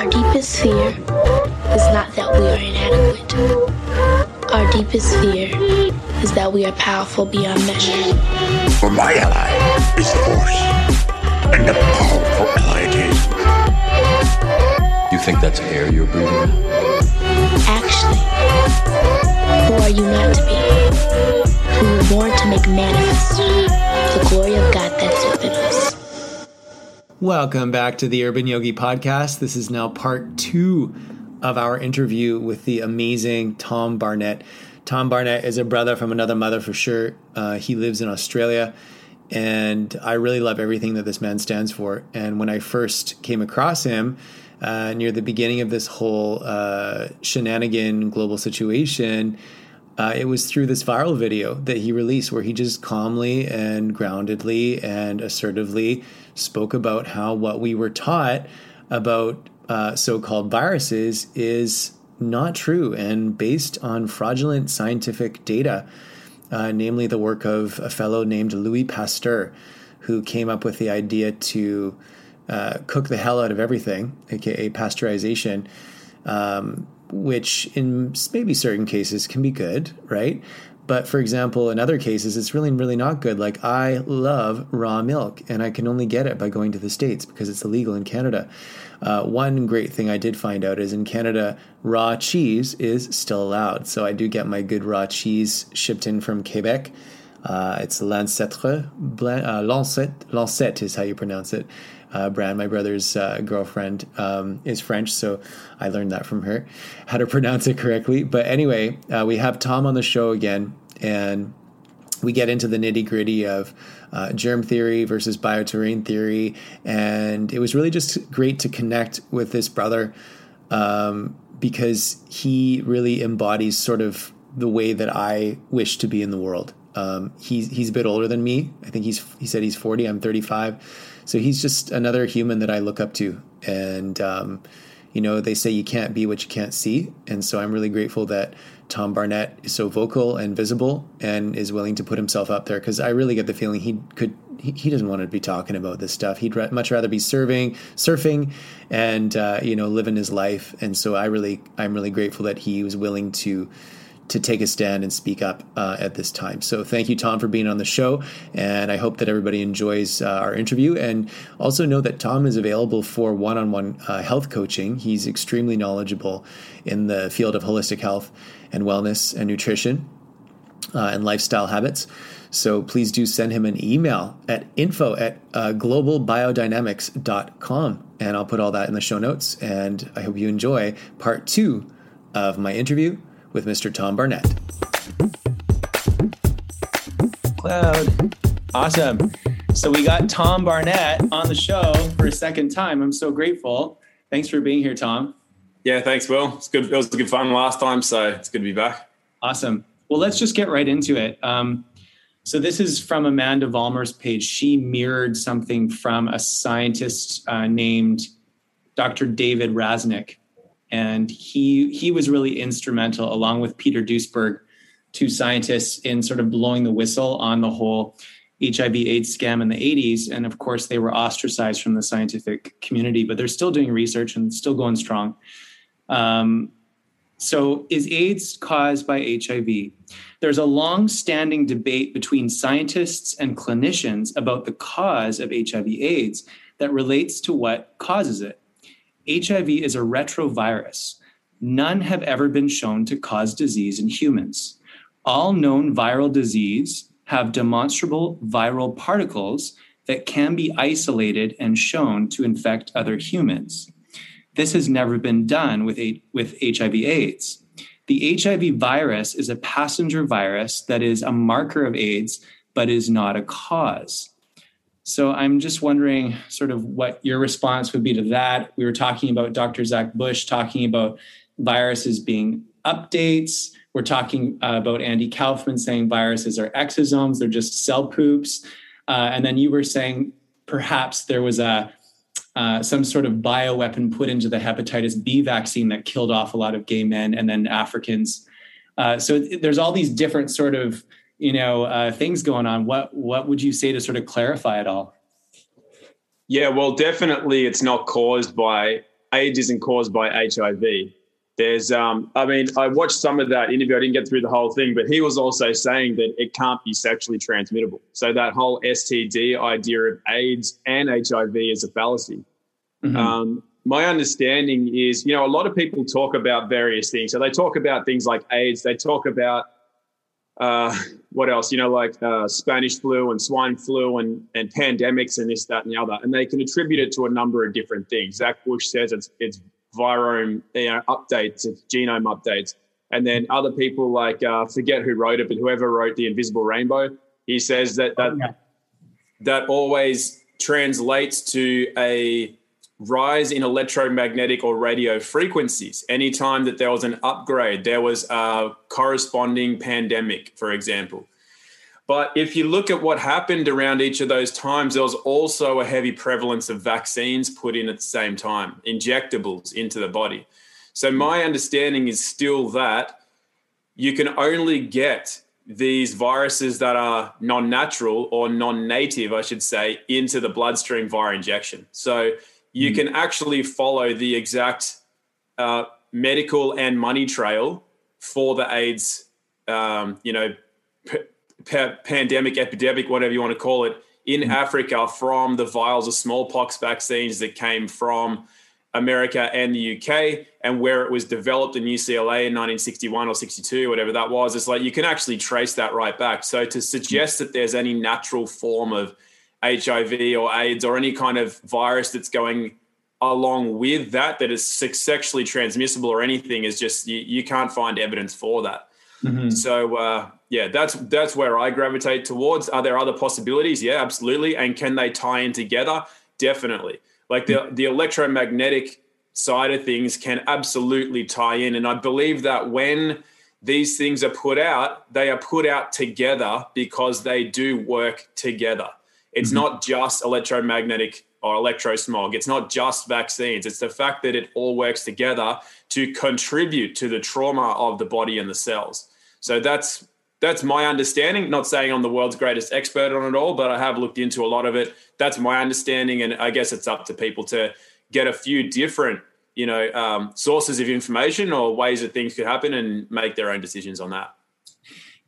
Our deepest fear is not that we are inadequate. Our deepest fear is that we are powerful beyond measure. For my ally is the Force, and a powerful ally it is. You think that's air you're breathing? Actually, who are you not to be? We were born to make manifest the glory of God that's within us. Welcome back to the Urban Yogi Podcast. This is now part two of our interview with the amazing Tom Barnett. Tom Barnett is a brother from another mother for sure. Uh, he lives in Australia, and I really love everything that this man stands for. And when I first came across him uh, near the beginning of this whole uh, shenanigan global situation, uh, it was through this viral video that he released where he just calmly and groundedly and assertively spoke about how what we were taught about uh, so called viruses is not true and based on fraudulent scientific data, uh, namely the work of a fellow named Louis Pasteur, who came up with the idea to uh, cook the hell out of everything, aka pasteurization. Um, which in maybe certain cases can be good, right? But for example, in other cases, it's really, really not good. Like, I love raw milk, and I can only get it by going to the States because it's illegal in Canada. Uh, one great thing I did find out is in Canada, raw cheese is still allowed. So I do get my good raw cheese shipped in from Quebec. Uh, it's Lancetre, uh, Lancet, Lancet is how you pronounce it uh, brand. My brother's uh, girlfriend um, is French, so I learned that from her how to pronounce it correctly. But anyway, uh, we have Tom on the show again, and we get into the nitty gritty of uh, germ theory versus bioterrain theory, and it was really just great to connect with this brother um, because he really embodies sort of the way that I wish to be in the world. Um, he's he's a bit older than me. I think he's he said he's forty. I'm thirty five so he's just another human that I look up to. And, um, you know, they say you can't be what you can't see. And so I'm really grateful that Tom Barnett is so vocal and visible and is willing to put himself up there because I really get the feeling he could. He, he doesn't want to be talking about this stuff. He'd much rather be serving, surfing, and uh, you know, living his life. And so I really, I'm really grateful that he was willing to to take a stand and speak up uh, at this time. So thank you, Tom, for being on the show, and I hope that everybody enjoys uh, our interview. And also know that Tom is available for one-on-one uh, health coaching. He's extremely knowledgeable in the field of holistic health and wellness and nutrition uh, and lifestyle habits. So please do send him an email at info at uh, globalbiodynamics.com. And I'll put all that in the show notes. And I hope you enjoy part two of my interview with Mr. Tom Barnett. Cloud. Awesome. So we got Tom Barnett on the show for a second time. I'm so grateful. Thanks for being here, Tom. Yeah, thanks, Will. It's good. It was good fun last time, so it's good to be back. Awesome. Well, let's just get right into it. Um, so this is from Amanda Vollmer's page. She mirrored something from a scientist uh, named Dr. David Rasnick and he he was really instrumental along with peter duesberg two scientists in sort of blowing the whistle on the whole hiv aids scam in the 80s and of course they were ostracized from the scientific community but they're still doing research and still going strong um, so is aids caused by hiv there's a long-standing debate between scientists and clinicians about the cause of hiv aids that relates to what causes it HIV is a retrovirus. None have ever been shown to cause disease in humans. All known viral disease have demonstrable viral particles that can be isolated and shown to infect other humans. This has never been done with, with HIV AIDS. The HIV virus is a passenger virus that is a marker of AIDS, but is not a cause. So I'm just wondering sort of what your response would be to that. We were talking about Dr. Zach Bush talking about viruses being updates. We're talking uh, about Andy Kaufman saying viruses are exosomes, they're just cell poops. Uh, and then you were saying perhaps there was a uh, some sort of bioweapon put into the hepatitis B vaccine that killed off a lot of gay men and then Africans. Uh, so there's all these different sort of you know uh, things going on what what would you say to sort of clarify it all yeah well definitely it's not caused by AIDS isn't caused by HIV. There's, um, I mean, I watched some of that interview. I didn't get through the whole thing, but he was also saying that it can't be sexually transmittable. So that whole STD idea of AIDS and HIV is a fallacy. Mm-hmm. Um, my understanding is, you know, a lot of people talk about various things. So they talk about things like AIDS. They talk about uh, what else? You know, like uh, Spanish flu and swine flu and and pandemics and this, that, and the other. And they can attribute it to a number of different things. Zach Bush says it's it's virome you know, updates, genome updates. And then other people like uh, forget who wrote it, but whoever wrote the Invisible Rainbow, he says that that, oh, that always translates to a rise in electromagnetic or radio frequencies. Anytime that there was an upgrade, there was a corresponding pandemic, for example. But if you look at what happened around each of those times, there was also a heavy prevalence of vaccines put in at the same time, injectables into the body. So, my understanding is still that you can only get these viruses that are non natural or non native, I should say, into the bloodstream via injection. So, you mm. can actually follow the exact uh, medical and money trail for the AIDS, um, you know, pa- pandemic, epidemic, whatever you want to call it, in mm-hmm. Africa from the vials of smallpox vaccines that came from America and the UK, and where it was developed in UCLA in 1961 or 62, whatever that was. It's like you can actually trace that right back. So to suggest that there's any natural form of HIV or AIDS or any kind of virus that's going along with that that is sexually transmissible or anything is just you, you can't find evidence for that. Mm-hmm. So uh, yeah, that's that's where I gravitate towards. Are there other possibilities? Yeah, absolutely. And can they tie in together? Definitely. Like the the electromagnetic side of things can absolutely tie in. And I believe that when these things are put out, they are put out together because they do work together. It's mm-hmm. not just electromagnetic or electrosmog. It's not just vaccines. It's the fact that it all works together to contribute to the trauma of the body and the cells. So that's that's my understanding. Not saying I'm the world's greatest expert on it all, but I have looked into a lot of it. That's my understanding, and I guess it's up to people to get a few different, you know, um, sources of information or ways that things could happen and make their own decisions on that.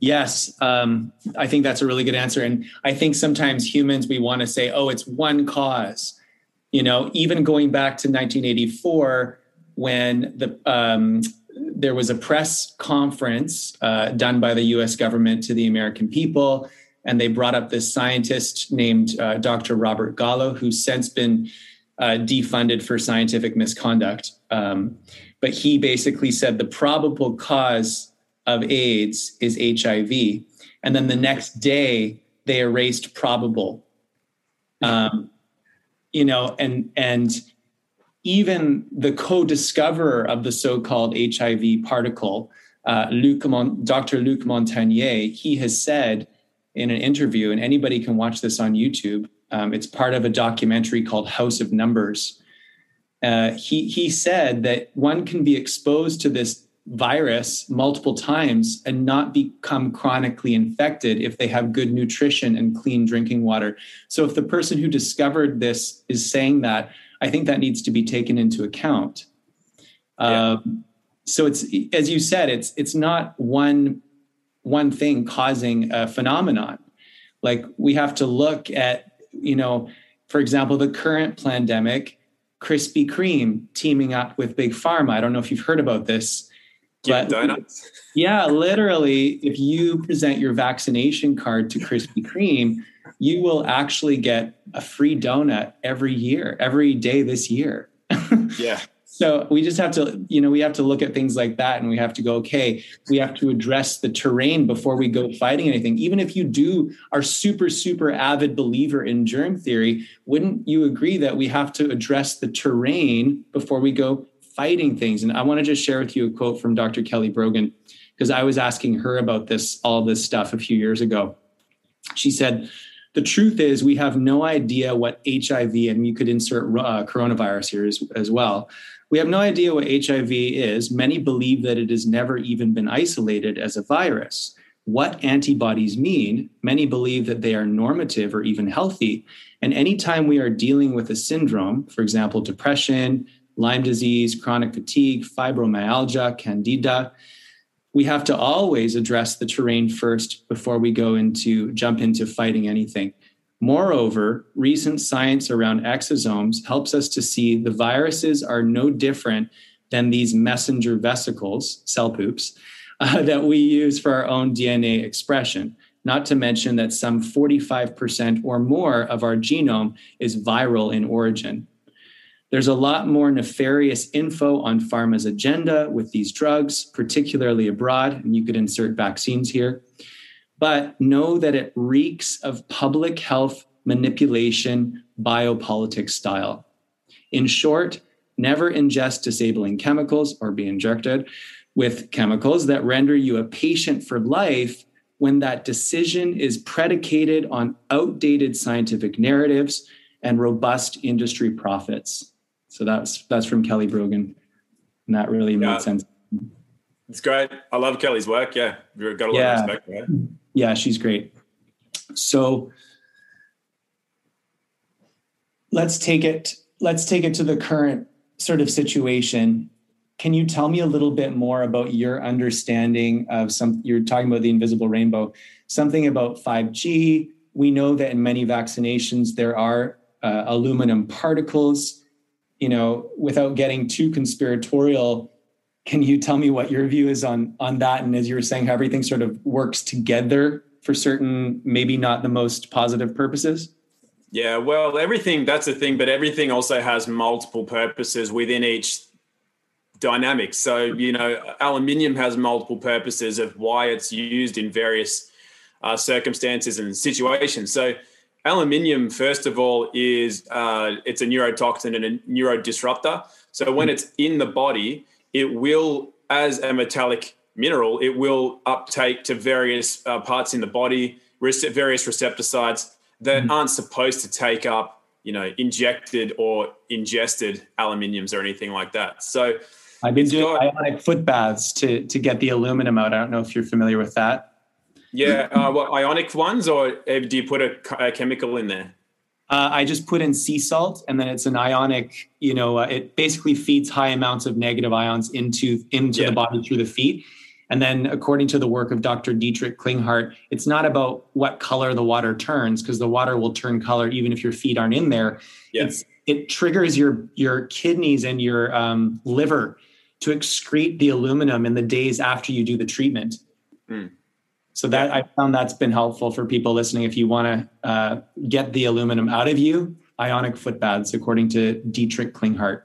Yes, um, I think that's a really good answer, and I think sometimes humans we want to say, "Oh, it's one cause." You know, even going back to 1984 when the um, there was a press conference uh, done by the US government to the American people, and they brought up this scientist named uh, Dr. Robert Gallo, who's since been uh, defunded for scientific misconduct. Um, but he basically said the probable cause of AIDS is HIV. And then the next day, they erased probable. Um, you know, and and even the co-discoverer of the so-called HIV particle, uh, Luc Mon- Dr. Luc Montagnier, he has said in an interview, and anybody can watch this on YouTube. Um, it's part of a documentary called House of Numbers. Uh, he he said that one can be exposed to this virus multiple times and not become chronically infected if they have good nutrition and clean drinking water. So if the person who discovered this is saying that, I think that needs to be taken into account. Yeah. Um, so it's as you said, it's it's not one one thing causing a phenomenon. Like we have to look at, you know, for example, the current pandemic, Krispy Kreme teaming up with Big Pharma. I don't know if you've heard about this. But donuts. Yeah, literally, if you present your vaccination card to Krispy Kreme, you will actually get a free donut every year, every day this year. yeah. So we just have to, you know, we have to look at things like that and we have to go, okay, we have to address the terrain before we go fighting anything. Even if you do are super, super avid believer in germ theory, wouldn't you agree that we have to address the terrain before we go fighting things? And I want to just share with you a quote from Dr. Kelly Brogan, because I was asking her about this, all this stuff a few years ago. She said, the truth is we have no idea what hiv and you could insert uh, coronavirus here as, as well. We have no idea what hiv is. Many believe that it has never even been isolated as a virus. What antibodies mean? Many believe that they are normative or even healthy. And anytime we are dealing with a syndrome for example depression Lyme disease, chronic fatigue, fibromyalgia, candida. We have to always address the terrain first before we go into jump into fighting anything. Moreover, recent science around exosomes helps us to see the viruses are no different than these messenger vesicles, cell poops, uh, that we use for our own DNA expression. Not to mention that some 45% or more of our genome is viral in origin. There's a lot more nefarious info on pharma's agenda with these drugs, particularly abroad, and you could insert vaccines here. But know that it reeks of public health manipulation, biopolitics style. In short, never ingest disabling chemicals or be injected with chemicals that render you a patient for life when that decision is predicated on outdated scientific narratives and robust industry profits. So that's that's from Kelly Brogan. And that really yeah. made sense. It's great. I love Kelly's work. Yeah. You've got a lot yeah. of respect for Yeah, she's great. So let's take it let's take it to the current sort of situation can you tell me a little bit more about your understanding of some you're talking about the invisible rainbow something about 5g we know that in many vaccinations there are uh, aluminum particles you know without getting too conspiratorial can you tell me what your view is on on that and as you were saying how everything sort of works together for certain maybe not the most positive purposes yeah, well, everything that's the thing, but everything also has multiple purposes within each dynamic. So, you know, aluminium has multiple purposes of why it's used in various uh, circumstances and situations. So, aluminium, first of all, is uh, it's a neurotoxin and a neurodisruptor. So, when it's in the body, it will, as a metallic mineral, it will uptake to various uh, parts in the body, various receptor sites that mm-hmm. aren't supposed to take up, you know, injected or ingested aluminiums or anything like that. So I've been doing got, ionic foot baths to to get the aluminum out. I don't know if you're familiar with that. Yeah, uh, what ionic ones, or do you put a, a chemical in there? Uh, I just put in sea salt, and then it's an ionic. You know, uh, it basically feeds high amounts of negative ions into into yeah. the body through the feet, and then, according to the work of Dr. Dietrich Klinghardt, it's not about what color the water turns, because the water will turn color even if your feet aren't in there. Yes. it triggers your your kidneys and your um, liver to excrete the aluminum in the days after you do the treatment. Mm. So that I found that's been helpful for people listening. If you want to uh, get the aluminum out of you, ionic foot baths, according to Dietrich Klinghardt.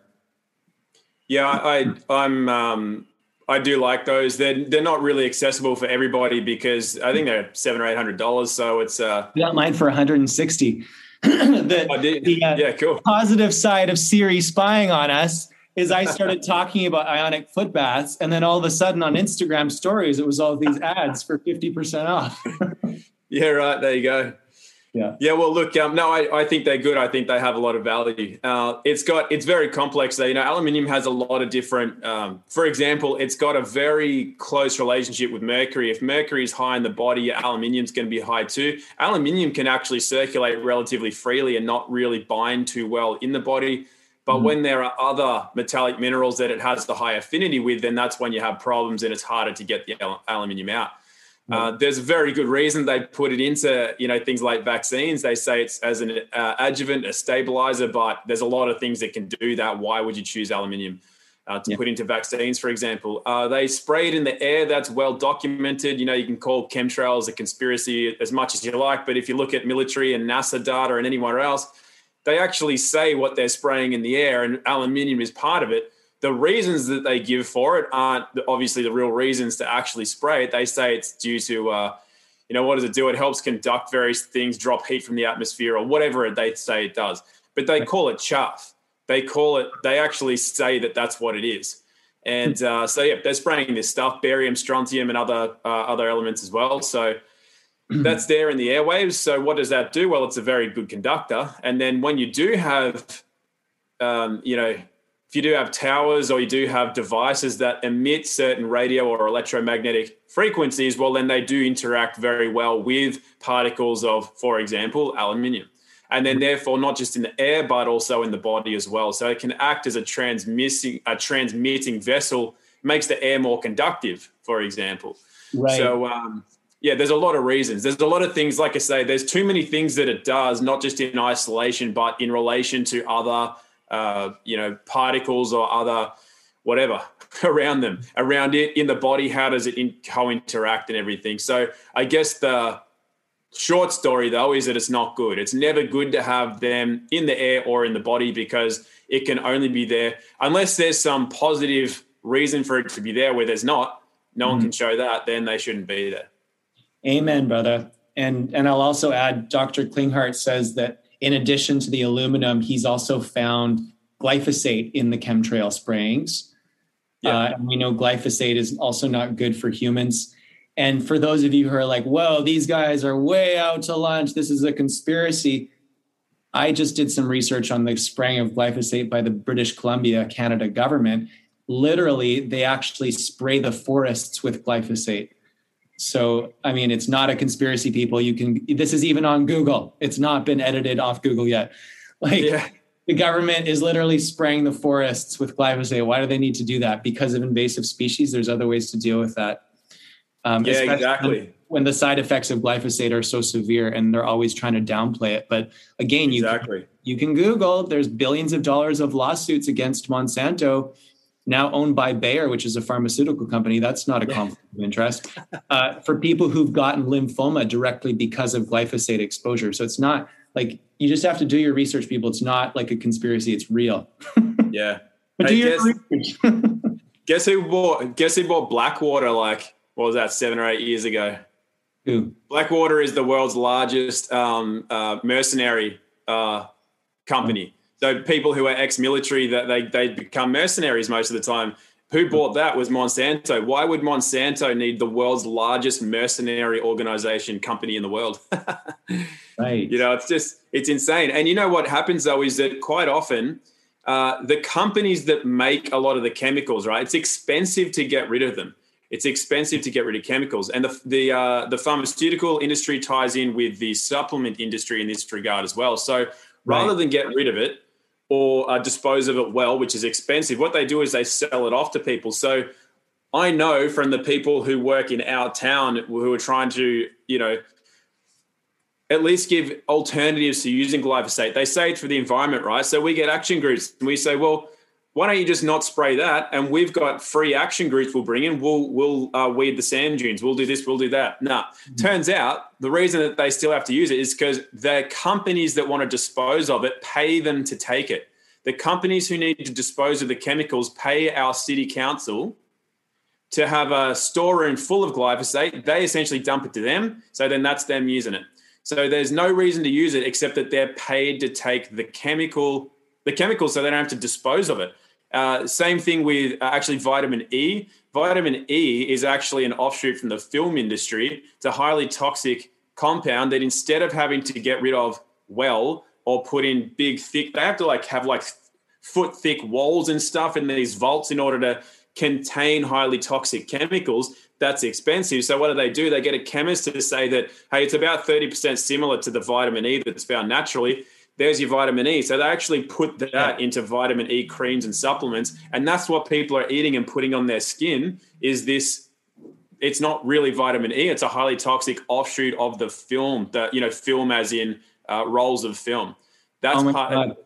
Yeah, I, I'm um, I do like those. They're they're not really accessible for everybody because I think they're seven or eight hundred dollars. So it's uh, I got mine for one hundred and sixty. the. The, uh, yeah, cool. Positive side of Siri spying on us is I started talking about ionic foot baths, and then all of a sudden on Instagram stories, it was all these ads for fifty percent off. yeah, right. There you go. Yeah. Yeah. Well, look, um, no, I, I think they're good. I think they have a lot of value. Uh, it's got, it's very complex. Though, you know, aluminium has a lot of different. Um, for example, it's got a very close relationship with mercury. If mercury is high in the body, aluminium is going to be high too. Aluminium can actually circulate relatively freely and not really bind too well in the body. But mm. when there are other metallic minerals that it has the high affinity with, then that's when you have problems and it's harder to get the aluminium out. Uh, there's a very good reason they put it into you know things like vaccines. They say it's as an uh, adjuvant, a stabilizer, but there's a lot of things that can do that. Why would you choose aluminium uh, to yeah. put into vaccines, for example? Uh, they spray it in the air. That's well documented. You know, you can call chemtrails a conspiracy as much as you like, but if you look at military and NASA data and anywhere else, they actually say what they're spraying in the air, and aluminium is part of it the reasons that they give for it aren't obviously the real reasons to actually spray it. They say it's due to, uh, you know, what does it do? It helps conduct various things, drop heat from the atmosphere, or whatever they say it does. But they call it chaff. They call it. They actually say that that's what it is. And uh, so yeah, they're spraying this stuff, barium, strontium, and other uh, other elements as well. So that's there in the airwaves. So what does that do? Well, it's a very good conductor. And then when you do have, um, you know, if you do have towers or you do have devices that emit certain radio or electromagnetic frequencies, well, then they do interact very well with particles of, for example, aluminium. and then therefore not just in the air but also in the body as well. So it can act as a transmitting a transmitting vessel, makes the air more conductive, for example. Right. So um, yeah, there's a lot of reasons. There's a lot of things, like I say, there's too many things that it does, not just in isolation, but in relation to other, uh, you know, particles or other whatever around them, around it in the body. How does it in, co-interact and everything? So I guess the short story though is that it's not good. It's never good to have them in the air or in the body because it can only be there unless there's some positive reason for it to be there where there's not. No one can show that. Then they shouldn't be there. Amen, brother. And and I'll also add, Dr. Klinghardt says that in addition to the aluminum, he's also found glyphosate in the chemtrail sprayings. Yeah. Uh, and we know glyphosate is also not good for humans. And for those of you who are like, "Whoa, these guys are way out to lunch. This is a conspiracy." I just did some research on the spraying of glyphosate by the British Columbia, Canada government. Literally, they actually spray the forests with glyphosate. So, I mean, it's not a conspiracy, people. You can, this is even on Google. It's not been edited off Google yet. Like, Yeah. the government is literally spraying the forests with glyphosate. Why do they need to do that? Because of invasive species. There's other ways to deal with that. Um, Yeah, exactly. When the side effects of glyphosate are so severe and they're always trying to downplay it. But again, you Exactly. you can Google. There's billions of dollars of lawsuits against Monsanto, now owned by Bayer, which is a pharmaceutical company. That's not a conflict of interest uh, for people who've gotten lymphoma directly because of glyphosate exposure. So it's not like you just have to do your research, people. It's not like a conspiracy; it's real. Yeah. But do your guess- research. Guess who bought? Guess who bought Blackwater? Like what was that? Seven or eight years ago. Ooh, Blackwater is the world's largest um, uh, mercenary uh, company. So people who are ex-military that they they become mercenaries most of the time. Who bought that was Monsanto. Why would Monsanto need the world's largest mercenary organization company in the world? right. You know, it's just it's insane. And you know what happens though is that quite often uh, the companies that make a lot of the chemicals, right? It's expensive to get rid of them. It's expensive to get rid of chemicals, and the the uh, the pharmaceutical industry ties in with the supplement industry in this regard as well. So rather Right. than get rid of it or uh, dispose of it well, which is expensive, what they do is they sell it off to people. So I know from the people who work in our town who are trying to, you know, at least give alternatives to using glyphosate. They say it's for the environment, right? So we get action groups and we say, well, why don't you just not spray that? And we've got free action groups we'll bring in. We'll we'll uh, weed the sand dunes. We'll do this. We'll do that. Nah. Turns out the reason that they still have to use it is because the companies that want to dispose of it pay them to take it. The companies who need to dispose of the chemicals pay our city council to have a storeroom full of glyphosate. They essentially dump it to them. So then that's them using it. So there's no reason to use it except that they're paid to take the chemical, the chemicals, so they don't have to dispose of it. Uh, same thing with uh, actually vitamin E. Vitamin E is actually an offshoot from the film industry. It's a highly toxic compound that instead of having to get rid of well or put in big thick, they have to like have like foot thick walls and stuff in these vaults in order to contain highly toxic chemicals. That's expensive. So what do they do? They get a chemist to say that, hey, it's about 30% similar to the vitamin E that's found naturally. There's your vitamin E. So they actually put that into vitamin E creams and supplements. And that's what people are eating and putting on their skin is this it's not really vitamin E. It's a highly toxic offshoot of the film, the you know, film as in uh, rolls of film. That's Oh part God.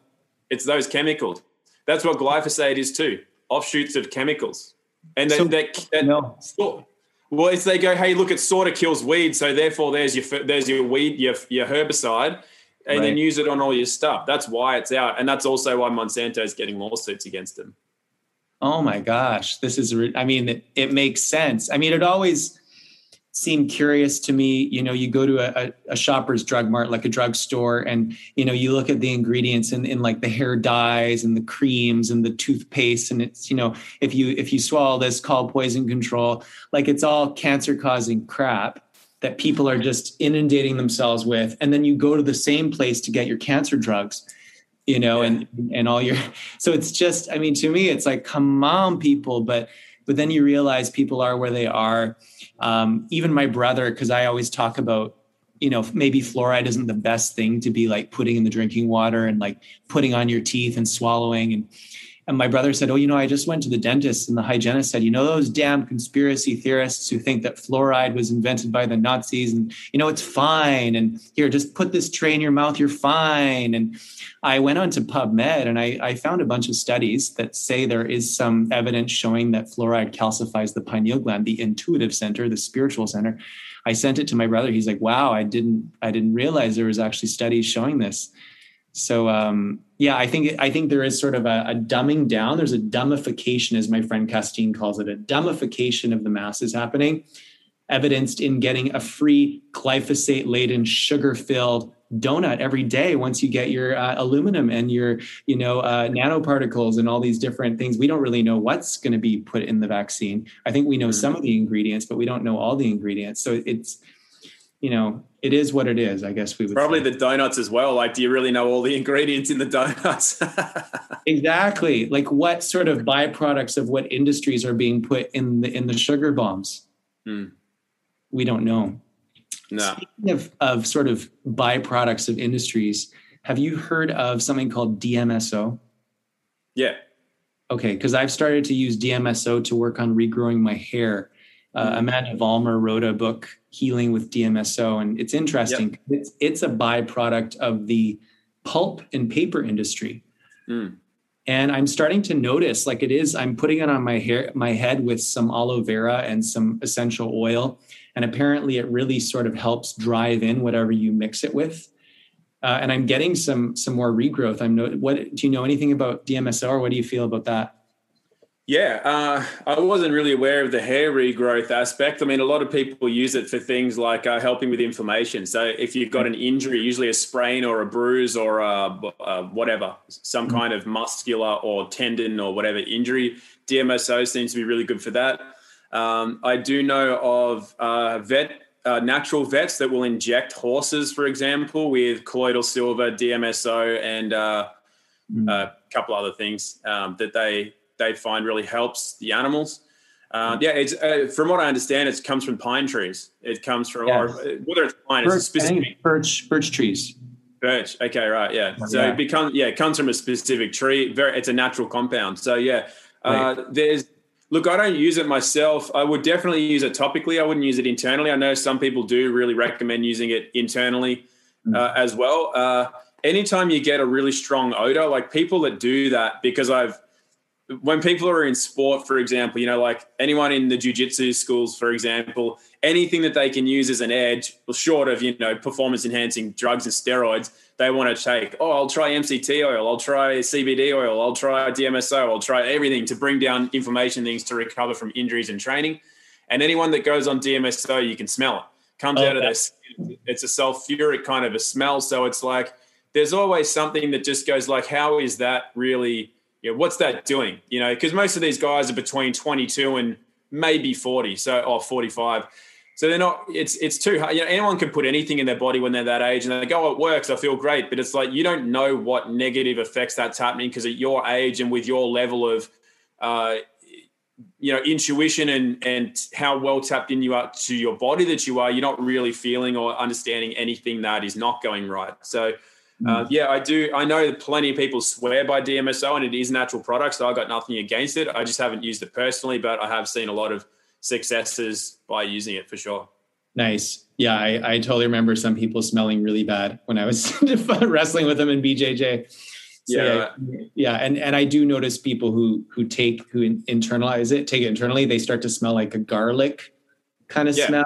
it's those chemicals. That's what glyphosate is too. Offshoots of chemicals. And So- then that, that No. sort- well, it's they go, hey, look, it sort of kills weed, so therefore there's your there's your weed, your your herbicide, and then use it on all your stuff. That's why it's out, and that's also why Monsanto is getting lawsuits against them. Oh my gosh, this is. I mean, it, it makes sense. I mean, it always seemed curious to me. You know, you go to a, a, a shopper's drug mart, like a drugstore, and, you know, you look at the ingredients in, in like the hair dyes and the creams and the toothpaste. And it's, you know, if you, if you swallow this, call poison control, like it's all cancer causing crap that people are just inundating themselves with. And then you go to the same place to get your cancer drugs you know, and and all your so it's just, I mean, to me, it's like, come on, people, but but then you realize people are where they are. Um, even my brother, because I always talk about you know, maybe fluoride isn't the best thing to be like putting in the drinking water and like putting on your teeth and swallowing. And and my brother said, Oh, you know, I just went to the dentist and the hygienist said, You know, those damn conspiracy theorists who think that fluoride was invented by the Nazis and, you know, it's fine. And here, just put this tray in your mouth, you're fine. And I went on to PubMed and I, I found a bunch of studies that say there is some evidence showing that fluoride calcifies the pineal gland, the intuitive center, the spiritual center. I sent it to my brother. He's like, wow, I didn't, I didn't realize there was actually studies showing this. So um, yeah, I think I think there is sort of a, a, dumbing down. There's a dumbification, as my friend Castine calls it, a dumbification of the masses happening, evidenced in getting a free glyphosate laden, sugar filled donut every day once you get your uh, aluminum and your you know uh, nanoparticles and all these different things we don't really know what's going to be put in the vaccine i think we know mm-hmm. some of the ingredients but we don't know all the ingredients so it's you know it is what it is. I guess we would probably say. the donuts as well. Like, do you really know all the ingredients in the donuts? exactly. Like, what sort of byproducts of what industries are being put in the in the sugar bombs? Hmm. We don't know. No. Speaking of of sort of byproducts of industries, have you heard of something called DMSO? Yeah. Okay, because I've started to use DMSO to work on regrowing my hair uh, Amanda Vollmer wrote a book, Healing with DMSO, and it's interesting. Yep. It's, it's a byproduct of the pulp and paper industry. Mm. And I'm starting to notice, like it is, I'm putting it on my hair, my head with some aloe vera and some essential oil, and apparently it really sort of helps drive in whatever you mix it with. Uh, and I'm getting some some more regrowth. I'm no, what do you know anything about DMSO, or what do you feel about that? Yeah, uh, I wasn't really aware of the hair regrowth aspect. I mean, a lot of people use it for things like uh, helping with inflammation. So, if you've got an injury, usually a sprain or a bruise or a, a whatever, some mm-hmm. kind of muscular or tendon or whatever injury, DMSO seems to be really good for that. Um, I do know of uh, vet uh, natural vets that will inject horses, for example, with colloidal silver, DMSO, and uh, mm. a couple other things um, that they they find really helps the animals. Uh, yeah, it's uh, from what I understand, it comes from pine trees. It comes from yes. or, whether it's pine, birch, it's specific birch birch trees. Birch. Okay, right. Yeah. So yeah. it becomes yeah, it comes from a specific tree. Very, it's a natural compound. So yeah, uh, right. there's look. I don't use it myself. I would definitely use it topically. I wouldn't use it internally. I know some people do really recommend using it internally mm. uh, as well. Uh, anytime you get a really strong odor, like people that do that, because I've when people are in sport, for example, you know, like anyone in the jujitsu schools, for example, anything that they can use as an edge, short of you know performance enhancing drugs and steroids, they want to take. Oh, I'll try MCT oil, I'll try CBD oil, I'll try DMSO, I'll try everything to bring down inflammation things to recover from injuries and training. And anyone that goes on DMSO, you can smell it. Comes oh, out of this. It's a sulfuric kind of a smell. So it's like there's always something that just goes like, how is that really? Yeah, what's that doing? You know, because most of these guys are between 22 and maybe 40, so or 45. So they're not. It's it's too hard. You know, anyone can put anything in their body when they're that age, and they go, "Oh, it works. I feel great." But it's like you don't know what negative effects that's happening because at your age and with your level of, uh, you know, intuition and and how well tapped in you are to your body that you are, you're not really feeling or understanding anything that is not going right. So uh, yeah, I do. I know plenty of people swear by DMSO, and it is natural product, so I got nothing against it. I just haven't used it personally, but I have seen a lot of successes by using it for sure. Nice. Yeah, I, I totally remember some people smelling really bad when I was wrestling with them in BJJ. So, yeah, yeah, yeah, and and I do notice people who who take who internalize it, take it internally, they start to smell like a garlic kind of yeah, smell.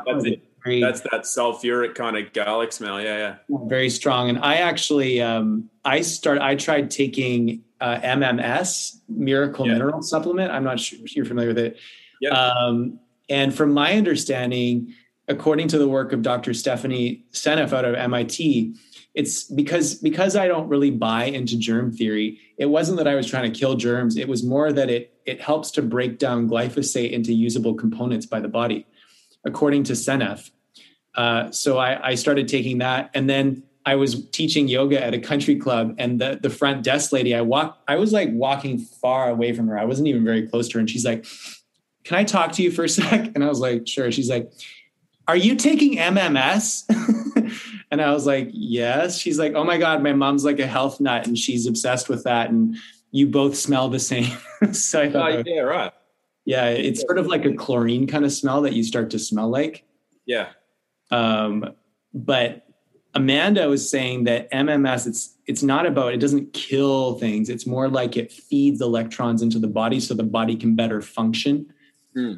That's very that's that sulfuric kind of garlic smell. Yeah, yeah. Very strong. And I actually um, I start I tried taking uh, MMS Miracle yeah. Mineral Supplement. I'm not sure if you're familiar with it. Yeah. Um, and from my understanding, according to the work of Dr. Stephanie Seneff out of MIT, it's because because I don't really buy into germ theory. It wasn't that I was trying to kill germs. It was more that it it helps to break down glyphosate into usable components by the body, according to Seneff. Uh, so I, I started taking that, and then I was teaching yoga at a country club, and the the front desk lady, I walk, I was like walking far away from her. I wasn't even very close to her, and she's like, "Can I talk to you for a sec?" And I was like, "Sure." She's like, "Are you taking MMS?" And I was like, yes. She's like, oh my God, my mom's like a health nut and she's obsessed with that. And you both smell the same. so I thought, Oh, yeah, right. yeah, it's sort of like a chlorine kind of smell that you start to smell like. Yeah. Um, but Amanda was saying that MMS, it's it's not about it doesn't kill things. It's more like it feeds electrons into the body so the body can better function. Hmm.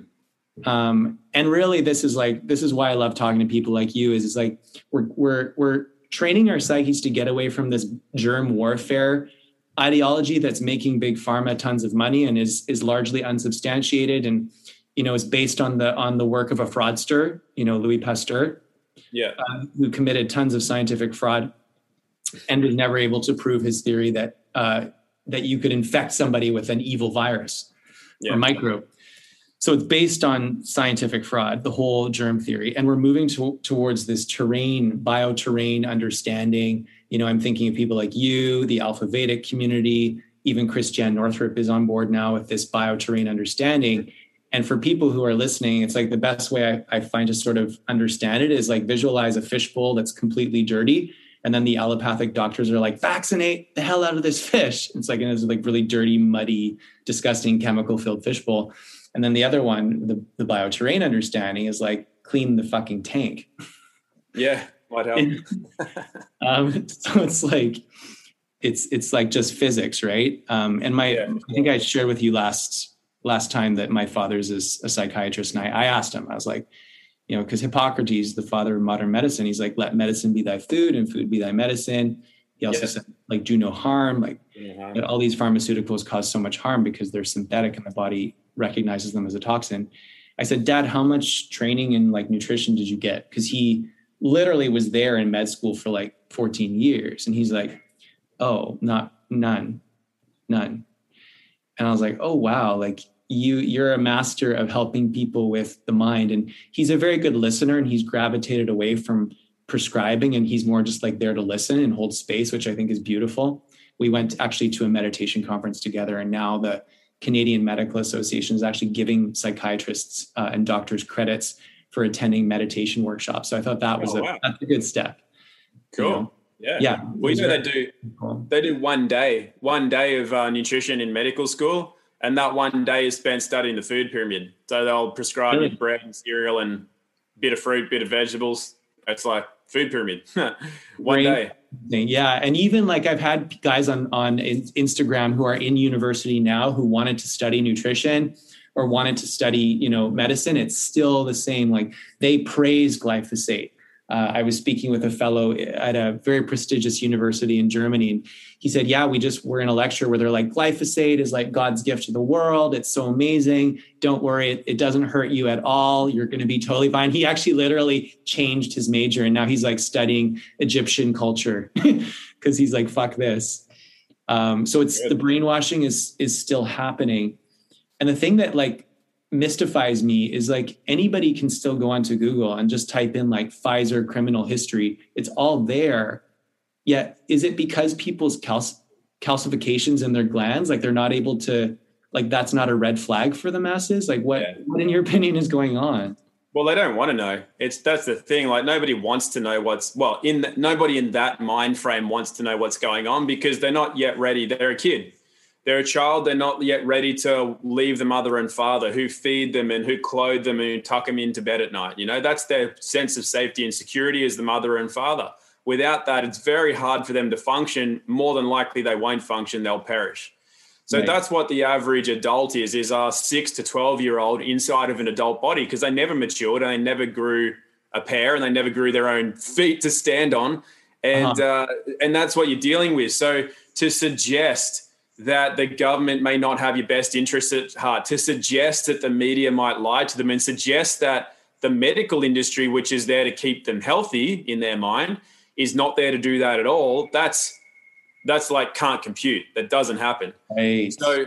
Um, and really, this is like this is why I love talking to people like you. Is it's like we're we're we're training our psyches to get away from this germ warfare ideology that's making big pharma tons of money and is is largely unsubstantiated and you know is based on the on the work of a fraudster you know louis pasteur Yeah. uh, who committed tons of scientific fraud and was never able to prove his theory that uh, that you could infect somebody with an evil virus Yeah. or microbe. So it's based on scientific fraud, the whole germ theory, and we're moving to, towards this terrain, bioterrain understanding. You know, I'm thinking of people like you, the Alpha Vedic community, even Christiane Northrup is on board now with this bioterrain understanding. And for people who are listening, it's like the best way I, I find to sort of understand it is like visualize a fishbowl that's completely dirty. And then the allopathic doctors are like, vaccinate the hell out of this fish. It's like, and it's like really dirty, muddy, disgusting chemical filled fishbowl. And then the other one, the, the bioterrain understanding is like, clean the fucking tank. Yeah. Might help. um, so it's like it's it's like just physics, right? Um, and my Yeah. I think I shared with you last last time that my father's is a psychiatrist, and I, I asked him, I was like, you know, because Hippocrates, the father of modern medicine, he's like, let medicine be thy food and food be thy medicine. He also Yeah. said, like, do no harm. Like, Mhm. that all these pharmaceuticals cause so much harm because they're synthetic and the body recognizes them as a toxin. I said, Dad, how much training in like nutrition did you get? Because he literally was there in med school for like 14 years. And he's like, Oh, not none, none. And I was like, Oh wow, like you you're a master of helping people with the mind. And he's a very good listener and he's gravitated away from prescribing and he's more just like there to listen and hold space, which I think is beautiful we went actually to a meditation conference together and now the canadian medical association is actually giving psychiatrists uh, and doctors credits for attending meditation workshops so i thought that was Oh, a, wow. that's a good step you Cool. know? Yeah. yeah Well, you know they do they do one day, one day of uh, nutrition in medical school, and that one day is spent studying the food pyramid. So they'll prescribe Really? you bread and cereal and bit of fruit, bit of vegetables. It's like food pyramid. one day. Yeah, and even like I've had guys on on Instagram who are in university now who wanted to study nutrition or wanted to study, you know, medicine. It's still the same. Like they praise glyphosate. Uh, I was speaking with a fellow at a very prestigious university in Germany, and he said, "Yeah, we just were in a lecture where they're like, glyphosate is like God's gift to the world. It's so amazing. Don't worry, it, it doesn't hurt you at all. You're going to be totally fine." He actually literally changed his major, and now he's like studying Egyptian culture because he's like, "Fuck this." Um, so it's the brainwashing is is still happening, and the thing that like mystifies me is like anybody can still go onto Google and just type in like Pfizer criminal history. It's all there. Yet, is it because people's calc- calcifications in their glands, like they're not able to, like that's not a red flag for the masses? Like, what, Yeah. what in your opinion is going on? Well, they don't want to know. It's that's the thing. Like nobody wants to know what's well in the, nobody in that mind frame wants to know what's going on because they're not yet ready. They're a kid. They're a child. They're not yet ready to leave the mother and father who feed them and who clothe them and tuck them into bed at night. You know, that's their sense of safety and security as the mother and father. Without that, it's very hard for them to function. More than likely, they won't function. They'll perish. So Right. that's what the average adult is, is a six to 12 year old inside of an adult body because they never matured and they never grew a pair and they never grew their own feet to stand on. And, uh and that's what you're dealing with. So to suggest that the government may not have your best interests at heart, to suggest that the media might lie to them and suggest that the medical industry, which is there to keep them healthy in their mind, is not there to do that at all. That's that's like can't compute. That doesn't happen. Right. So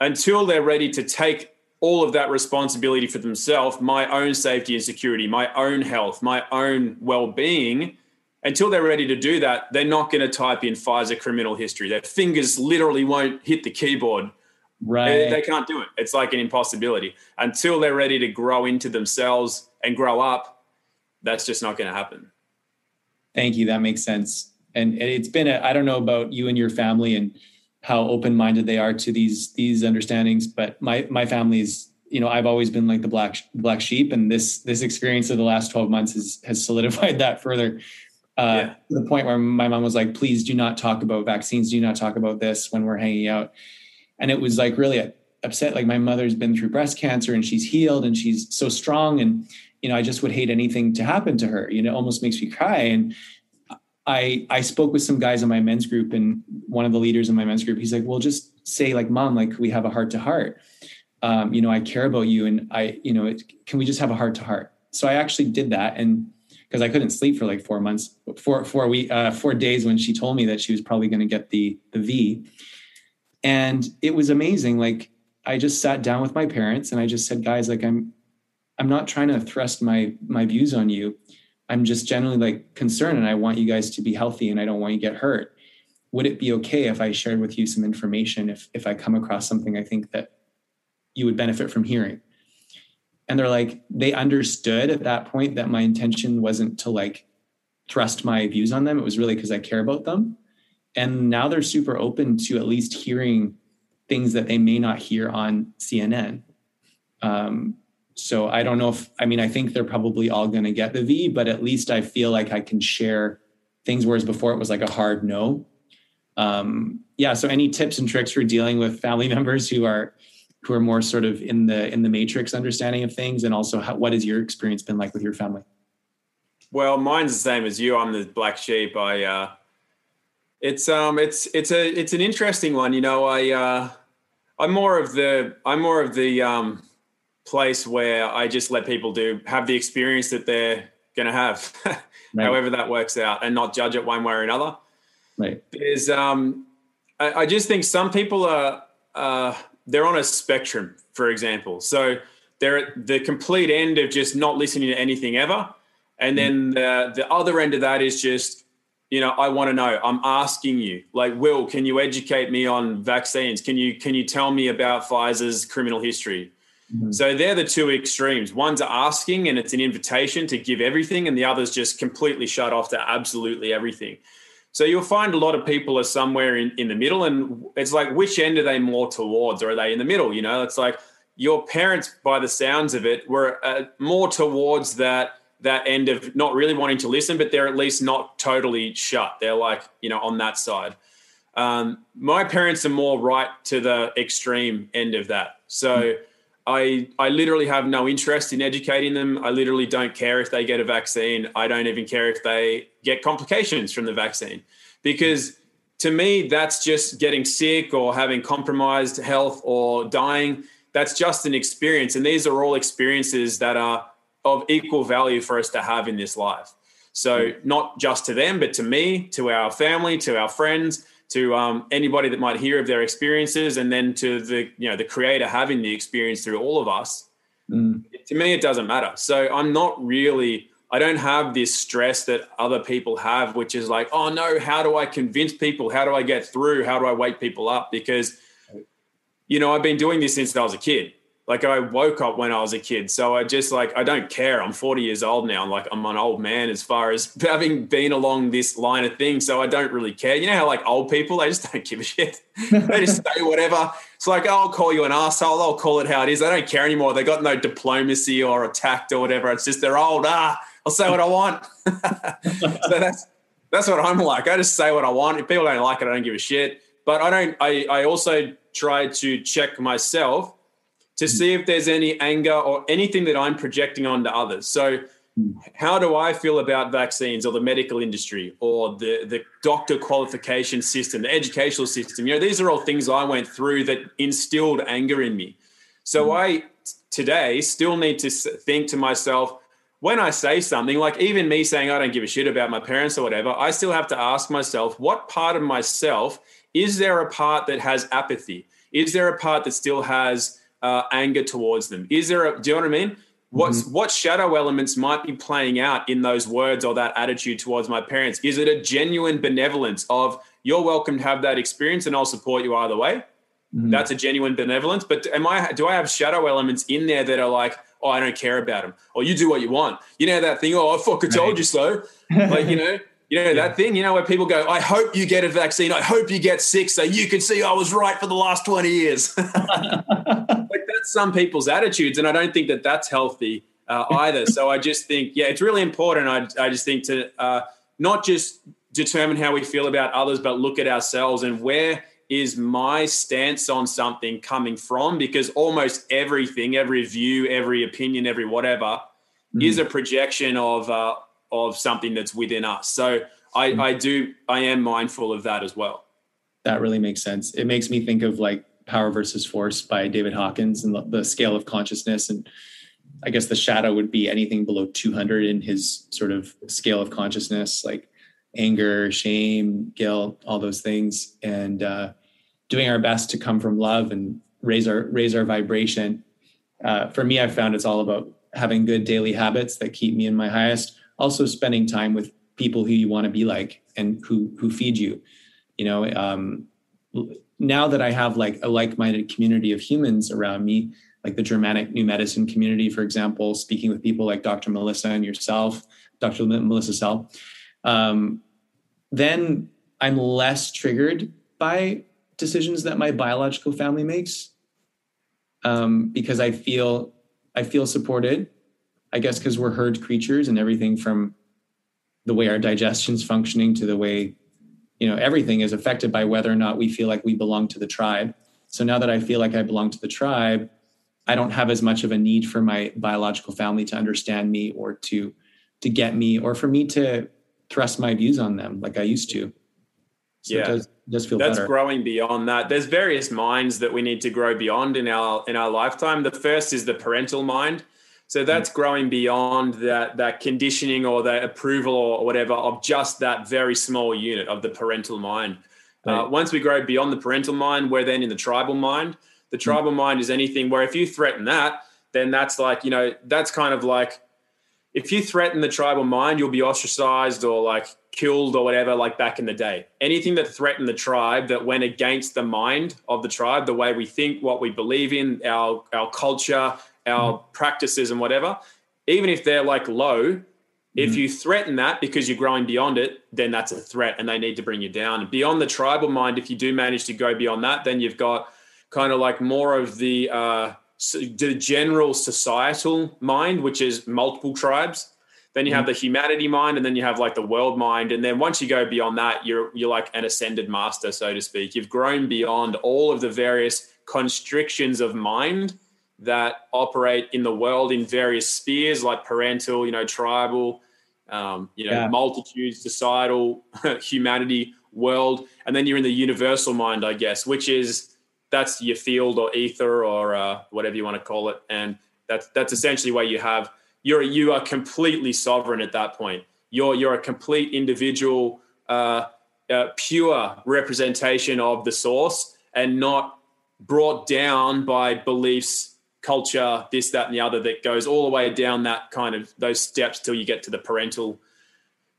until they're ready to take all of that responsibility for themselves, my own safety and security, my own health, my own well-being, until they're ready to do that, they're not going to type in Pfizer criminal history. Their fingers literally won't hit the keyboard. right. They, they can't do it. It's like an impossibility. Until they're ready to grow into themselves and grow up, that's just not going to happen. Thank you. That makes sense. And it's been a, I don't know about you and your family and how open-minded they are to these these understandings, but my my family is you know I've always been like the black black sheep, and this this experience of the last twelve months has has solidified that further. Uh, yeah. To the point where my mom was like, "Please do not talk about vaccines. Do not talk about this when we're hanging out." And it was like really upset. Like my mother's been through breast cancer and she's healed and she's so strong, and you know I just would hate anything to happen to her. You know, it almost makes me cry. And I I spoke with some guys in my men's group, and one of the leaders in my men's group, he's like, "Well, just say like, mom, like we have a heart to heart." um, you know, I care about you, and I, you know, it, can we just have a heart to heart? So I actually did that, and because I couldn't sleep for like four months, four four week, uh, four days when she told me that she was probably going to get the the V, and it was amazing. Like I just sat down with my parents and I just said, guys, like I'm, I'm not trying to thrust my my views on you. I'm just generally like concerned, and I want you guys to be healthy, and I don't want you to get hurt. Would it be okay if I shared with you some information if if I come across something I think that you would benefit from hearing and they're like they understood at that point that my intention wasn't to like thrust my views on them. It was really because i care about them. And now they're super open to at least hearing things that they may not hear on cnn um, so i don't know if i mean i think they're probably all going to get the v but at least i feel like i can share things whereas before it was like a hard no. Um, yeah so any tips and tricks for dealing with family members who are who are more sort of in the in the matrix understanding of things and also how, what has your experience been like with your family? Well mine's the same as you. I'm the black sheep. I uh it's um it's it's a it's an interesting one. You know i uh i'm more of the i'm more of the um place where i just let people do have the experience that they're gonna have right. however that works out and not judge it one way or another. Right. There's um I, I just think some people are uh they're on a spectrum, for example. So they're at the complete end of just not listening to anything ever. And then the, the other end of that is just, you know, I want to know. I'm asking you, like, Will, can you educate me on vaccines? Can you can you tell me about Pfizer's criminal history? Mm-hmm. So they're the two extremes. One's asking and it's an invitation to give everything, and the other's just completely shut off to absolutely everything. So you'll find a lot of people are somewhere in, in the middle, and it's like which end are they more towards, or are they in the middle? You know, it's like your parents, by the sounds of it, were uh, more towards that that end of not really wanting to listen, but they're at least not totally shut. They're like you know on that side. Um, my parents are more right to the extreme end of that. So. I, I literally have no interest in educating them. I literally don't care if they get a vaccine. I don't even care if they get complications from the vaccine because to me, that's just getting sick or having compromised health or dying. That's just an experience. And these are all experiences that are of equal value for us to have in this life. So, hmm. not just to them, but to me, to our family, to our friends, to um, anybody that might hear of their experiences, and then to the you know the creator having the experience through all of us. Mm. To me, it doesn't matter. So I'm not really. I don't have this stress that other people have, which is like, oh no, how do I convince people? How do I get through? How do I wake people up? Because, you know, I've been doing this since I was a kid like I woke up when I was a kid. So I just like, I don't care. I'm 40 years old now. I'm like, I'm an old man as far as having been along this line of things. So I don't really care. You know how like old people, they just don't give a shit. they just say whatever. It's like, oh, I'll call you an asshole. I'll call it how it is. They don't care anymore. They got no diplomacy or attacked or whatever. It's just they're old. Ah, I'll say what I want. so that's, that's what I'm like. I just say what I want. If people don't like it, I don't give a shit. But I don't, I, I also try to check myself to hmm. see if there's any anger or anything that I'm projecting onto others. So, hmm. how do I feel about vaccines or the medical industry or the, the doctor qualification system, the educational system? You know, these are all things I went through that instilled anger in me. So, mm. I today still need to think to myself, when I say something, like even me saying I don't give a shit about my parents or whatever, I still have to ask myself, what part of myself is there a part that has apathy? Is there a part that still has uh, anger towards them? Is there a, do you know what I mean? What's mm-hmm. what shadow elements might be playing out in those words or that attitude towards my parents? Is it a genuine benevolence of you're welcome to have that experience and I'll support you either way? Mm-hmm. That's a genuine benevolence. But am I do I have shadow elements in there that are like, oh, I don't care about them, or you do what you want? You know that thing? Oh, I fucking told you so. like you know, You know, that thing, you know, where people go, I hope you get a vaccine. I hope you get sick so you can see I was right for the last 20 years. that's some people's attitudes. And I don't think that that's healthy uh, either. so I just think, yeah, it's really important. I, I just think to uh, not just determine how we feel about others, but look at ourselves and where is my stance on something coming from? Because almost everything, every view, every opinion, every whatever mm. is a projection of, uh, of something that's within us. So I, mm. I do, I am mindful of that as well. That really makes sense. It makes me think of like Power versus Force by David Hawkins and the, the scale of consciousness. And I guess the shadow would be anything below 200 in his sort of scale of consciousness, like anger, shame, guilt, all those things. And, uh, doing our best to come from love and raise our raise our vibration. Uh, for me, I've found it's all about having good daily habits that keep me in my highest also spending time with people who you want to be like and who who feed you you know um, now that i have like a like-minded community of humans around me like the germanic new medicine community for example speaking with people like dr melissa and yourself dr melissa sell um, then i'm less triggered by decisions that my biological family makes um, because i feel i feel supported I guess because we're herd creatures and everything from the way our digestion's functioning to the way, you know, everything is affected by whether or not we feel like we belong to the tribe. So now that I feel like I belong to the tribe, I don't have as much of a need for my biological family to understand me or to to get me or for me to thrust my views on them like I used to. So yeah. Does, does feel that's better. growing beyond that. There's various minds that we need to grow beyond in our in our lifetime. The first is the parental mind so that's growing beyond that that conditioning or that approval or whatever of just that very small unit of the parental mind. Uh, right. Uh, once we grow beyond the parental mind, we're then in the tribal mind. The hmm. tribal mm. mind is anything where if you threaten that, then that's like you know that's kind of like if you threaten the tribal mind, you'll be ostracized or like killed or whatever, like back in the day. Anything that threatened the tribe, that went against the mind of the tribe, the way we think, what we believe in, our our culture, our mm-hmm. practices and whatever, even if they're like low, mm-hmm. if you threaten that because you're growing beyond it, then that's a threat and they need to bring you down. Beyond the tribal mind, if you do manage to go beyond that, then you've got kind of like more of the uh, the general societal mind, which is multiple tribes. Then you have mm-hmm. the humanity mind, and then you have like the world mind, and then once you go beyond that, you're you're like an ascended master, so to speak. You've grown beyond all of the various constrictions of mind that operate in the world in various spheres like parental, you know, tribal, um, you know, yeah. multitudes, societal, humanity, world, and then you're in the universal mind, I guess, which is that's your field or ether or uh, whatever you want to call it, and that's that's essentially where you have you're you are completely sovereign at that point. You're you're a complete individual, uh, uh, pure representation of the source, and not brought down by beliefs culture, this, that, and the other that goes all the way down that kind of those steps till you get to the parental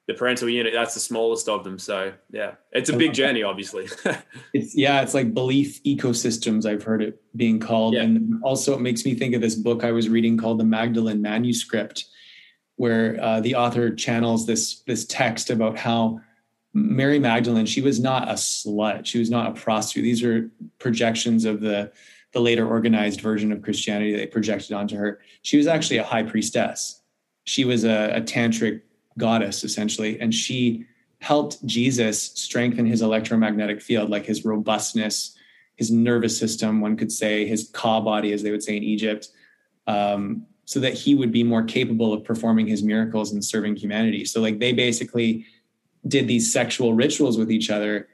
the parental unit. That's the smallest of them. So yeah. It's a big journey obviously. It's yeah it's like belief ecosystems i've heard it being called. Yeah. and also it makes me think of this book i was reading called the magdalene manuscript where uh, the author channels this this text about how mary magdalene she was not a slut. She was not a prostitute. These are projections of the the later organized version of Christianity they projected onto her. She was actually a high priestess. She was a, a tantric goddess essentially, and she helped Jesus strengthen his electromagnetic field, like his robustness, his nervous system, one could say, his ka body, as they would say in Egypt, um, so that he would be more capable of performing his miracles and serving humanity. So, like, they basically did these sexual rituals with each other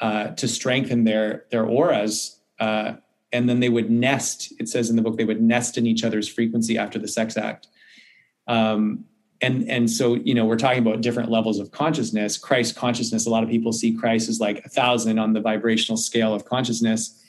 uh, to strengthen their their auras uh, and then they would nest it says in the book they would nest in each other's frequency after the sex act. Um, and and so you know we're talking about different levels of consciousness. Christ consciousness a lot of people see christ as like a thousand on the vibrational scale of consciousness.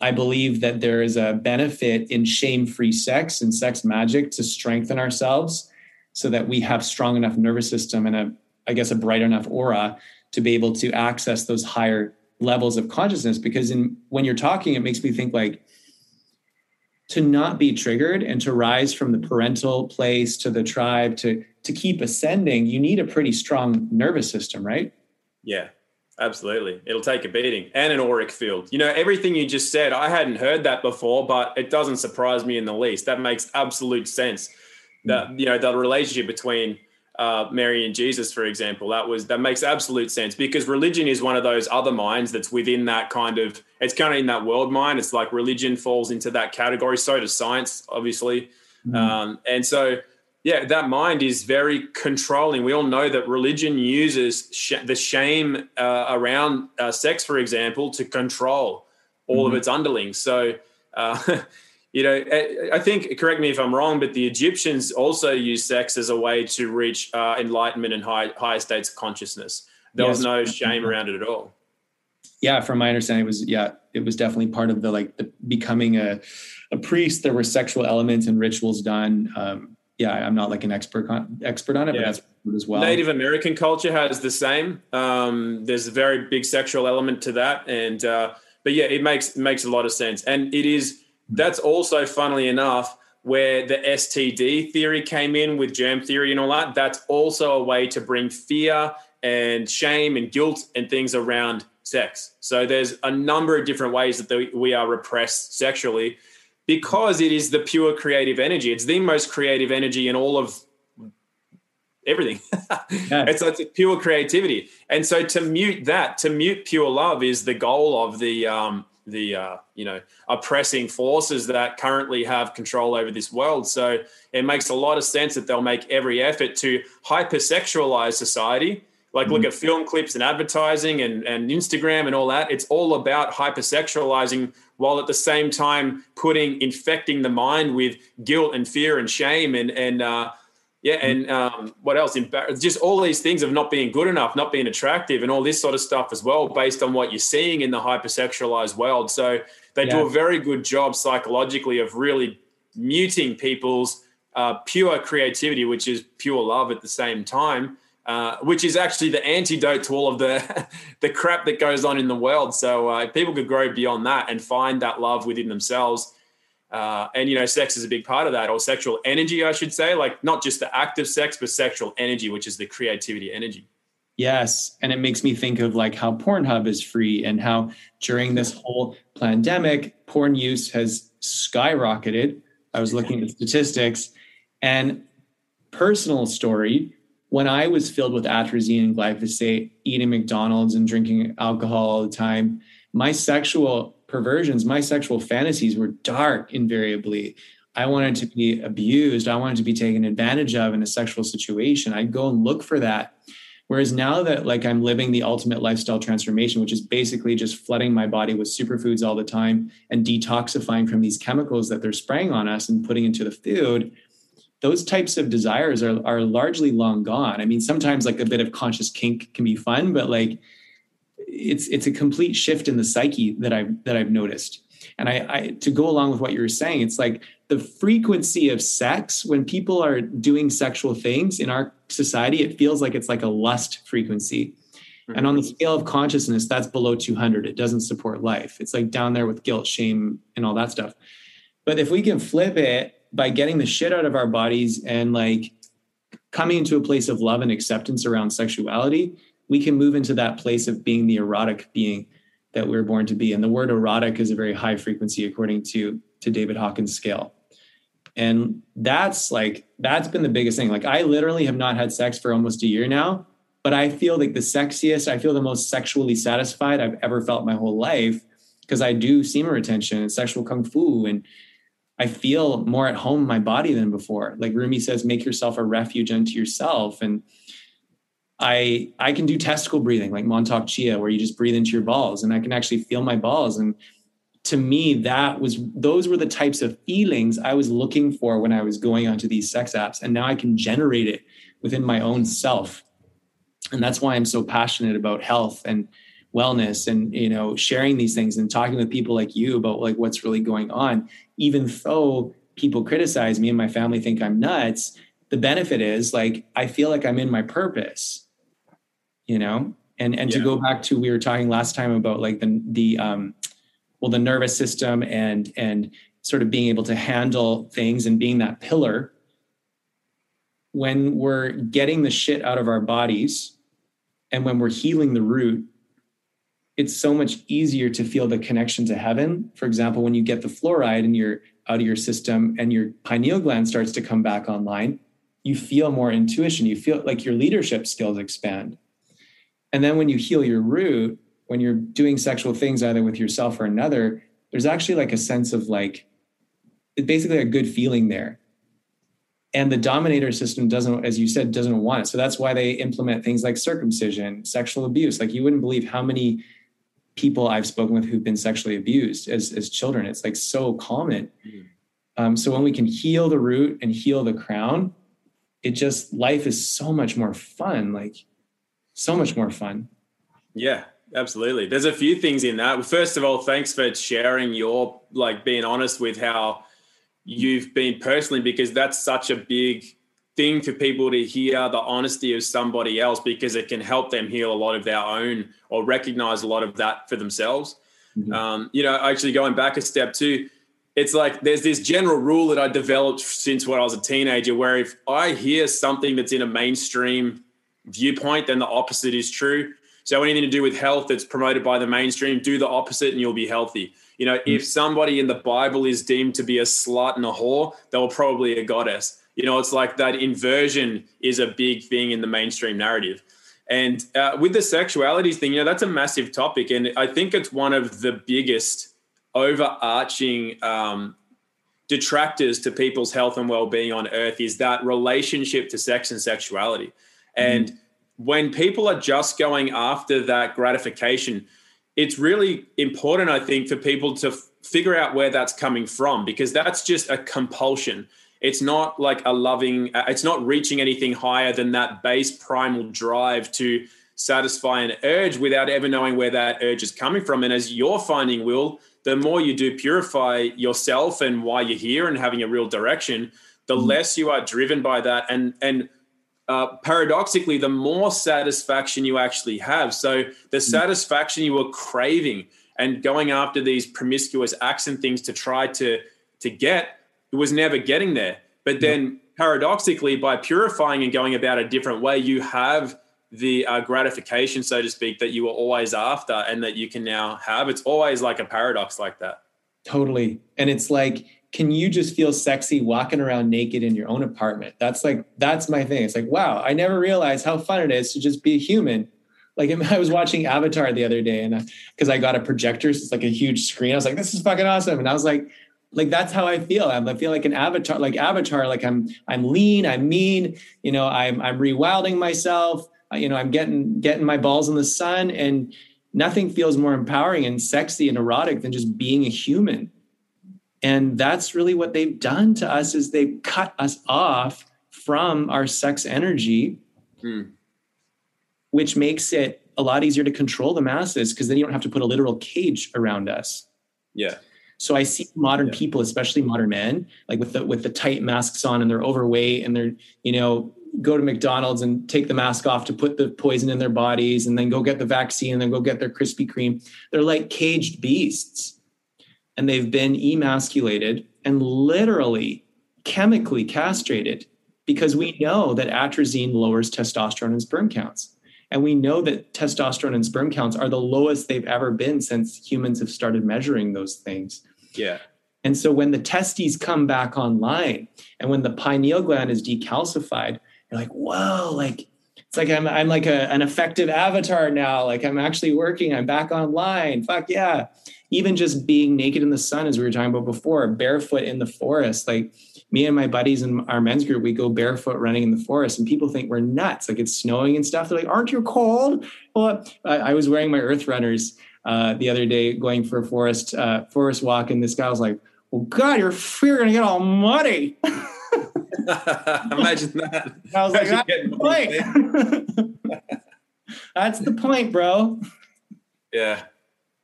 I believe that there is a benefit in shame-free sex and sex magic to strengthen ourselves so that we have strong enough nervous system and a i guess a bright enough aura to be able to access those higher levels of consciousness because in when you're talking it makes me think like to not be triggered and to rise from the parental place to the tribe to to keep ascending, you need a pretty strong nervous system, right? Yeah, absolutely. It'll take a beating and an auric field. You know, everything you just said, I hadn't heard that before, but it doesn't surprise me in the least. That makes absolute sense. That, hmm. you know, the relationship between uh, Mary and Jesus, for example, that was that makes absolute sense because religion is one of those other minds that's within that kind of it's kind of in that world mind. It's like religion falls into that category. So does science, obviously, mm-hmm. um, and so yeah, that mind is very controlling. We all know that religion uses sh- the shame uh, around uh, sex, for example, to control all mm-hmm. of its underlings. So. You know, I think, correct me if I'm wrong, but the Egyptians also used sex as a way to reach uh, enlightenment and high, higher states of consciousness. There yes. was no shame around it at all. Yeah, from my understanding, it was yeah, it was definitely part of the like the becoming a a priest. There were sexual elements and rituals done. Um, yeah, I'm not like an expert on, expert on it, yeah. but that's as well. Native American culture has the same. Um, there's a very big sexual element to that, and uh, but yeah, it makes makes a lot of sense, and it is that's also, funnily enough, where the STD theory came in with germ theory and all that. That's also a way to bring fear and shame and guilt and things around sex. So there's a number of different ways that we are repressed sexually because it is the pure creative energy. It's the most creative energy in all of everything. yeah. it's, it's pure creativity. And so to mute that, to mute pure love is the goal of the um, the uh, you know oppressing forces that currently have control over this world. So it makes a lot of sense that they'll make every effort to hypersexualize society. Like mm-hmm. look at film clips and advertising and, and Instagram and all that. It's all about hypersexualizing while at the same time putting infecting the mind with guilt and fear and shame and and uh, yeah, mm-hmm. and um, what else? Just all these things of not being good enough, not being attractive, and all this sort of stuff as well, based on what you're seeing in the hypersexualized world. So they yeah. do a very good job psychologically of really muting people's uh, pure creativity, which is pure love at the same time, uh, which is actually the antidote to all of the the crap that goes on in the world. So uh, people could grow beyond that and find that love within themselves uh, and you know, sex is a big part of that, or sexual energy, I should say, like not just the act of sex, but sexual energy, which is the creativity energy. Yes, and it makes me think of like how Pornhub is free, and how during this whole pandemic, porn use has skyrocketed. I was looking at statistics, and personal story. When I was filled with atrazine and glyphosate, eating McDonald's and drinking alcohol all the time, my sexual perversions, my sexual fantasies were dark invariably. I wanted to be abused. I wanted to be taken advantage of in a sexual situation. I'd go and look for that. Whereas now that like I'm living the ultimate lifestyle transformation, which is basically just flooding my body with superfoods all the time and detoxifying from these chemicals that they're spraying on us and putting into the food, those types of desires are, are largely long gone. I mean, sometimes like a bit of conscious kink can be fun, but like it's it's a complete shift in the psyche that I've that I've noticed. And I, I to go along with what you were saying, it's like the frequency of sex when people are doing sexual things in our society, it feels like it's like a lust frequency. And on the scale of consciousness, that's below 200. It doesn't support life. It's like down there with guilt, shame, and all that stuff. But if we can flip it by getting the shit out of our bodies and like coming into a place of love and acceptance around sexuality, we can move into that place of being the erotic being that we're born to be. And the word erotic is a very high frequency according to to David Hawkins' scale. And that's like that's been the biggest thing. Like I literally have not had sex for almost a year now, but I feel like the sexiest, I feel the most sexually satisfied I've ever felt my whole life because I do semen retention and sexual kung fu and I feel more at home in my body than before. Like Rumi says, make yourself a refuge unto yourself. And I I can do testicle breathing like Mantak Chia, where you just breathe into your balls, and I can actually feel my balls. And to me, that was those were the types of feelings I was looking for when I was going onto these sex apps, and now I can generate it within my own self. And that's why I'm so passionate about health and wellness and you know sharing these things and talking with people like you about like what's really going on even though people criticize me and my family think i'm nuts the benefit is like i feel like i'm in my purpose you know and and yeah. to go back to we were talking last time about like the the um well the nervous system and and sort of being able to handle things and being that pillar when we're getting the shit out of our bodies and when we're healing the root, it's so much easier to feel the connection to heaven. For example, when you get the fluoride and you're out of your system and your pineal gland starts to come back online, you feel more intuition. You feel like your leadership skills expand. And then when you heal your root, when you're doing sexual things either with yourself or another, there's actually like a sense of like, it's basically a good feeling there. And the dominator system doesn't as you said doesn't want it. So that's why they implement things like circumcision sexual abuse. Like you wouldn't believe how many people i've spoken with who've been sexually abused as, as children. It's like so common. Mm. um, so when we can heal the root and heal the crown it just life is so much more fun. Like so much more fun yeah absolutely there's a few things in that first of all thanks for sharing your like being honest with how you've been personally because that's such a big thing for people to hear the honesty of somebody else because it can help them heal a lot of their own or recognize a lot of that for themselves. Mm-hmm. Um, you know, actually going back a step too, it's like there's this general rule that I developed since when I was a teenager where if I hear something that's in a mainstream viewpoint, then the opposite is true. So anything to do with health that's promoted by the mainstream, do the opposite and you'll be healthy. You know, if somebody in the Bible is deemed to be a slut and a whore, they were probably a goddess. You know, it's like that inversion is a big thing in the mainstream narrative. And uh, with the sexuality thing, you know, that's a massive topic. And I think it's one of the biggest overarching um, detractors to people's health and well-being on earth is that relationship to sex and sexuality. And mm. when people are just going after that gratification, it's really important, I think, for people to f- figure out where that's coming from because that's just a compulsion. It's not like a loving, uh, it's not reaching anything higher than that base primal drive to satisfy an urge without ever knowing where that urge is coming from. And as you're finding, Will, the more you do purify yourself and why you're here and having a real direction, the mm. less you are driven by that. And, and, uh, paradoxically, the more satisfaction you actually have. So the mm. satisfaction you were craving and going after these promiscuous acts and things to try to to get, it was never getting there. But then paradoxically, by purifying and going about a different way, you have the uh, gratification, so to speak, that you were always after and that you can now have. It's always like a paradox like that. Totally. And it's like can you just feel sexy walking around naked in your own apartment? That's like, that's my thing. It's like, wow, I never realized how fun it is to just be a human. Like I was watching Avatar the other day and because I, I got a projector, so it's like a huge screen. I was like, this is fucking awesome. And I was like, like that's how I feel. I feel like an avatar, like Avatar. Like I'm, I'm lean, I'm mean. You know, I'm, I'm rewilding myself. You know, I'm getting, getting my balls in the sun, and nothing feels more empowering and sexy and erotic than just being a human and that's really what they've done to us is they've cut us off from our sex energy mm. which makes it a lot easier to control the masses because then you don't have to put a literal cage around us yeah so i see modern yeah. people especially modern men like with the with the tight masks on and they're overweight and they're you know go to mcdonald's and take the mask off to put the poison in their bodies and then go get the vaccine and then go get their krispy kreme they're like caged beasts and they've been emasculated and literally chemically castrated because we know that atrazine lowers testosterone and sperm counts. And we know that testosterone and sperm counts are the lowest they've ever been since humans have started measuring those things. Yeah. And so when the testes come back online and when the pineal gland is decalcified, you're like, whoa, like it's like I'm I'm like a, an effective avatar now. Like I'm actually working. I'm back online. Fuck yeah even just being naked in the sun, as we were talking about before, barefoot in the forest. Like me and my buddies in our men's group, we go barefoot running in the forest, and people think we're nuts. Like it's snowing and stuff. They're like, "Aren't you cold?" Well, I, I was wearing my Earth Runners uh, the other day, going for a forest uh, forest walk, and this guy was like, "Well, God, your feet are gonna get all muddy." Imagine that. I was like, "That's the point." That's the point, bro. Yeah.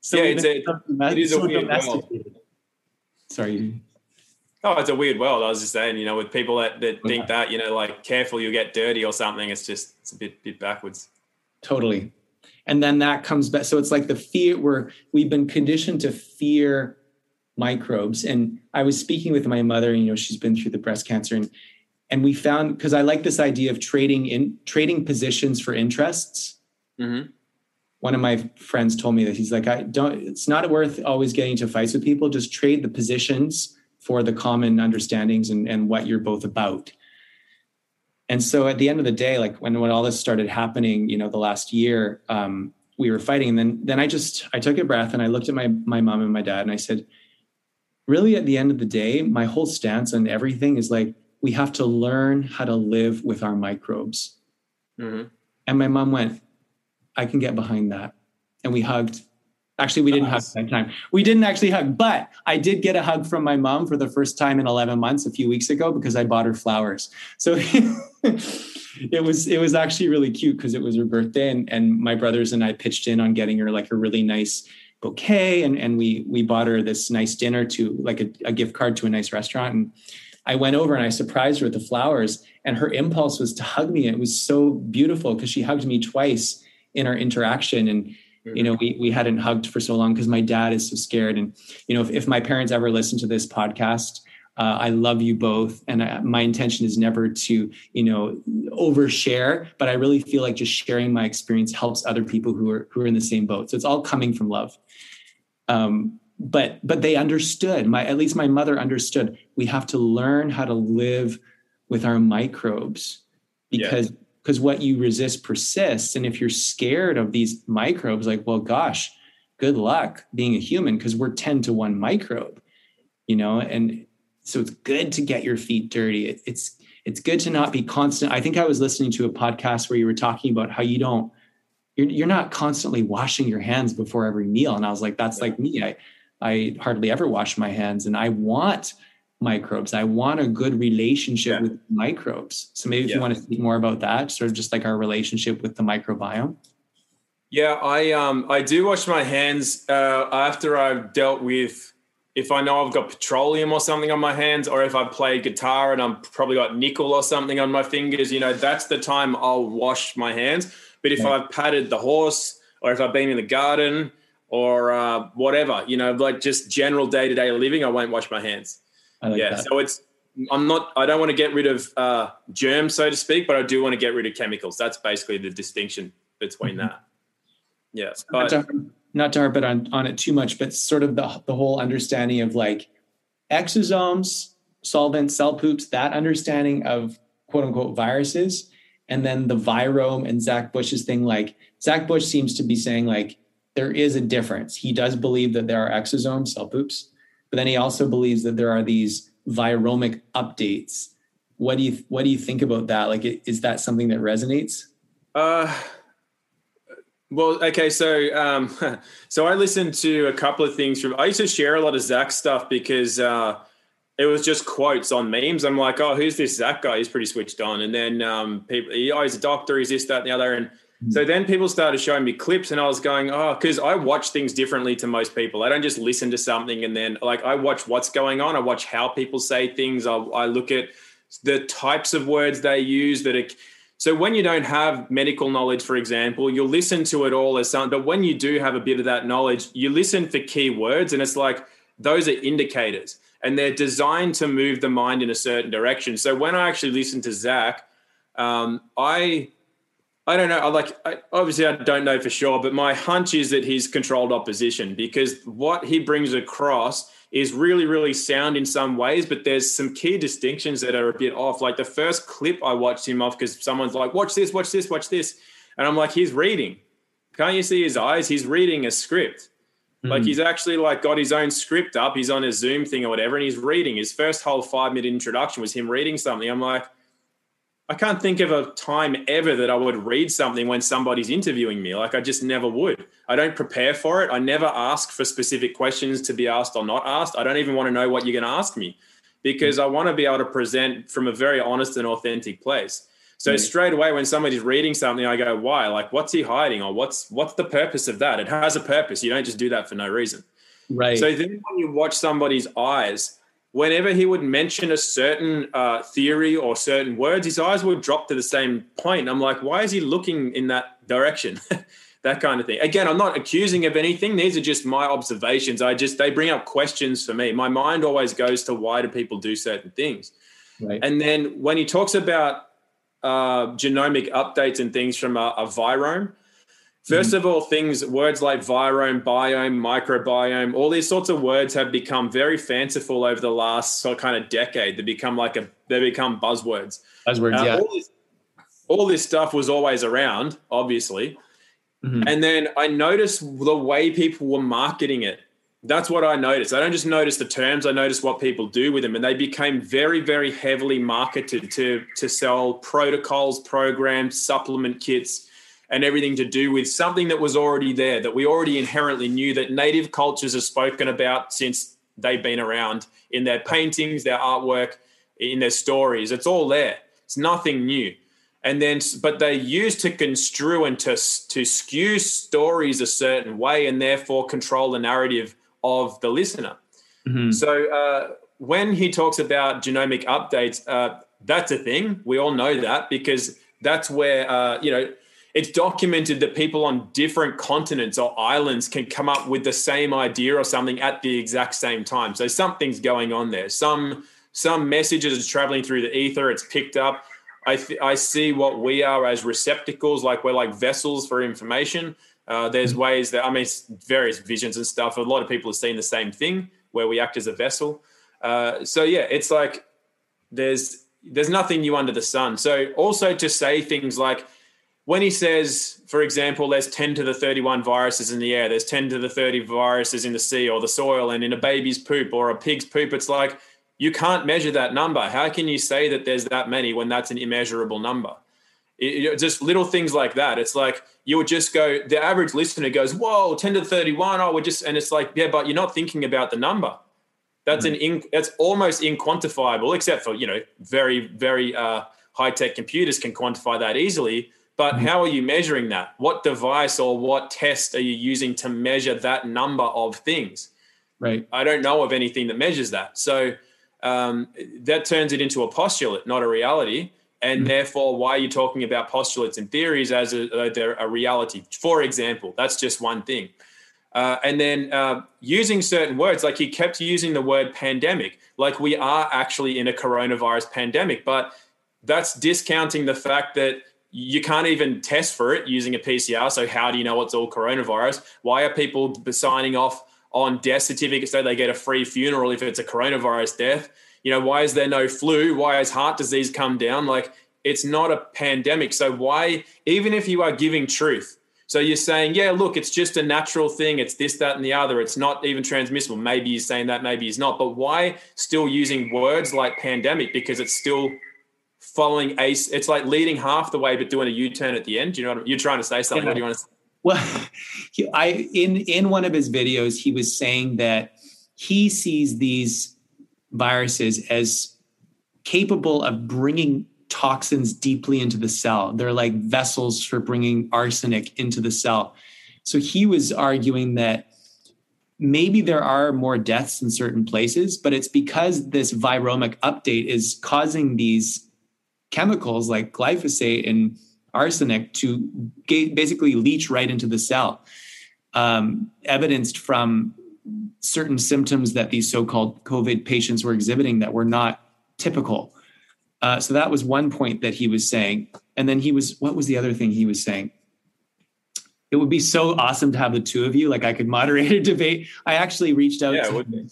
So yeah, it's a, it is a weird world. Sorry. Oh, it's a weird world. I was just saying, you know, with people that, that okay. think that, you know, like careful you'll get dirty or something, it's just it's a bit bit backwards. Totally. And then that comes back. So it's like the fear where we've been conditioned to fear microbes. And I was speaking with my mother, you know, she's been through the breast cancer and and we found because I like this idea of trading in trading positions for interests. Mm-hmm. One of my friends told me that he's like, I don't. It's not worth always getting into fights with people. Just trade the positions for the common understandings and, and what you're both about. And so at the end of the day, like when when all this started happening, you know, the last year, um, we were fighting, and then then I just I took a breath and I looked at my my mom and my dad and I said, really, at the end of the day, my whole stance on everything is like we have to learn how to live with our microbes. Mm-hmm. And my mom went, I can get behind that. And we hugged. Actually, we didn't Nice. hug that time. We didn't actually hug, but I did get a hug from my mom for the first time in 11 months a few weeks ago because I bought her flowers. So it was it was actually really cute because it was her birthday and, and my brothers and I pitched in on getting her like a really nice bouquet and, and we we bought her this nice dinner to like a, a gift card to a nice restaurant. And I went over and I surprised her with the flowers and her impulse was to hug me. It was so beautiful because she hugged me twice in our interaction. And you know we we hadn't hugged for so long because my dad is so scared. And you know if, if my parents ever listen to this podcast uh, i love you both. And I, my intention is never to you know overshare but i really feel like just sharing my experience helps other people who are who are in the same boat. So it's all coming from love um, but but they understood my at least my mother understood we have to learn how to live with our microbes Yeah. because because what you resist persists. And if you're scared of these microbes like well gosh good luck being a human because we're 10 to 1 microbe you know and so it's good to get your feet dirty. It, it's it's good to not be constant. I think i was listening to a podcast where you were talking about how you don't you're, you're not constantly washing your hands before every meal and i was like that's like me i i hardly ever wash my hands and i want microbes i want a good relationship Yeah. with microbes so maybe if Yeah. you want to speak more about that sort of just like our relationship with the microbiome Yeah, I um I do wash my hands uh, after I've dealt with if I know I've got petroleum or something on my hands, or if I play guitar and I'm probably got nickel or something on my fingers. You know, that's the time I'll wash my hands. But if Yeah. I've patted the horse, or if I've been in the garden, or uh, whatever, you know, like just general day to day living, I won't wash my hands. like yeah, that so it's I'm not I don't want to get rid of uh, germs, so to speak, but I do want to get rid of chemicals. That's basically the distinction between Mhm. that. Yeah, not but, to, not to harp it on, on it too much, but sort of the, the whole understanding of like exosomes, solvents, cell poops, that understanding of quote unquote viruses, and then the virome and Zach Bush's thing. Like Zach Bush seems to be saying like there is a difference. He does believe that there are exosomes, cell poops, but then he also believes that there are these viromic updates. What do you what do you think about that? Like, is that something that resonates? Uh, well, okay, so um, so I listened to a couple of things from. I used to share a lot of Zach stuff because uh, it was just quotes on memes. I'm like, oh, who's this Zach guy? He's pretty switched on. And then um, people, he, oh, he's a doctor. He's this, that, and the other. And so then people started showing me clips, and I was going, oh, because I watch things differently to most people. I don't just listen to something and then like I watch what's going on. I watch how people say things. I, I look at the types of words they use that are so when you don't have medical knowledge, for example, you'll listen to it all as something. But when you do have a bit of that knowledge, you listen for key words, and it's like those are indicators, and they're designed to move the mind in a certain direction. So when I actually listen to Zach, um, I I don't know. I like I, obviously I don't know for sure, but my hunch is that he's controlled opposition because what he brings across is really really sound in some ways, but there's some key distinctions that are a bit off. Like the first clip I watched him off because someone's like, "Watch this, watch this, watch this," and I'm like, "He's reading. Can't you see his eyes? He's reading a script." Like Mhm. he's actually like got his own script up. He's on a Zoom thing or whatever, and he's reading. His first whole five minute introduction was him reading something. I'm like, I can't think of a time ever that I would read something when somebody's interviewing me. Like I just never would. I don't prepare for it. I never ask for specific questions to be asked or not asked. I don't even want to know what you're going to ask me because I want to be able to present from a very honest and authentic place. So Right. straight away when somebody's reading something, I go, "Why? Like, what's he hiding, or what's what's the purpose of that? It has a purpose. You don't just do that for no reason." Right. So then when you watch somebody's eyes, whenever he would mention a certain uh, theory or certain words, his eyes would drop to the same point. I'm like, why is he looking in that direction? that kind of thing. Again, I'm not accusing of anything. These are just my observations. I just, they bring up questions for me. My mind always goes to why do people do certain things? Right. And then when he talks about uh, genomic updates and things from a, a virome, 1st of all, things, words like virome, biome, microbiome, all these sorts of words have become very fanciful over the last sort of kind of decade. They become like a, they become buzzwords. Buzzwords, Uh, yeah. all, this, all this stuff was always around, obviously. Mhm. And then I noticed the way people were marketing it. That's what I noticed. I don't just notice the terms, I notice what people do with them. And they became very, very heavily marketed to, to sell protocols, programs, supplement kits, and everything to do with something that was already there, that we already inherently knew that native cultures have spoken about since they've been around in their paintings, their artwork, in their stories. It's all there. It's nothing new. And then, but they used to construe and to to skew stories a certain way, and therefore control the narrative of the listener. Mhm. So uh, when he talks about genomic updates, uh, that's a thing. We all know that because that's where uh, you know it's documented that people on different continents or islands can come up with the same idea or something at the exact same time. So something's going on there. Some some messages are traveling through the ether. It's picked up. I, th- I see what we are as receptacles, like we're like vessels for information. Uh, there's ways that I mean, various visions and stuff. A lot of people have seen the same thing where we act as a vessel. Uh, so yeah, it's like there's there's nothing new under the sun. So also to say things like when he says, for example, there's 10 to the 31 viruses in the air, there's 10 to the 30 viruses in the sea or the soil and in a baby's poop or a pig's poop, it's like you can't measure that number. How can you say that there's that many when that's an immeasurable number? It- it- just little things like that. It's like you would just go, the average listener goes, Whoa, 10 to the 31. Oh, we're just, and it's like, yeah, but you're not thinking about the number. That's an in, that's almost inquantifiable, except for you know very very uh, high tech computers can quantify that easily. But how are you measuring that? What device or what test are you using to measure that number of things? Right. I don't know of anything that measures that. So um, that turns it into a postulate, not a reality. And therefore, why are you talking about postulates and theories as a, uh, they're a reality? For example, that's just one thing. Uh, and then uh, using certain words, like he kept using the word pandemic, like we are actually in a coronavirus pandemic, but that's discounting the fact that you can't even test for it using a PCR. So, how do you know it's all coronavirus? Why are people signing off on death certificates so they get a free funeral if it's a coronavirus death? You know, why is there no flu? Why has heart disease come down? Like, it's not a pandemic. So, why, even if you are giving truth, so you're saying, yeah, look, it's just a natural thing. It's this, that, and the other. It's not even transmissible. Maybe he's saying that, maybe he's not. But why still using words like pandemic? Because it's still following ace. It's like leading half the way, but doing a U-turn at the end. Do you know what I'm, you're trying to say? Something? What do you want to? say? Well, I in in one of his videos, he was saying that he sees these viruses as capable of bringing toxins deeply into the cell. They're like vessels for bringing arsenic into the cell. So he was arguing that maybe there are more deaths in certain places, but it's because this viromic update is causing these chemicals like glyphosate and arsenic to basically leach right into the cell, um, evidenced from certain symptoms that these so-called COVID patients were exhibiting that were not typical. Uh, so that was one point that he was saying, and then he was what was the other thing he was saying? It would be so awesome to have the two of you. Like I could moderate a debate. I actually reached out Yeah, to,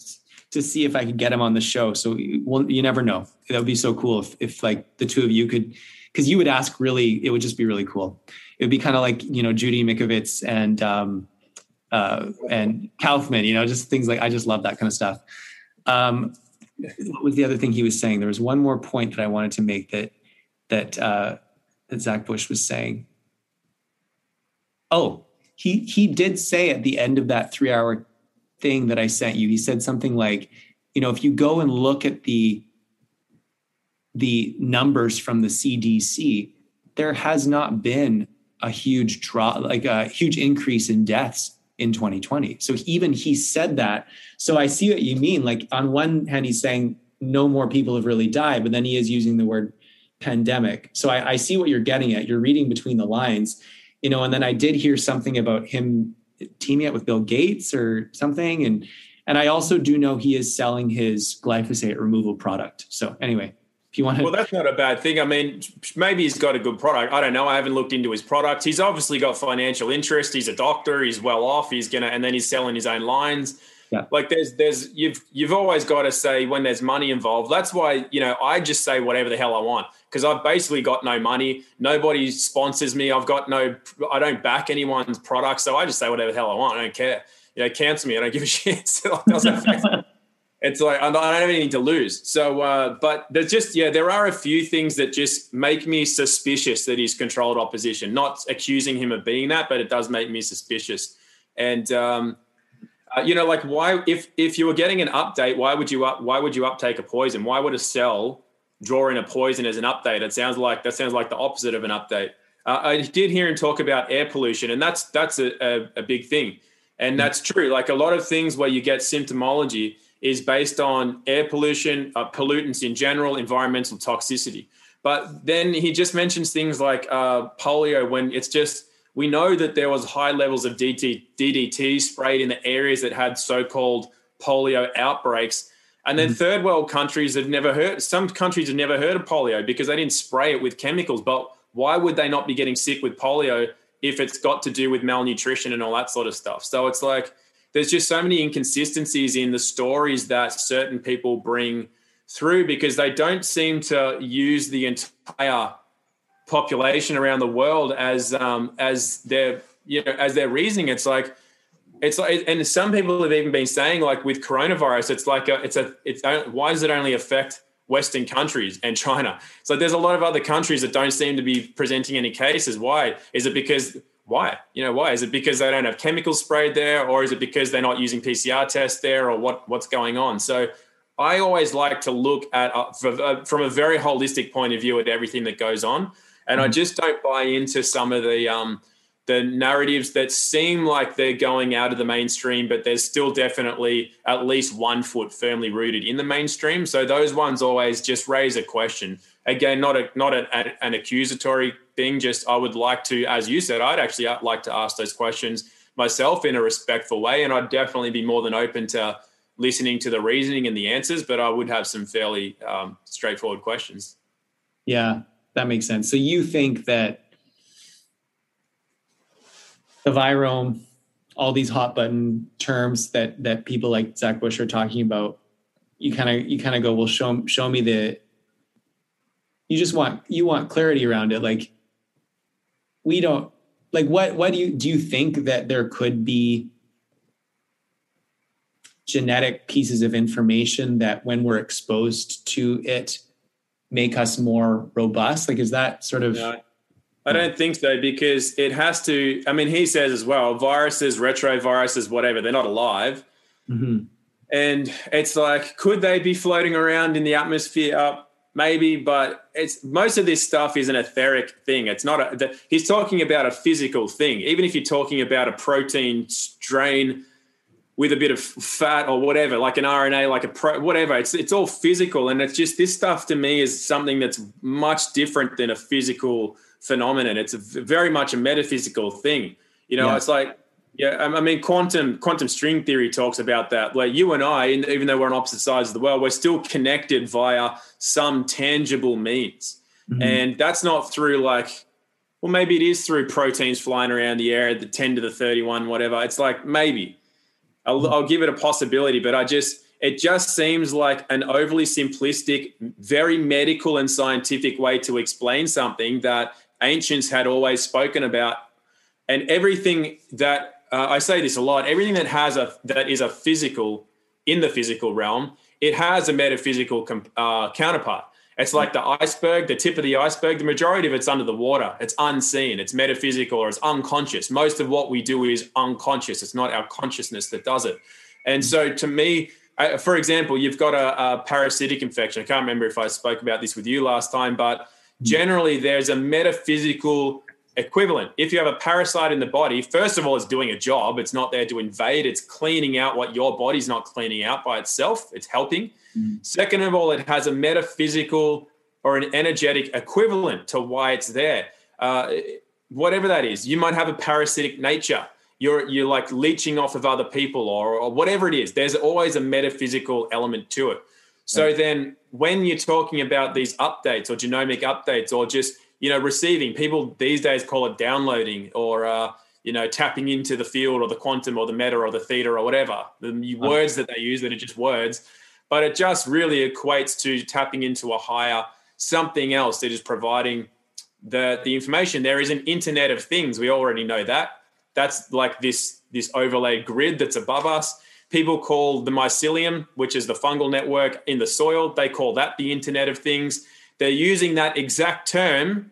to see if I could get him on the show. So well, you never know. That would be so cool if, if like the two of you could, because you would ask really, it would just be really cool. It would be kind of like you know Judy Mikovits and um, uh, and Kaufman. You know, just things like I just love that kind of stuff. Um, what was the other thing he was saying? There was one more point that I wanted to make that that uh, that Zach Bush was saying. Oh, he he did say at the end of that three hour thing that I sent you, he said something like, you know, if you go and look at the the numbers from the CDC, there has not been a huge drop, like a huge increase in deaths in 2020. So even he said that. So I see what you mean. Like on one hand, he's saying no more people have really died, but then he is using the word pandemic. So I, I see what you're getting at. You're reading between the lines, you know. And then I did hear something about him teaming up with Bill Gates or something, and and I also do know he is selling his glyphosate removal product. So anyway, If you want to, Well, that's not a bad thing. I mean, maybe he's got a good product. I don't know. I haven't looked into his product. He's obviously got financial interest. He's a doctor. He's well off. He's gonna, and then he's selling his own lines. Yeah. Like there's, there's, you've, you've always got to say when there's money involved. That's why you know I just say whatever the hell I want because I've basically got no money. Nobody sponsors me. I've got no, I don't back anyone's product, so I just say whatever the hell I want. I don't care. You know, cancel me. I don't give a shit. So it doesn't affect me it's like I don't have anything to lose. So, uh, but there's just yeah, there are a few things that just make me suspicious that he's controlled opposition. Not accusing him of being that, but it does make me suspicious. And um, uh, you know, like why if if you were getting an update, why would you up, why would you uptake a poison? Why would a cell draw in a poison as an update? It sounds like that sounds like the opposite of an update. Uh, I did hear him talk about air pollution, and that's that's a, a, a big thing, and that's true. Like a lot of things where you get symptomology is based on air pollution, uh, pollutants in general, environmental toxicity. But then he just mentions things like uh, polio when it's just we know that there was high levels of DT, DDT sprayed in the areas that had so-called polio outbreaks. And then third world countries have never heard, some countries have never heard of polio because they didn't spray it with chemicals. But why would they not be getting sick with polio if it's got to do with malnutrition and all that sort of stuff? So it's like, there's just so many inconsistencies in the stories that certain people bring through because they don't seem to use the entire population around the world as um, as their you know as their reasoning. It's like it's like, and some people have even been saying like with coronavirus, it's like a, it's a it's why does it only affect Western countries and China? So there's a lot of other countries that don't seem to be presenting any cases. Why is it because why? You know, why is it because they don't have chemicals sprayed there, or is it because they're not using PCR tests there, or what what's going on? So I always like to look at uh, from a very holistic point of view at everything that goes on, and I just don't buy into some of the um, the narratives that seem like they're going out of the mainstream, but there's still definitely at least one foot firmly rooted in the mainstream. So those ones always just raise a question. Again, not a not an accusatory thing. Just I would like to, as you said, I'd actually like to ask those questions myself in a respectful way, and I'd definitely be more than open to listening to the reasoning and the answers. But I would have some fairly um, straightforward questions. Yeah, that makes sense. So you think that the virome, all these hot button terms that that people like Zach Bush are talking about, you kind of you kind of go, well, show show me the. You just want you want clarity around it, like we don't like what what do you do you think that there could be genetic pieces of information that when we're exposed to it make us more robust like is that sort of no, I don't think so because it has to. I mean, he says as well, viruses, retroviruses, whatever, they're not alive. mm-hmm. And it's like, could they be floating around in the atmosphere? Uh, maybe, but it's most of this stuff is an etheric thing. It's not a. The, he's talking about a physical thing. Even if you're talking about a protein strain with a bit of fat or whatever, like an RNA, like a pro, whatever. It's it's all physical, and it's just this stuff to me is something that's much different than a physical phenomenon. It's a, very much a metaphysical thing. You know, Yeah. it's like yeah, I mean, quantum quantum string theory talks about that. Like you and I, even though we're on opposite sides of the world, we're still connected via some tangible means, Mhm. and that's not through like. Well, maybe it is through proteins flying around the air at the 10 to the 31, whatever. It's like maybe. I'll, I'll give it a possibility, but I just, it just seems like an overly simplistic, very medical and scientific way to explain something that ancients had always spoken about. And everything that, uh, I say this a lot, everything that has a, that is a physical, in the physical realm, it has a metaphysical com- uh, counterpart. It's like the iceberg, the tip of the iceberg. The majority of it's under the water. It's unseen. It's metaphysical or it's unconscious. Most of what we do is unconscious. It's not our consciousness that does it. And so, to me, I, for example, you've got a, a parasitic infection. I can't remember if I spoke about this with you last time, but generally, there's a metaphysical equivalent. If you have a parasite in the body, first of all, it's doing a job. It's not there to invade. It's cleaning out what your body's not cleaning out by itself. It's helping. Second of all, it has a metaphysical or an energetic equivalent to why it's there. Uh, whatever that is, you might have a parasitic nature. You're you're like leeching off of other people or, or whatever it is. There's always a metaphysical element to it. So then when you're talking about these updates or genomic updates or just, you know, receiving, people these days call it downloading or, uh, you know, tapping into the field or the quantum or the meta or the theta or whatever, the words that they use that are just words. But it just really equates to tapping into a higher something else that is providing the, the information. There is an internet of things. We already know that. That's like this, this overlay grid that's above us People call the mycelium, which is the fungal network in the soil, they call that the Internet of Things. They're using that exact term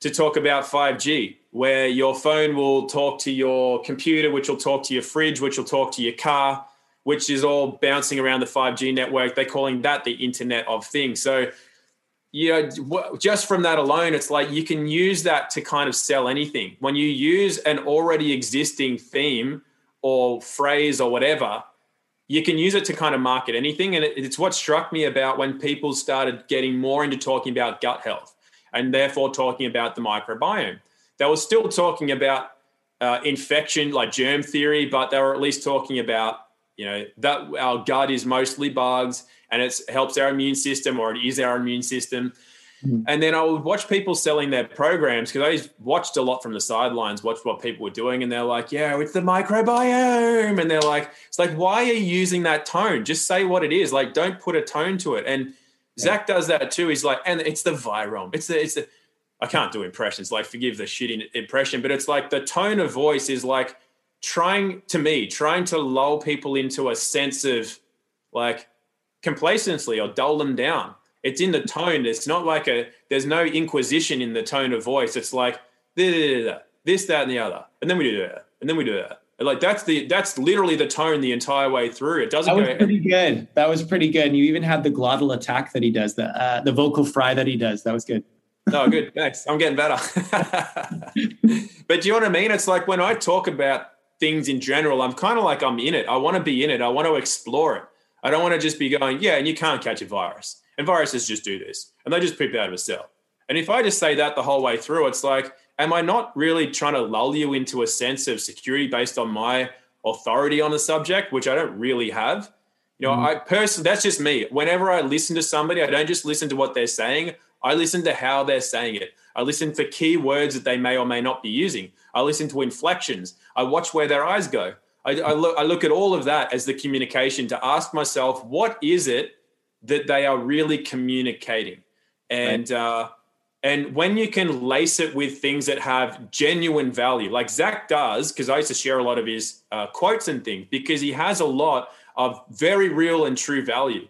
to talk about 5G, where your phone will talk to your computer, which will talk to your fridge, which will talk to your car, which is all bouncing around the 5G network. They're calling that the Internet of Things. So, you know, just from that alone, it's like you can use that to kind of sell anything. When you use an already existing theme or phrase or whatever, you can use it to kind of market anything. And it's what struck me about when people started getting more into talking about gut health and therefore talking about the microbiome. They were still talking about uh, infection, like germ theory, but they were at least talking about, you know, that our gut is mostly bugs and it helps our immune system or it is our immune system. Mm. And then I would watch people selling their programs because I watched a lot from the sidelines, watched what people were doing, and they're like, "Yeah, it's the microbiome," and they're like, "It's like, why are you using that tone? Just say what it is. Like, don't put a tone to it." And yeah. Zach does that too. He's like, "And it's the virome. It's the it's the." I can't do impressions. Like, forgive the shitty impression, but it's like the tone of voice is like trying to me, trying to lull people into a sense of like complacency or dull them down it's in the tone. It's not like a there's no inquisition in the tone of voice. It's like this, that, and the other, and then we do that, and then we do that. like that's the that's literally the tone the entire way through. It doesn't. That was go, pretty good. That was pretty good. And you even had the glottal attack that he does, the uh, the vocal fry that he does. That was good. oh, good. Thanks. I'm getting better. but do you know what I mean? It's like when I talk about things in general, I'm kind of like I'm in it. I want to be in it. I want to explore it. I don't want to just be going, yeah, and you can't catch a virus. And viruses just do this and they just poop out of a cell. And if I just say that the whole way through, it's like, am I not really trying to lull you into a sense of security based on my authority on the subject, which I don't really have? You know, mm. I personally, that's just me. Whenever I listen to somebody, I don't just listen to what they're saying, I listen to how they're saying it. I listen for key words that they may or may not be using. I listen to inflections. I watch where their eyes go. I, I, look, I look at all of that as the communication to ask myself, what is it that they are really communicating. And right. uh, and when you can lace it with things that have genuine value, like Zach does, because I used to share a lot of his uh, quotes and things, because he has a lot of very real and true value.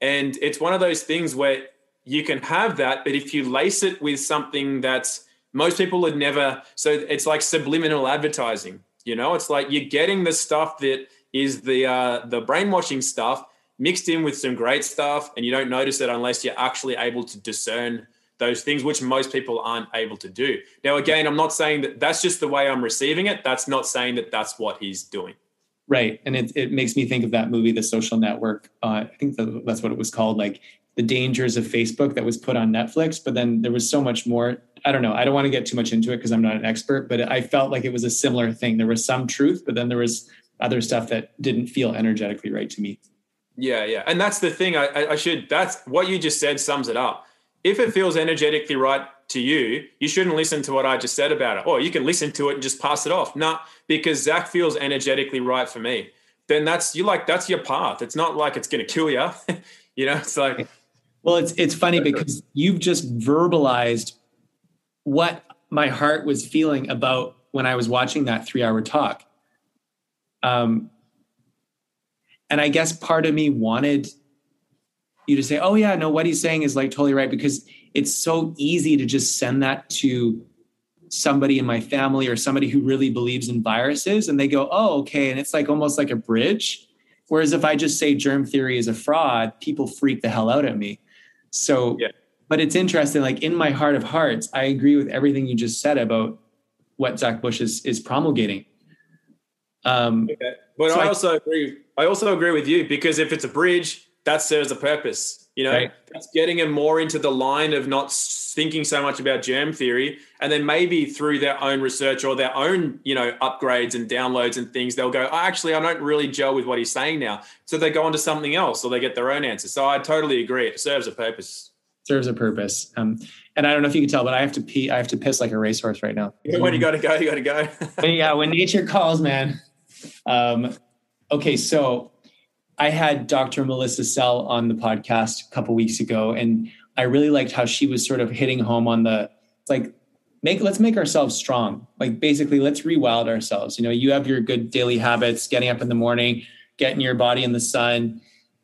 And it's one of those things where you can have that, but if you lace it with something that's most people would never, so it's like subliminal advertising. You know, it's like you're getting the stuff that is the uh, the brainwashing stuff, mixed in with some great stuff, and you don't notice it unless you're actually able to discern those things, which most people aren't able to do. Now, again, I'm not saying that that's just the way I'm receiving it. That's not saying that that's what he's doing. Right, and it it makes me think of that movie, The Social Network. Uh, I think the, that's what it was called, like the dangers of Facebook that was put on Netflix. But then there was so much more. I don't know. I don't want to get too much into it because I'm not an expert, but I felt like it was a similar thing. There was some truth, but then there was other stuff that didn't feel energetically right to me. Yeah, yeah, and that's the thing. I, I should. That's what you just said sums it up. If it feels energetically right to you, you shouldn't listen to what I just said about it. Or you can listen to it and just pass it off. No, because Zach feels energetically right for me. Then that's you like that's your path. It's not like it's going to kill you. you know, it's like. Well, it's it's funny because you've just verbalized what my heart was feeling about when I was watching that three hour talk. Um, and I guess part of me wanted you to say, oh, yeah, no, what he's saying is like totally right, because it's so easy to just send that to somebody in my family or somebody who really believes in viruses and they go, oh, okay. And it's like almost like a bridge. Whereas if I just say germ theory is a fraud, people freak the hell out at me. So, yeah. but it's interesting. Like in my heart of hearts, I agree with everything you just said about what Zach Bush is, is promulgating. Um, okay. But so I also I, agree. I also agree with you because if it's a bridge, that serves a purpose. You know, Right. that's getting them more into the line of not thinking so much about germ theory, and then maybe through their own research or their own, you know, upgrades and downloads and things, they'll go, oh, actually, I don't really gel with what he's saying now. So they go on to something else, or they get their own answer. So I totally agree. It serves a purpose. serves a purpose. Um, and I don't know if you can tell, but I have to pee. I have to piss like a racehorse right now. When you got to go, you got to go. Yeah, when nature calls, man. Um, okay, so I had Dr. Melissa Sell on the podcast a couple weeks ago, and I really liked how she was sort of hitting home on the like make let's make ourselves strong. Like basically, let's rewild ourselves. You know, you have your good daily habits, getting up in the morning, getting your body in the sun.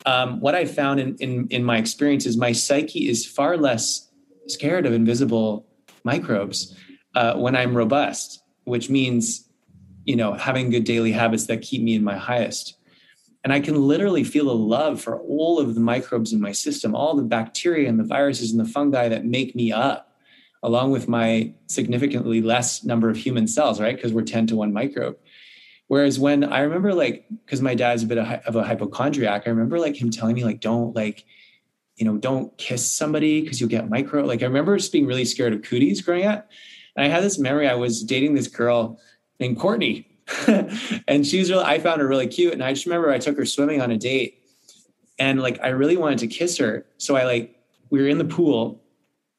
Um, what I found in, in in my experience is my psyche is far less scared of invisible microbes uh, when I'm robust, which means you know having good daily habits that keep me in my highest. And i can literally feel a love for all of the microbes in my system all the bacteria and the viruses and the fungi that make me up along with my significantly less number of human cells right? Because we're 10 to 1 microbe. Whereas when i remember like because my dad's a bit of a hypochondriac i remember like him telling me like don't like you know don't kiss somebody because you'll get micro like i remember just being really scared of cooties growing up. And i had this memory i was dating this girl named Courtney. and she's really, I found her really cute. And I just remember I took her swimming on a date and like, I really wanted to kiss her. So I like, we were in the pool.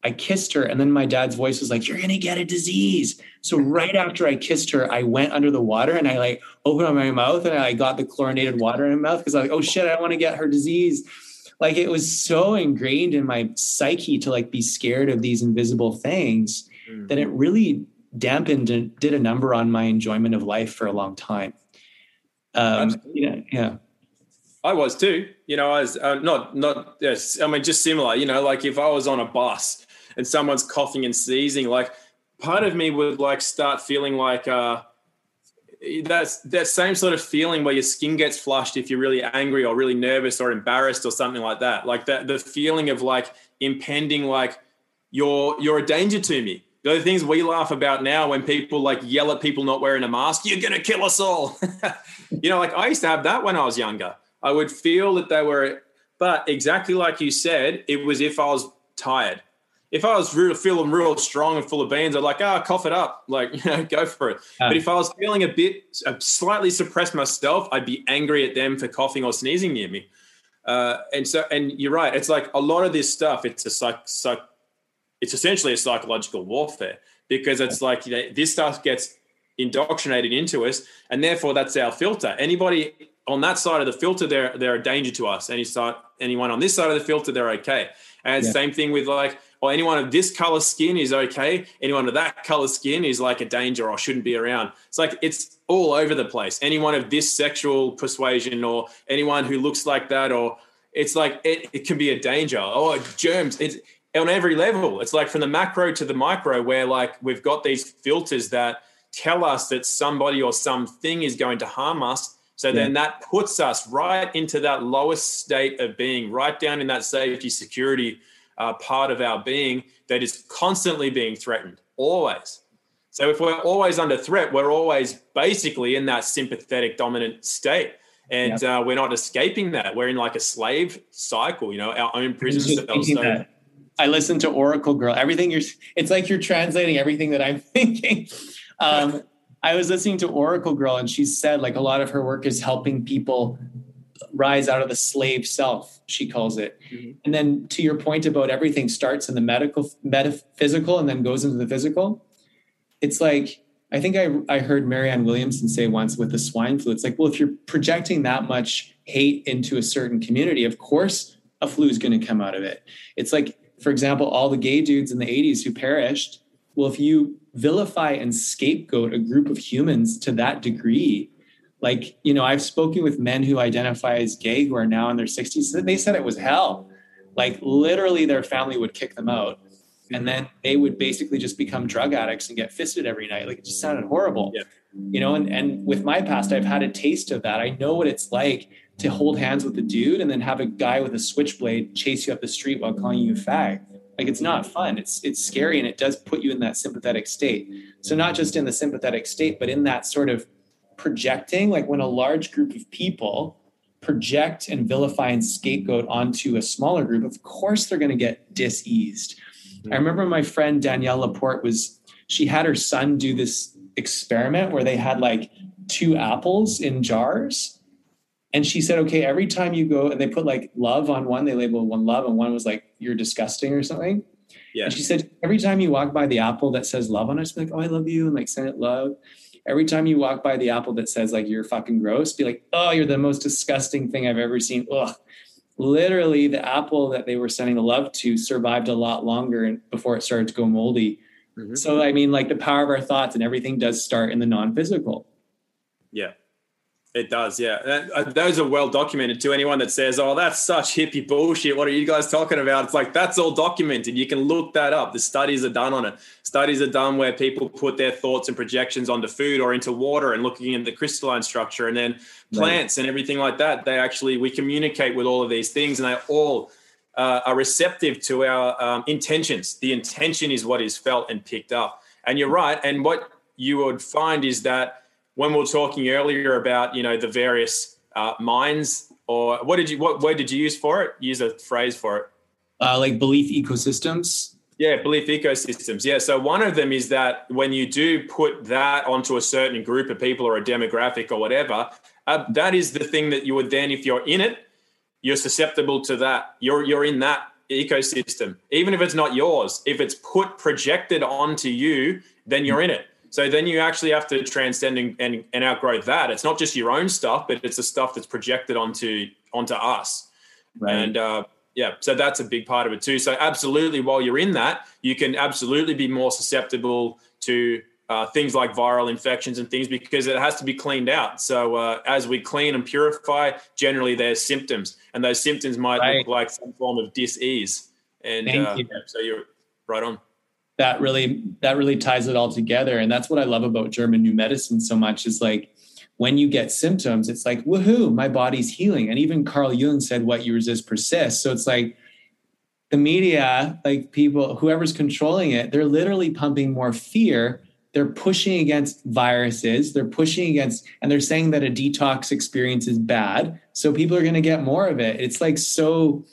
I kissed her. And then my dad's voice was like, you're going to get a disease. So right after I kissed her, I went under the water and I like opened up my mouth and I got the chlorinated water in my mouth because I was like, oh shit, I don't want to get her disease. Like it was so ingrained in my psyche to like be scared of these invisible things mm. that it really dampened and did a number on my enjoyment of life for a long time. Um, yeah, yeah, I was too. You know, I was uh, not not yes. I mean, just similar. You know, like if I was on a bus and someone's coughing and sneezing, like part of me would like start feeling like uh, that's that same sort of feeling where your skin gets flushed if you're really angry or really nervous or embarrassed or something like that. Like that, the feeling of like impending, like you're you're a danger to me. The things we laugh about now when people like yell at people not wearing a mask, you're gonna kill us all. you know, like I used to have that when I was younger. I would feel that they were, but exactly like you said, it was if I was tired. If I was real, feeling real strong and full of beans, I'd like, ah, cough it up, like you know, go for it. Ah. but if I was feeling a bit uh, slightly suppressed myself, I'd be angry at them for coughing or sneezing near me. Uh, and so, and you're right. It's like a lot of this stuff. It's a psych, psych it's essentially a psychological warfare because it's like you know, this stuff gets indoctrinated into us, and therefore that's our filter. Anybody on that side of the filter, they're they're a danger to us. Any side, anyone on this side of the filter, they're okay. And Yeah. same thing with like, or anyone of this color skin is okay. Anyone of that color skin is like a danger or shouldn't be around. It's like it's all over the place. Anyone of this sexual persuasion or anyone who looks like that, or it's like it, it can be a danger. Oh, germs. It's on every level. It's like from the macro to the micro, where like we've got these filters that tell us that somebody or something is going to harm us. So then that puts us right into that lowest state of being, right down in that safety security uh, part of our being that is constantly being threatened, always. So if we're always under threat, we're always basically in that sympathetic dominant state. And uh, we're not escaping that. We're in like a slave cycle, you know, our own prison cells. So, that. I listened to Oracle Girl. Everything you're, it's like you're translating everything that I'm thinking. Um, I was listening to Oracle Girl, and she said like a lot of her work is helping people rise out of the slave self. She calls it. Mhm. And then to your point about everything starts in the medical, metaphysical, and then goes into the physical. It's like I think I I heard Marianne Williamson say once with the swine flu. It's like, well, if you're projecting that much hate into a certain community, of course a flu is going to come out of it. It's like, for example, all the gay dudes in the 80s who perished. Well, if you vilify and scapegoat a group of humans to that degree, like, you know, I've spoken with men who identify as gay who are now in their 60s. They said it was hell. Like, literally, their family would kick them out. And then they would basically just become drug addicts and get fisted every night. Like, it just sounded horrible. Yeah. You know, and, and with my past, I've had a taste of that. I know what it's like to hold hands with a dude and then have a guy with a switchblade chase you up the street while calling you a fag. Like it's not fun. It's it's scary and it does put you in that sympathetic state. So not just in the sympathetic state, but in that sort of projecting, like when a large group of people project and vilify and scapegoat onto a smaller group, of course they're going to get diseased. I mm-hmm. remember my friend Danielle Laporte was, she had her son do this experiment where they had like two apples in jars. And she said, okay, every time you go, and they put like love on one, they labeled one love, and one was like, you're disgusting or something. Yeah. And she said, every time you walk by the apple that says love on it, be like, oh, I love you, and like send it love. Every time you walk by the apple that says like you're fucking gross, be like, oh, you're the most disgusting thing I've ever seen. Ugh. Literally, the apple that they were sending the love to survived a lot longer and before it started to go moldy. Mhm. So I mean, like the power of our thoughts and everything does start in the non-physical. Yeah, it does. Yeah, That- uh, those are well documented. To anyone that says, "Oh, that's such hippie bullshit," what are you guys talking about? It's like that's all documented. You can look that up. The studies are done on it. Studies are done where people put their thoughts and projections onto food or into water and looking at the crystalline structure, and then plants and everything like that. They actually we communicate with all of these things, and they all uh, are receptive to our um, intentions. The intention is what is felt and picked up. And you're right. And what you would find is that when we were talking earlier about you know the various uh, minds, or what did you what word did you use for it? Use a phrase for it. Uh, like belief ecosystems. Yeah, belief ecosystems. Yeah. So one of them is that when you do put that onto a certain group of people or a demographic or whatever, uh, that is the thing that you would then, if you're in it, you're susceptible to that. You're you're in that ecosystem, even if it's not yours. If it's put projected onto you, then you're in it. So then you actually have to transcend and, and, and outgrow that. It's not just your own stuff, but it's the stuff that's projected onto onto us. And uh, yeah, so that's a big part of it too. So absolutely, while you're in that, you can absolutely be more susceptible to uh, things like viral infections and things because it has to be cleaned out. So uh, as we clean and purify, generally there's symptoms, and those symptoms might Right. look like some form of dis-ease. And uh, you. so you're right on. That really that really ties it all together. And that's what i love about german new medicine so much is like when you get symptoms it's like woohoo my body's healing. And even carl jung said what you resist persists. So it's like the media like people whoever's controlling it they're literally pumping more fear. They're pushing against viruses. They're pushing against and they're saying that a detox experience is bad. So people are going to get more of it. It's like so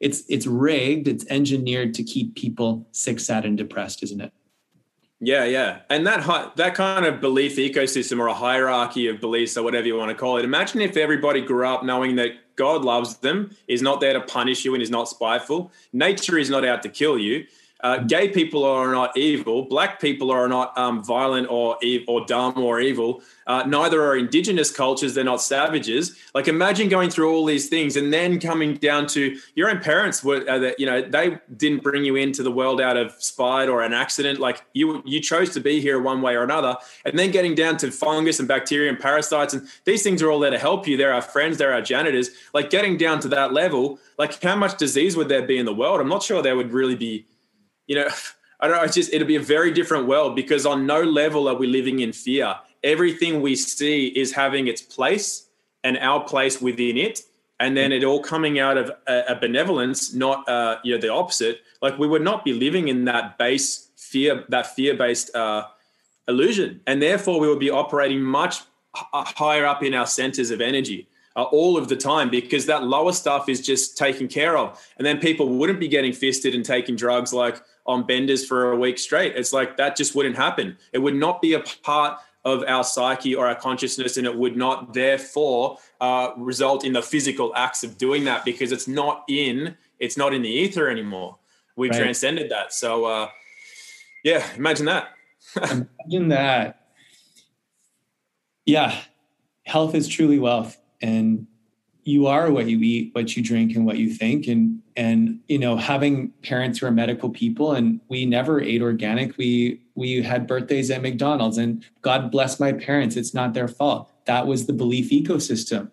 it's it's rigged it's engineered to keep people sick sad and depressed isn't it Yeah, yeah, and that hi- that kind of belief ecosystem or a hierarchy of beliefs or whatever you want to call it. Imagine if everybody grew up knowing that God loves them, is not there to punish you, and is not spiteful. Nature is not out to kill you. Uh, gay people are not evil. Black people are not um, violent or or dumb or evil. Uh, neither are indigenous cultures. They're not savages. Like imagine going through all these things and then coming down to your own parents were uh, you know they didn't bring you into the world out of spite or an accident. Like you you chose to be here one way or another. And then getting down to fungus and bacteria and parasites and these things are all there to help you. They're our friends. They're our janitors. Like getting down to that level. Like how much disease would there be in the world? I'm not sure there would really be you know, I don't know. It's just it'll be a very different world because on no level are we living in fear. Everything we see is having its place and our place within it, and then it all coming out of a, a benevolence, not uh, you know the opposite. Like we would not be living in that base fear, that fear based uh, illusion, and therefore we would be operating much higher up in our centers of energy uh, all of the time because that lower stuff is just taken care of. And then people wouldn't be getting fisted and taking drugs like on benders for a week straight. It's like that just wouldn't happen. It would not be a part of our psyche or our consciousness, and it would not therefore uh, result in the physical acts of doing that because it's not in it's not in the ether anymore. We've Right. transcended that. So uh, yeah, imagine that. imagine that yeah health is truly wealth and you are what you eat what you drink and what you think. And and you know having parents who are medical people and we never ate organic. We we had birthdays at mcdonald's and god bless my parents. It's not their fault. That was the belief ecosystem.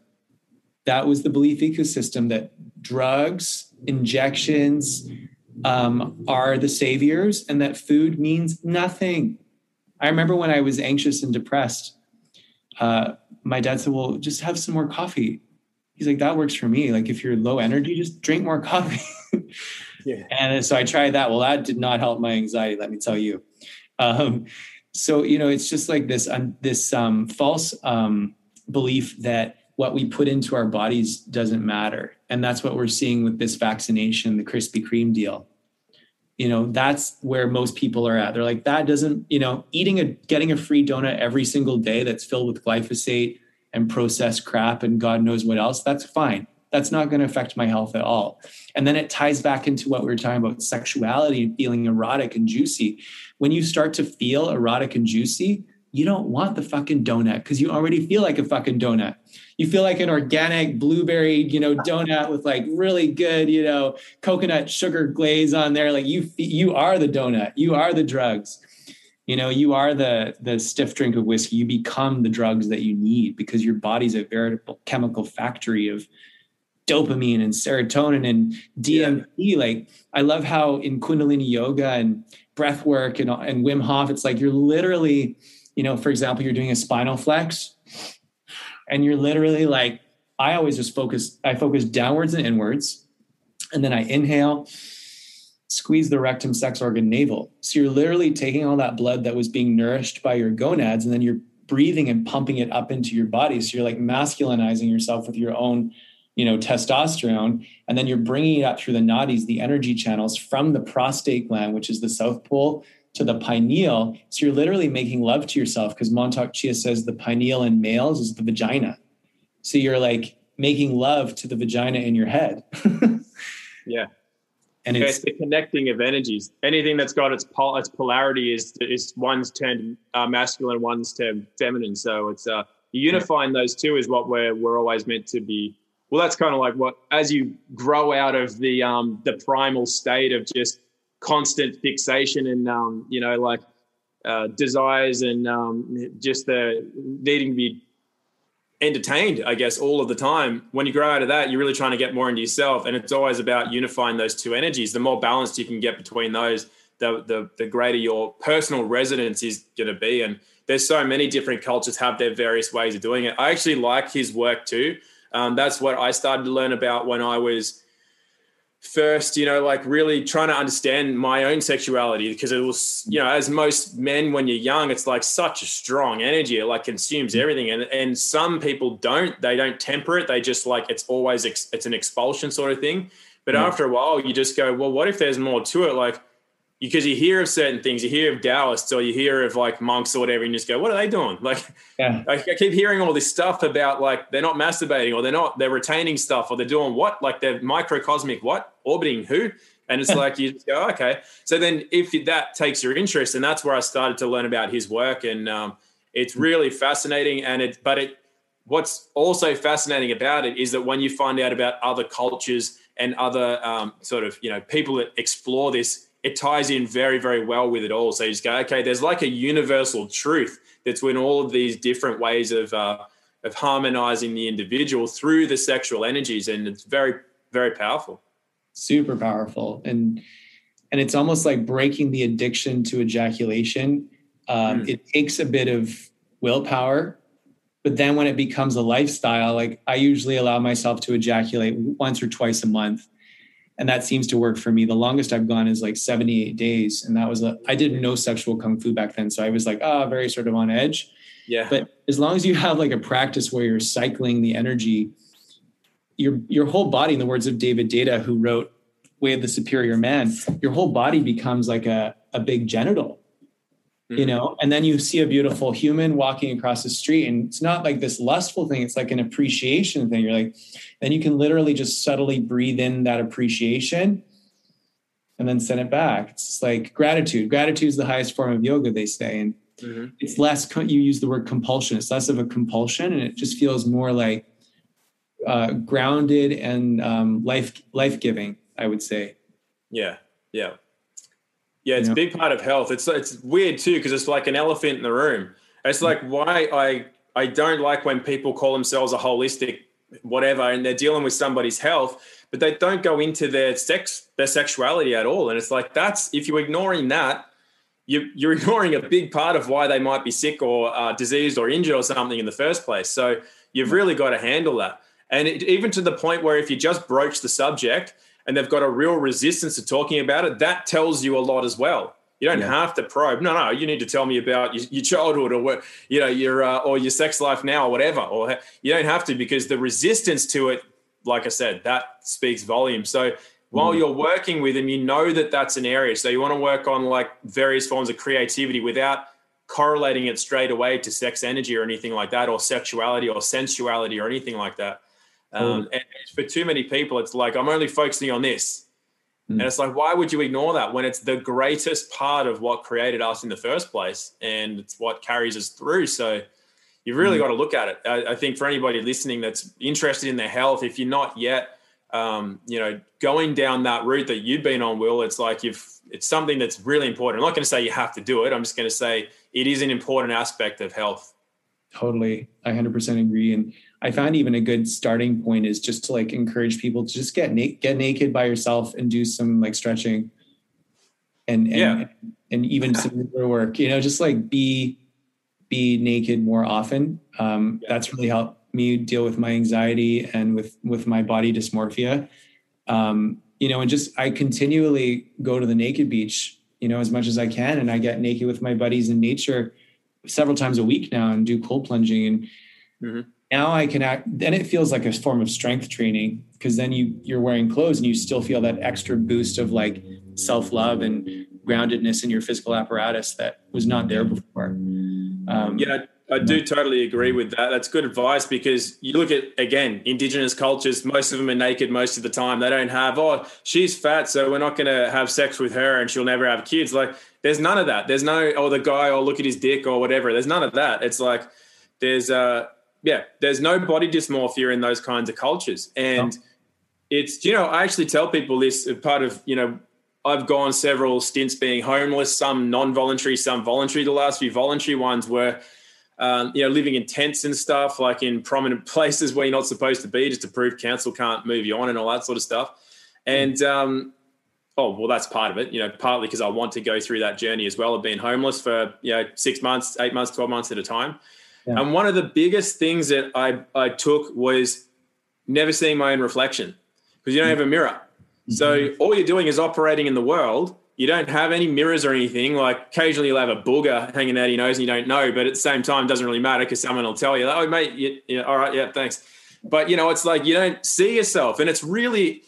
That was the belief ecosystem that drugs injections um, are the saviors and that food means nothing. I remember when I was anxious and depressed, uh, my dad said, Well, just have some more coffee. He's like, That works for me. Like, if you're low energy, just drink more coffee. Yeah. And so I tried that. Well, that did not help my anxiety, let me tell you. Um, so, you know, it's just like this, um, this um, false um, belief that what we put into our bodies doesn't matter. And that's what we're seeing with this vaccination, the Krispy Kreme deal. You know, that's where most people are at. They're like, that doesn't, you know, eating a getting a free donut every single day that's filled with glyphosate and processed crap and God knows what else, that's fine. That's not going to affect my health at all. And then it ties back into what we were talking about sexuality and feeling erotic and juicy. When you start to feel erotic and juicy, you don't want the fucking donut because you already feel like a fucking donut. You feel like an organic blueberry, you know, donut with like really good, you know, coconut sugar glaze on there. Like you, you are the donut. You are the drugs. You know, you are the the stiff drink of whiskey. You become the drugs that you need because your body's a veritable chemical factory of dopamine and serotonin and DMT. Yeah. Like I love how in Kundalini yoga and breath work and, and Wim Hof, it's like you're literally you know, for example, you're doing a spinal flex and you're literally like, I always just focus, I focus downwards and inwards. And then I inhale, squeeze the rectum, sex organ, navel. So you're literally taking all that blood that was being nourished by your gonads and then you're breathing and pumping it up into your body. So you're like masculinizing yourself with your own, you know, testosterone. And then you're bringing it up through the nadis, the energy channels from the prostate gland, which is the south pole to the pineal. So you're literally making love to yourself because Mantak Chia says the pineal in males is the vagina. So you're like making love to the vagina in your head. yeah. And it's, it's, the connecting of energies. Anything that's got its pol- its polarity is is one's turned uh, masculine, one's turned feminine. So it's uh, unifying those two is what we're we're always meant to be. Well, that's kind of like what as you grow out of the um, the primal state of just constant fixation and um, you know like uh, desires and um, just the needing to be entertained i guess all of the time. When you grow out of that you're really trying to get more into yourself and it's always about unifying those two energies. The more balanced you can get between those the the, the greater your personal resonance is going to be. And there's so many different cultures have their various ways of doing it. I actually like his work too. Um, that's what i started to learn about when i was first, you know, like really trying to understand my own sexuality because it was, you know, as most men when you're young, it's like such a strong energy. It like consumes mm. everything. And and some people don't, they don't temper it. They just like it's always ex, it's an expulsion sort of thing. But mm. after a while, you just go, well, what if there's more to it? Like because you hear of certain things, you hear of Taoists or you hear of like monks or whatever, and you just go, "What are they doing?" Like, yeah. I, I, keep hearing all this stuff about like they're not masturbating or they're not they're retaining stuff or they're doing what? Like they're microcosmic what? Orbiting who? And it's like you just go, okay. So then, if that takes your interest, and that's where I started to learn about his work, and um, it's really fascinating. And it, but it, what's also fascinating about it is that when you find out about other cultures and other um, sort of you know people that explore this it ties in very, very well with it all. So you just go, okay, there's like a universal truth that's in all of these different ways of uh, of harmonizing the individual through the sexual energies, and it's very, very powerful. Super powerful, and and it's almost like breaking the addiction to ejaculation. Um, mm. It takes a bit of willpower, but then when it becomes a lifestyle, like I usually allow myself to ejaculate once or twice a month and that seems to work for me. The longest I've gone is like 78 days, and that was a, I didn't know sexual kung fu back then, so I was like, oh, very sort of on edge. Yeah. But as long as you have like a practice where you're cycling the energy, your your whole body, in the words of David Deida, who wrote Way of the Superior Man, your whole body becomes like a a big genital mm-hmm. you know and then you see a beautiful human walking across the street and it's not like this lustful thing it's like an appreciation thing. You're like then you can literally just subtly breathe in that appreciation and then send it back. It's like gratitude. Gratitude is the highest form of yoga they say and mm-hmm. it's less you use the word compulsion it's less of a compulsion and it just feels more like uh, grounded and um, life life giving i would say. Yeah yeah yeah, it's a big part of health. It's it's weird too because it's like an elephant in the room. It's like why I I don't like when people call themselves a holistic whatever and they're dealing with somebody's health, but they don't go into their sex their sexuality at all. And it's like that's if you're ignoring that, you, you're ignoring a big part of why they might be sick or uh, diseased or injured or something in the first place. So you've really got to handle that. And it, even to the point where if you just broach the subject and they've got a real resistance to talking about it, that tells you a lot as well. You don't Yeah. have to probe. No, no. You need to tell me about your, your childhood or what you know your uh, or your sex life now or whatever. Or you don't have to because the resistance to it, like I said, that speaks volumes. So while Mm. you're working with them, you know that that's an area. So you want to work on like various forms of creativity without correlating it straight away to sex energy or anything like that, or sexuality or sensuality or anything like that. Um, and for too many people, it's like I'm only focusing on this. Mm. And it's like, why would you ignore that when it's the greatest part of what created us in the first place and it's what carries us through? So you've really Mm. got to look at it. I, I think for anybody listening that's interested in their health, if you're not yet, um, you know, going down that route that you've been on, Will, it's like you've, it's something that's really important. I'm not going to say you have to do it. I'm just going to say it is an important aspect of health. Totally. I 100% agree. And I found even a good starting point is just to like encourage people to just get na- get naked by yourself and do some like stretching and, and, Yeah. and even some work, you know, just like be, be naked more often. Um, that's really helped me deal with my anxiety and with, with my body dysmorphia. Um, you know, and just, I continually go to the naked beach, you know, as much as I can. And I get naked with my buddies in nature several times a week now and do cold plunging and Mhm. Now i can act then it feels like a form of strength training because then you you're wearing clothes and you still feel that extra boost of like self-love and groundedness in your physical apparatus that was not there before um, Yeah, I do totally agree with that. That's good advice because you look at again indigenous cultures. Most of them are naked most of the time. They don't have oh she's fat, so we're not going to have sex with her and she'll never have kids. Like there's none of that. There's no oh the guy oh look at his dick or whatever. There's none of that. It's like there's uh yeah there's no body dysmorphia in those kinds of cultures and it's you know I actually tell people this part of you know I've gone several stints being homeless, some non-voluntary, some voluntary. The last few voluntary ones were, um, you know, living in tents and stuff, like in prominent places where you're not supposed to be, just to prove council can't move you on and all that sort of stuff. And um, oh, well, that's part of it. You know, partly because I want to go through that journey as well of being homeless for you know six months, eight months, twelve months at a time. Yeah. And one of the biggest things that I I took was never seeing my own reflection because you don't have a mirror. So mm-hmm. all you're doing is operating in the world. You don't have any mirrors or anything. Like occasionally you'll have a booger hanging out your nose and you don't know, but at the same time, it doesn't really matter because someone will tell you, "Oh, mate, you, yeah, all right, yeah, thanks." But you know, it's like you don't see yourself, and it's really,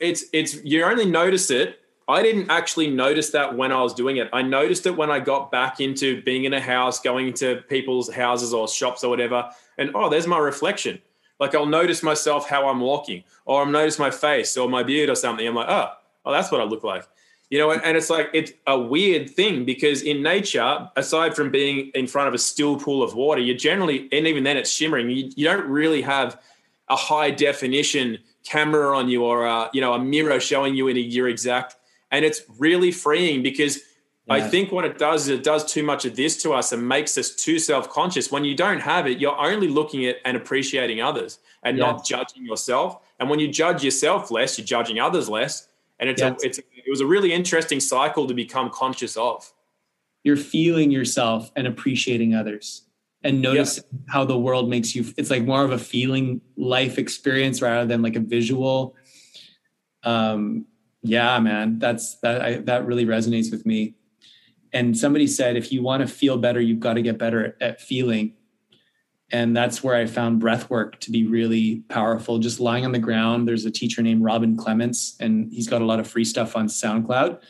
it's it's you only notice it. I didn't actually notice that when I was doing it. I noticed it when I got back into being in a house, going to people's houses or shops or whatever, and oh, there's my reflection. Like I'll notice myself how I'm walking, or I'll notice my face or my beard or something. I'm like, oh, oh, that's what I look like. You know, and it's like it's a weird thing because in nature, aside from being in front of a still pool of water, you generally, and even then it's shimmering, you, you don't really have a high definition camera on you or a, you know, a mirror showing you in a, your exact, and it's really freeing because I think what it does is it does too much of this to us and makes us too self-conscious. When you don't have it, you're only looking at and appreciating others and Yeah. not judging yourself. And when you judge yourself less, you're judging others less. And it's Yeah. a, it's it was a really interesting cycle to become conscious of. you're feeling yourself and appreciating others and notice how the world makes you it's like more of a feeling life experience rather than like a visual um yeah man. That's that I, that really resonates with me. And somebody said if you want to feel better you've got to get better at, feeling. And that's where i found breath work to be really powerful. Just lying on the ground there's a teacher named robin clements and he's got a lot of free stuff on soundcloud.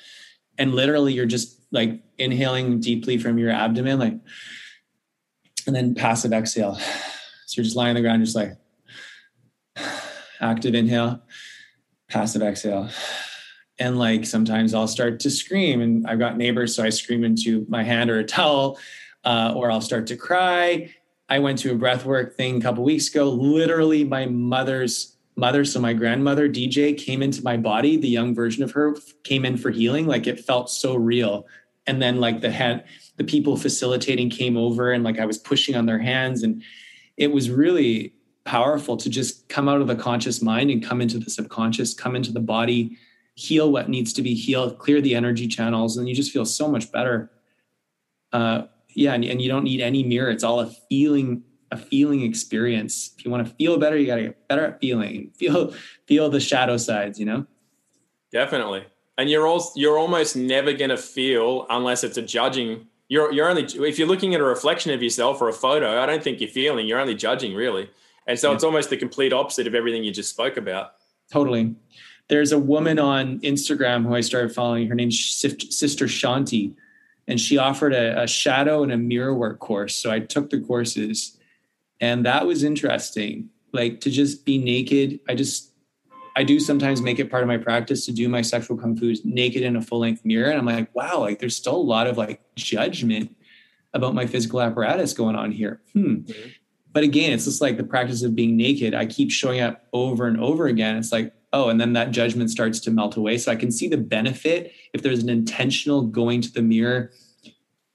And literally you're just like inhaling deeply from your abdomen like and then passive exhale. So you're just lying on the ground just like active inhale passive exhale and like sometimes i'll start to scream and i've got neighbors so i scream into my hand or a towel uh, or i'll start to cry. I went to a breathwork thing a couple weeks ago. Literally my mother's mother so my grandmother dj came into my body. The young version of her came in for healing. Like it felt so real. And then like the hand the people facilitating came over and like i was pushing on their hands. And it was really powerful to just come out of the conscious mind and come into the subconscious come into the body heal what needs to be healed clear the energy channels and you just feel so much better uh yeah and, and you don't need any mirror it's all a feeling a feeling experience if you want to feel better you got to get better at feeling feel feel the shadow sides you know Definitely. and you're all you're almost never going to feel unless it's a judging. You're you're only if you're looking at a reflection of yourself or a photo. I don't think you're feeling. You're only judging, really. And so Yeah. it's almost the complete opposite of everything you just spoke about. Totally. There's a woman on Instagram who I started following. Her name's Sister Shanti, and she offered a, a shadow and a mirror work course. So I took the courses, and that was interesting. Like to just be naked. I just, I do sometimes make it part of my practice to do my sexual kung fu naked in a full length mirror. And I'm like, wow, like there's still a lot of like judgment about my physical apparatus going on here. Hmm. But again, it's just like the practice of being naked. I keep showing up over and over again. It's like, oh, and then that judgment starts to melt away. So I can see the benefit if there's an intentional going to the mirror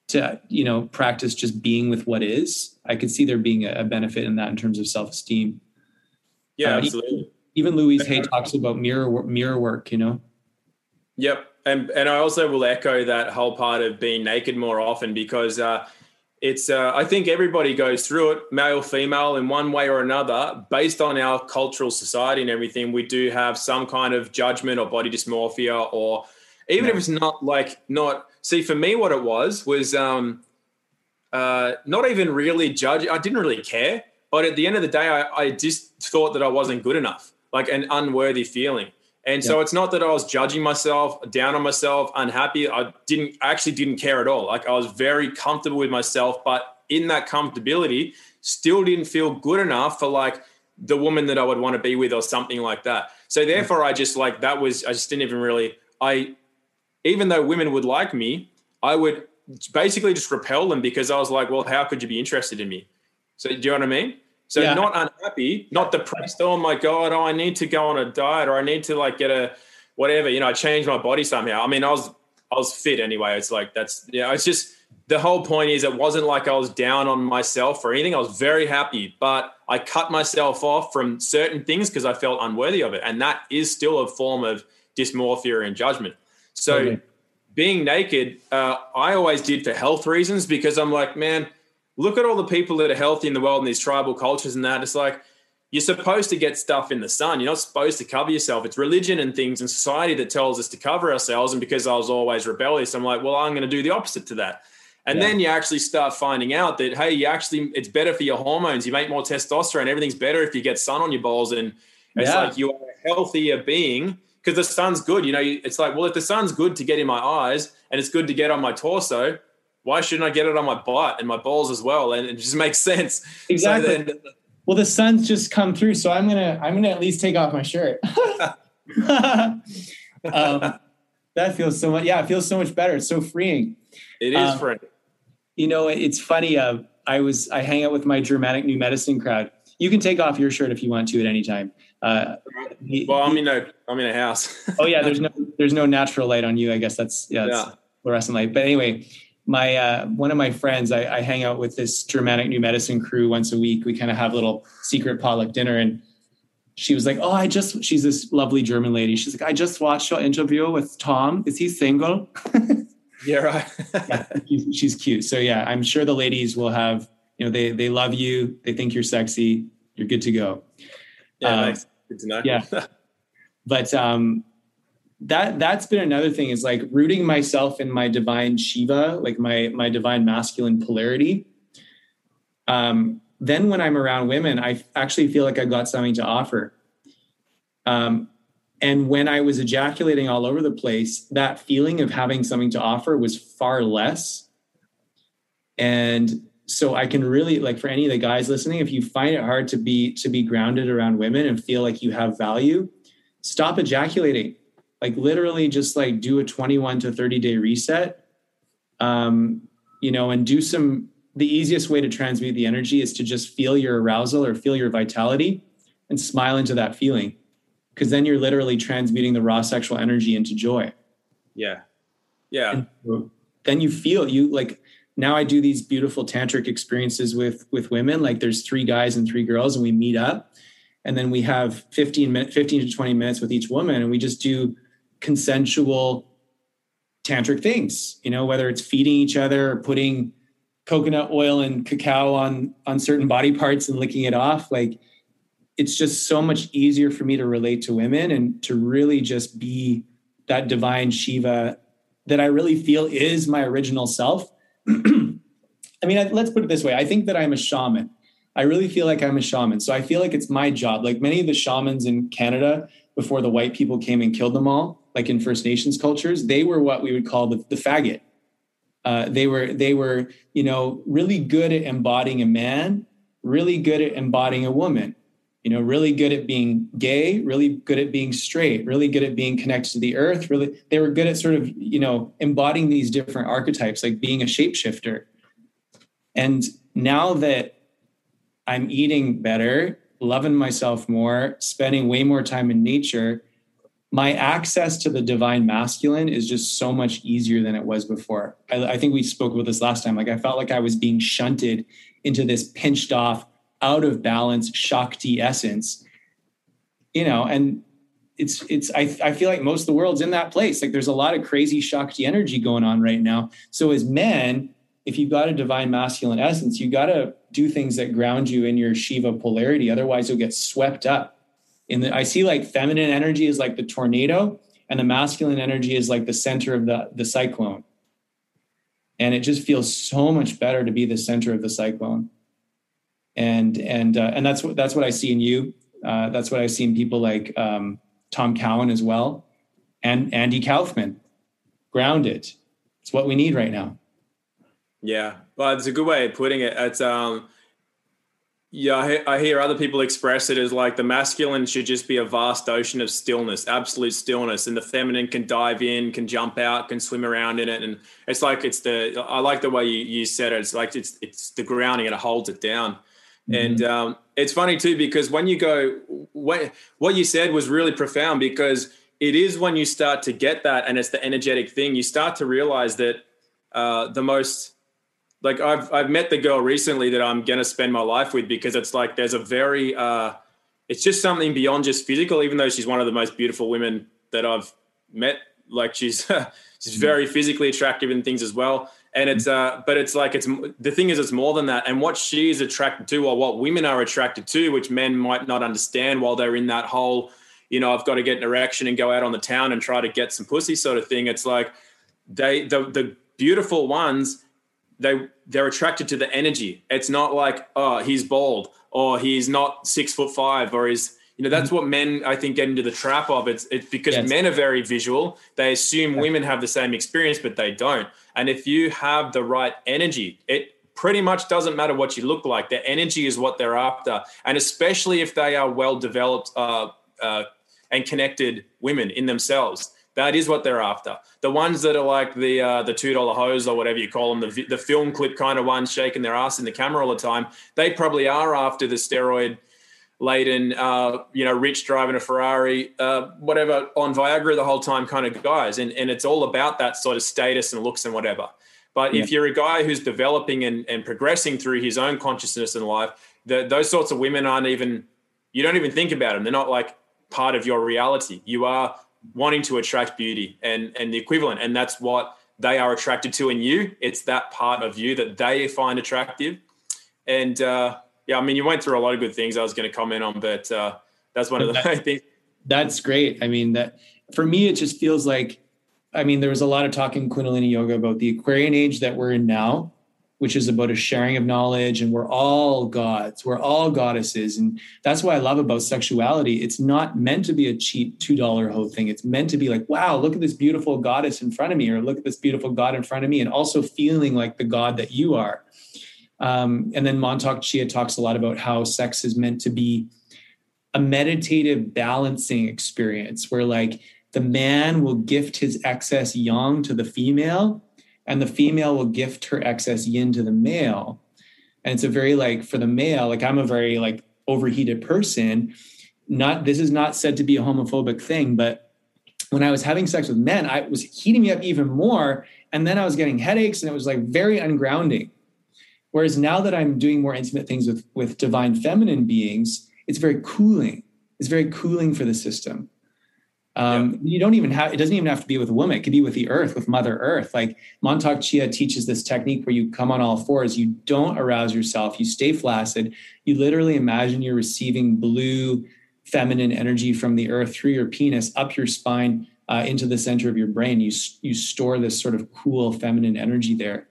to, you know, practice just being with what is. I could see there being a, benefit in that in terms of self-esteem. Yeah, Uh, absolutely. Even Louise Hay talks about mirror mirror work, you know. Yep, and and I also will echo that whole part of being naked more often because uh, it's uh, I think everybody goes through it, male, female, in one way or another, based on our cultural society and everything. We do have some kind of judgment or body dysmorphia, or even if it's not like not. See, for me, what it was was um, uh, not even really judge. I didn't really care, but at the end of the day, I, I just thought that I wasn't good enough, like an unworthy feeling. And so it's not that I was judging myself, down on myself, unhappy. I didn't I actually didn't care at all. Like I was very comfortable with myself, but in that comfortability, still didn't feel good enough for like the woman that I would want to be with or something like that. So therefore I just like that was I just didn't even really I even though women would like me, I would basically just repel them because I was like, well, how could you be interested in me? So do you know what I mean? So Yeah. not unhappy, not depressed. Oh my god! Oh, I need to go on a diet, or I need to like get a whatever. You know, I change my body somehow. I mean, I was I was fit anyway. It's like that's yeah. It's just the whole point is it wasn't like I was down on myself or anything. I was very happy, but I cut myself off from certain things because I felt unworthy of it, and that is still a form of dysmorphia and judgment. So Totally. being naked, uh, I always did for health reasons because I'm like, man, look at all the people that are healthy in the world in these tribal cultures and that. It's like you're supposed to get stuff in the sun. You're not supposed to cover yourself. It's religion and things and society that tells us to cover ourselves. And because I was always rebellious, I'm like, well, I'm going to do the opposite to that. And Yeah. then you actually start finding out that hey, you actually it's better for your hormones. You make more testosterone. Everything's better if you get sun on your balls, and it's Yeah. like you are a healthier being because the sun's good. You know, it's like well, if the sun's good to get in my eyes and it's good to get on my torso, why shouldn't I get it on my butt and my balls as well? And it just makes sense. Exactly. So then, Well, the sun's just come through, so I'm gonna I'm gonna at least take off my shirt. um, that feels so much. Yeah, it feels so much better. It's so freeing. it is Um, for You know, it's funny. Uh, I was I hang out with my Germanic New Medicine crowd. You can take off your shirt if you want to at any time. Uh, well, I'm in a I'm in a house. oh yeah, there's no there's no natural light on you. I guess that's yeah, it's Yeah. fluorescent light. But anyway, my uh, one of my friends, I, I hang out with this Germanic New Medicine crew once a week. We kind of have a little secret potluck dinner, and she was like, "Oh, I just." She's this lovely German lady. She's like, "I just watched your interview with Tom. Is he single?" yeah, right. yeah, she's, she's cute. So yeah, I'm sure the ladies will have. You know, they they love you. They think you're sexy. You're good to go. yeah, Um, nice. Good to know. yeah. but um that that's been another thing is like rooting myself in my divine shiva like my my divine masculine polarity. Um then when i'm around women i actually feel like i've got something to offer. Um and when i was ejaculating all over the place that feeling of having something to offer was far less. And so i can really like for any of the guys listening if you find it hard to be to be grounded around women and feel like you have value stop ejaculating like literally just like do a 21 to 30 day reset um you know and do some the easiest way to transmute the energy is to just feel your arousal or feel your vitality and smile into that feeling because then you're literally transmuting the raw sexual energy into joy yeah, yeah. and then you feel you like now i do these beautiful tantric experiences with with women like there's three guys and three girls and we meet up and then we have 15 minutes 15 to 20 minutes with each woman and we just do consensual tantric things you know whether it's feeding each other or putting coconut oil and cacao on on certain body parts and licking it off like it's just so much easier for me to relate to women and to really just be that divine Shiva that I really feel is my original self. I mean, let's put it this way. I think that I'm a shaman. I really feel like I'm a shaman. So I feel like it's my job. Like many of the shamans in Canada before the white people came and killed them all, like in First Nations cultures, they were what we would call the, the faggot. Uh, they were they were you know really good at embodying a man, really good at embodying a woman, you know really good at being gay, really good at being straight, really good at being connected to the earth. Really, they were good at sort of you know embodying these different archetypes, like being a shapeshifter. And now that I'm eating better, loving myself more, spending way more time in nature, my access to the divine masculine is just so much easier than it was before. I, I, think we spoke about this last time. Like I felt like I was being shunted into this pinched off, out of balance Shakti essence, you know, and it's it's I, I feel like most of the world's in that place. Like there's a lot of crazy Shakti energy going on right now. So as men, if you've got a divine masculine essence, you got to do things that ground you in your Shiva polarity. Otherwise, you'll get swept up in the I see like feminine energy is like the tornado and the masculine energy is like the center of the the cyclone. And it just feels so much better to be the center of the cyclone. And and uh, and that's what that's what I see in you. Uh, that's what I see in people like um, Tom Cowan as well, and Andy Kaufman. Grounded. It's what we need right now. Yeah, well, it's a good way of putting it. It's um, yeah, I hear other people express it as like the masculine should just be a vast ocean of stillness, absolute stillness, and the feminine can dive in, can jump out, can swim around in it, and it's like it's the. I like the way you, you said it. It's like it's it's the grounding and it holds it down, mm-hmm. and um, it's funny too because when you go, what what you said was really profound because it is when you start to get that, and it's the energetic thing. You start to realize that uh, the most like I've I've met the girl recently that I'm gonna spend my life with because it's like there's a very uh, it's just something beyond just physical. Even though she's one of the most beautiful women that I've met, like she's she's mm-hmm. very physically attractive and things as well. And it's uh, but it's like it's the thing is it's more than that. And what she is attracted to, or what women are attracted to, which men might not understand while they're in that whole, you know, I've got to get an erection and go out on the town and try to get some pussy sort of thing. It's like they the the beautiful ones they they're attracted to the energy. It's not like oh he's bald or he's not six foot five or he's you know that's mm-hmm. what men I think get into the trap of. It's it's because yes. men are very visual. They assume women have the same experience, but they don't. And if you have the right energy, it pretty much doesn't matter what you look like. Their energy is what they're after, and especially if they are well developed uh, uh, and connected women in themselves that is what they're after. The ones that are like the uh, the two dollar hose or whatever you call them, the the film clip kind of ones shaking their ass in the camera all the time. They probably are after the steroid laden, uh, you know, rich driving a Ferrari, uh, whatever, on Viagra the whole time kind of guys. And, and it's all about that sort of status and looks and whatever. But yeah. if you're a guy who's developing and, and progressing through his own consciousness in life, the, those sorts of women aren't even, you don't even think about them. They're not like part of your reality. You are wanting to attract beauty and and the equivalent. And that's what they are attracted to in you. It's that part of you that they find attractive. And uh, yeah i mean you went through a lot of good things i was going to comment on but uh, that's one of the that, things. that's great. I mean that for me it just feels like i mean there was a lot of talking kundalini yoga about the aquarian age that we're in now which is about a sharing of knowledge and we're all gods we're all goddesses. And that's what i love about sexuality. It's not meant to be a cheap $2 hoe thing. It's meant to be like wow look at this beautiful goddess in front of me or look at this beautiful god in front of me and also feeling like the god that you are. Um, and then Mantak Chia talks a lot about how sex is meant to be a meditative balancing experience where like the man will gift his excess yang to the female and the female will gift her excess yin to the male. And it's a very like for the male like i'm a very like overheated person. Not this is not said to be a homophobic thing but when i was having sex with men i was heating me up even more and then i was getting headaches and it was like very ungrounding. Whereas now that i'm doing more intimate things with with divine feminine beings it's very cooling. It's very cooling for the system um, yeah. You don't even have, it doesn't even have to be with a woman. It could be with the earth, with Mother Earth. Like Mantak Chia teaches this technique where you come on all fours, you don't arouse yourself, you stay flaccid. You literally imagine you're receiving blue feminine energy from the earth through your penis, up your spine, uh, into the center of your brain. You you store this sort of cool feminine energy there.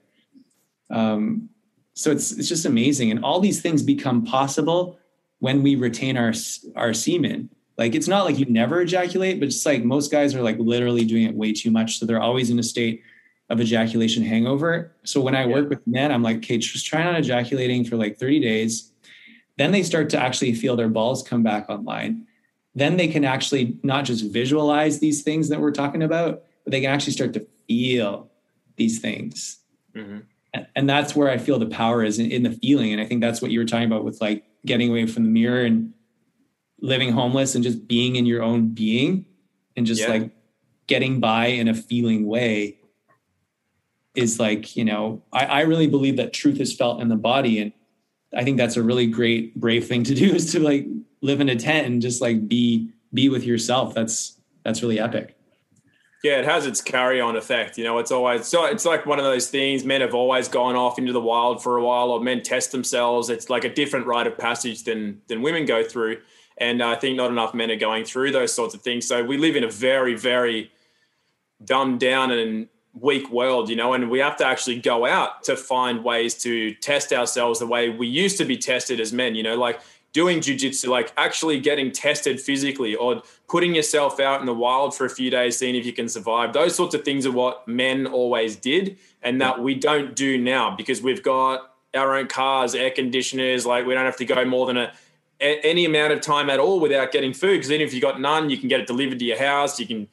Um, so it's it's just amazing, and all these things become possible when we retain our our semen. Like it's not like you never ejaculate, but it's like most guys are like literally doing it way too much, so they're always in a state of ejaculation hangover. So when I yeah. work with men, I'm like, okay, just try not ejaculating for like 30 days. Then they start to actually feel their balls come back online then they can actually not just visualize these things that we're talking about, but they can actually start to feel these things. Mm-hmm. And, and, that's where I feel the power is in, in, the feeling. And I think that's what you were talking about with like getting away from the mirror and living homeless and just being in your own being and just yeah. like getting by in a feeling way is like, you know, I, I really believe that truth is felt in the body. And I think that's a really great, brave thing to do is to like live in a tent and just like be be with yourself. That's that's really epic. Yeah, it has its carry on effect. You know, it's always so it's like one of those things. Men have always gone off into the wild for a while, or men test themselves. It's like a different rite of passage than than women go through. And I think not enough men are going through those sorts of things. So we live in a very, very dumbed down and weak world, you know, and we have to actually go out to find ways to test ourselves the way we used to be tested as men, you know, like doing jujitsu, like actually getting tested physically or putting yourself out in the wild for a few days, seeing if you can survive. Those sorts of things are what men always did, and that we don't do now because we've got our own cars, air conditioners. Like we don't have to go more than a, a any amount of time at all without getting food. Because even if you got none, you can get it delivered to your house. You can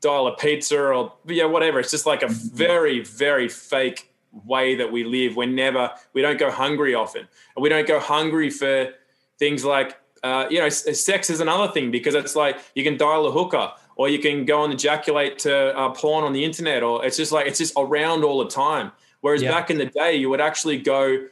dial a pizza or yeah, whatever. It's just like a very, very fake way that we live. We're never, we don't go hungry often, and we don't go hungry for things like uh, you know sex is another thing because it's like you can dial a hooker or you can go and ejaculate to uh, porn on the internet or it's just like it's just around all the time whereas yeah. back in the day you would actually go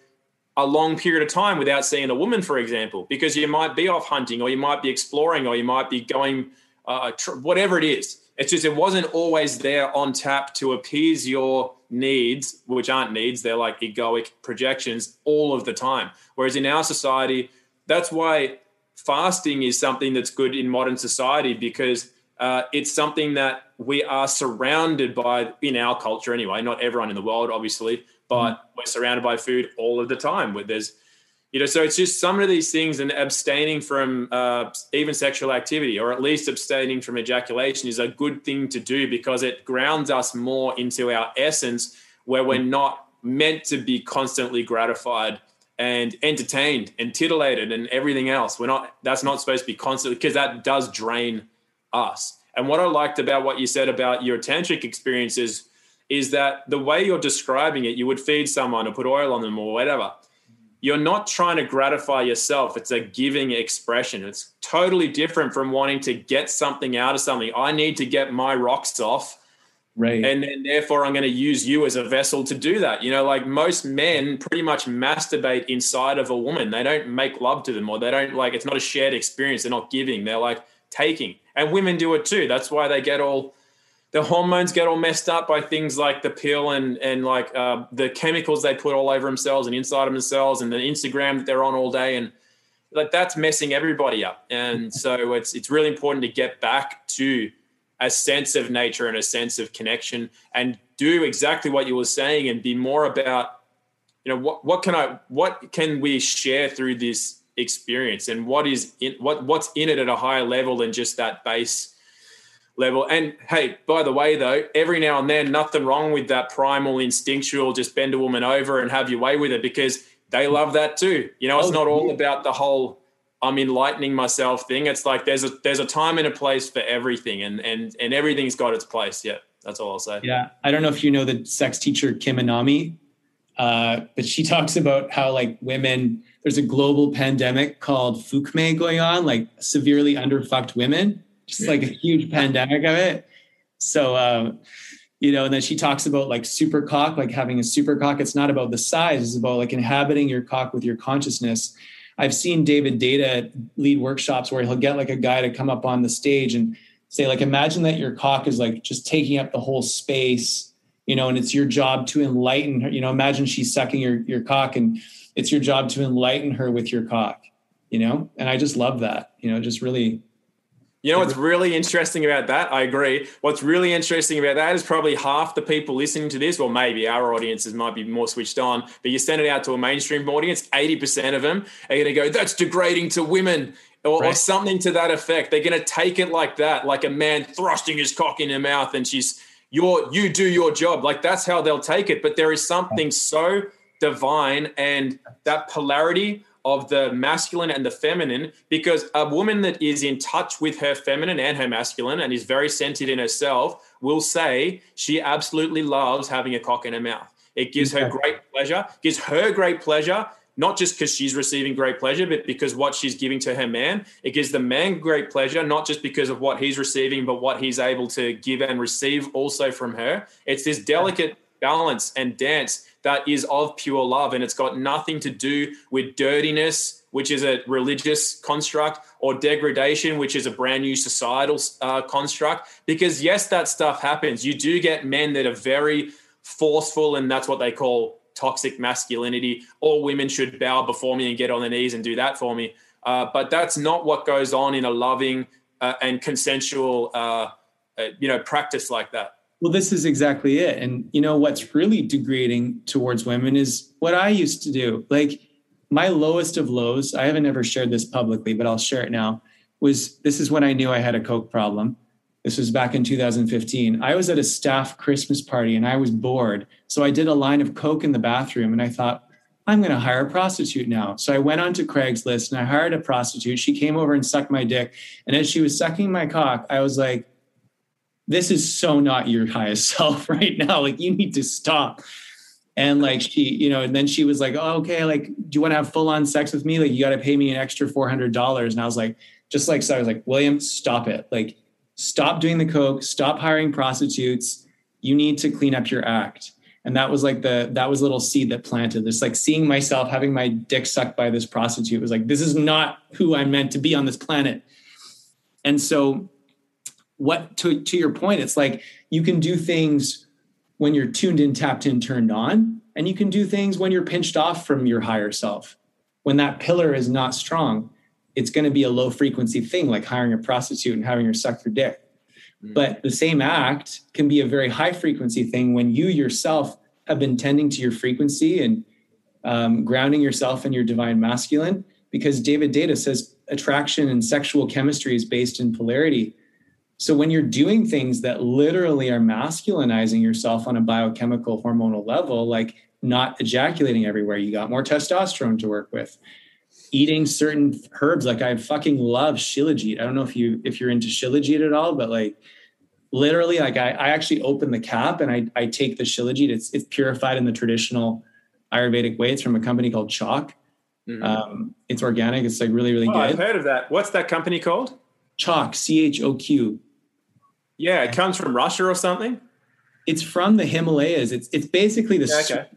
a long period of time without seeing a woman for example because you might be off hunting or you might be exploring or you might be going uh, tr- whatever it is it's just it wasn't always there on tap to appease your needs which aren't needs they're like egoic projections all of the time whereas in our society that's why fasting is something that's good in modern society because uh, it's something that we are surrounded by in our culture anyway. Not everyone in the world, obviously, but we're surrounded by food all of the time. Where there's, you know, so it's just some of these things and abstaining from uh, even sexual activity, or at least abstaining from ejaculation, is a good thing to do because it grounds us more into our essence, where we're not meant to be constantly gratified and entertained and titillated and everything else. We're not, that's not supposed to be constantly because that does drain us. And what I liked about what you said about your tantric experiences is that the way you're describing it, you would feed someone or put oil on them or whatever. You're not trying to gratify yourself. It's a giving expression. It's totally different from wanting to get something out of something. I need to get my rocks off Right. And then therefore I'm going to use you as a vessel to do that. You know, like most men pretty much masturbate inside of a woman. They don't make love to them or they don't like it's not a shared experience. They're not giving. They're like taking. And women do it too. That's why they get all the hormones get all messed up by things like the pill and and like uh, the chemicals they put all over themselves and inside of themselves and the Instagram that they're on all day and like that's messing everybody up. And so it's it's really important to get back to a sense of nature and a sense of connection and do exactly what you were saying and be more about you know what what can i what can we share through this experience and what is in what what's in it at a higher level than just that base level and hey by the way though every now and then nothing wrong with that primal instinctual just bend a woman over and have your way with it because they love that too you know it's oh, not all about the whole I'm enlightening myself thing. It's like there's a there's a time and a place for everything, and and and everything's got its place. Yeah, that's all I'll say. Yeah, I don't know if you know the sex teacher Kim Anami, uh, but she talks about how like women. There's a global pandemic called Fukme going on, like severely underfucked women. Just like a huge pandemic of it. So. Uh, you know, and then she talks about like super cock, like having a super cock. It's not about the size; it's about like inhabiting your cock with your consciousness I've seen David Deida lead workshops where he'll get like a guy to come up on the stage and say, like, imagine that your cock is like just taking up the whole space, you know, and it's your job to enlighten her. You know, imagine she's sucking your your cock and it's your job to enlighten her with your cock, you know? And I just love that, you know, just really You know what's really interesting about that? I agree. What's really interesting about that is probably half the people listening to this, or maybe our audiences might be more switched on, but you send it out to a mainstream audience, 80% of them are going to go, that's degrading to women. Or, right. or something to that effect. They're going to take it like that, like a man thrusting his cock in her mouth, and she's your you do your job. Like that's how they'll take it. But there is something so divine and that polarity of the masculine and the feminine because a woman that is in touch with her feminine and her masculine and is very centered in herself will say she absolutely loves having a cock in her mouth. It gives her great pleasure, gives her great pleasure, not just because she's receiving great pleasure, but because what she's giving to her man. It gives the man great pleasure, not just because of what he's receiving, but what he's able to give and receive also from her. It's this delicate balance and dance that is of pure love. And it's got nothing to do with dirtiness, which is a religious construct, or degradation, which is a brand new societal uh, construct. Because, yes, that stuff happens. You do get men that are very forceful, and that's what they call toxic masculinity. All women should bow before me and get on their knees and do that for me. Uh, but that's not what goes on in a loving uh, and consensual, uh, uh, you know, practice like that. Well, this is exactly it. And you know what's really degrading towards women is what I used to do. Like my lowest of lows, I haven't ever shared this publicly, but I'll share it now. Was this is when I knew I had a coke problem. This was back in 2015. I was at a staff Christmas party and I was bored. So I did a line of coke in the bathroom and I thought, I'm going to hire a prostitute now. So I went onto Craigslist and I hired a prostitute. She came over and sucked my dick. And as she was sucking my cock, I was like, this is so not your highest self right now. Like you need to stop. And like she, you know, and then she was like, oh, okay, like, do you want to have full on sex with me? Like, you got to pay me an extra $400. And I was like, just like, so I was like, William, stop it. Like, stop doing the coke, stop hiring prostitutes. You need to clean up your act. And that was like the, that was little seed that planted this, like seeing myself having my dick sucked by this prostitute was like, this is not who I'm meant to be on this planet. And so what to to your point it's like you can do things when you're tuned in tapped in turned on and you can do things when you're pinched off from your higher self. When that pillar is not strong it's going to be a low frequency thing like hiring a prostitute and having her suck your dick. Mm. but the same act can be a very high frequency thing when you yourself have been tending to your frequency and um, grounding yourself in your divine masculine because David Deida says attraction and sexual chemistry is based in polarity so when you're doing things that literally are masculinizing yourself on a biochemical hormonal level, like not ejaculating everywhere, you got more testosterone to work with. Eating certain herbs, like I fucking love shilajit. I don't know if you if you're into shilajit at all, but like literally, like I, I actually open the cap and I I take the shilajit. It's it's purified in the traditional Ayurvedic way. It's from a company called Choq. Mm-hmm. Um, it's organic. It's like really really oh, good. I've heard of that. What's that company called? Choq, C H O Q. Yeah, it comes from Russia or something. It's from the Himalayas. It's it's basically the yeah, okay.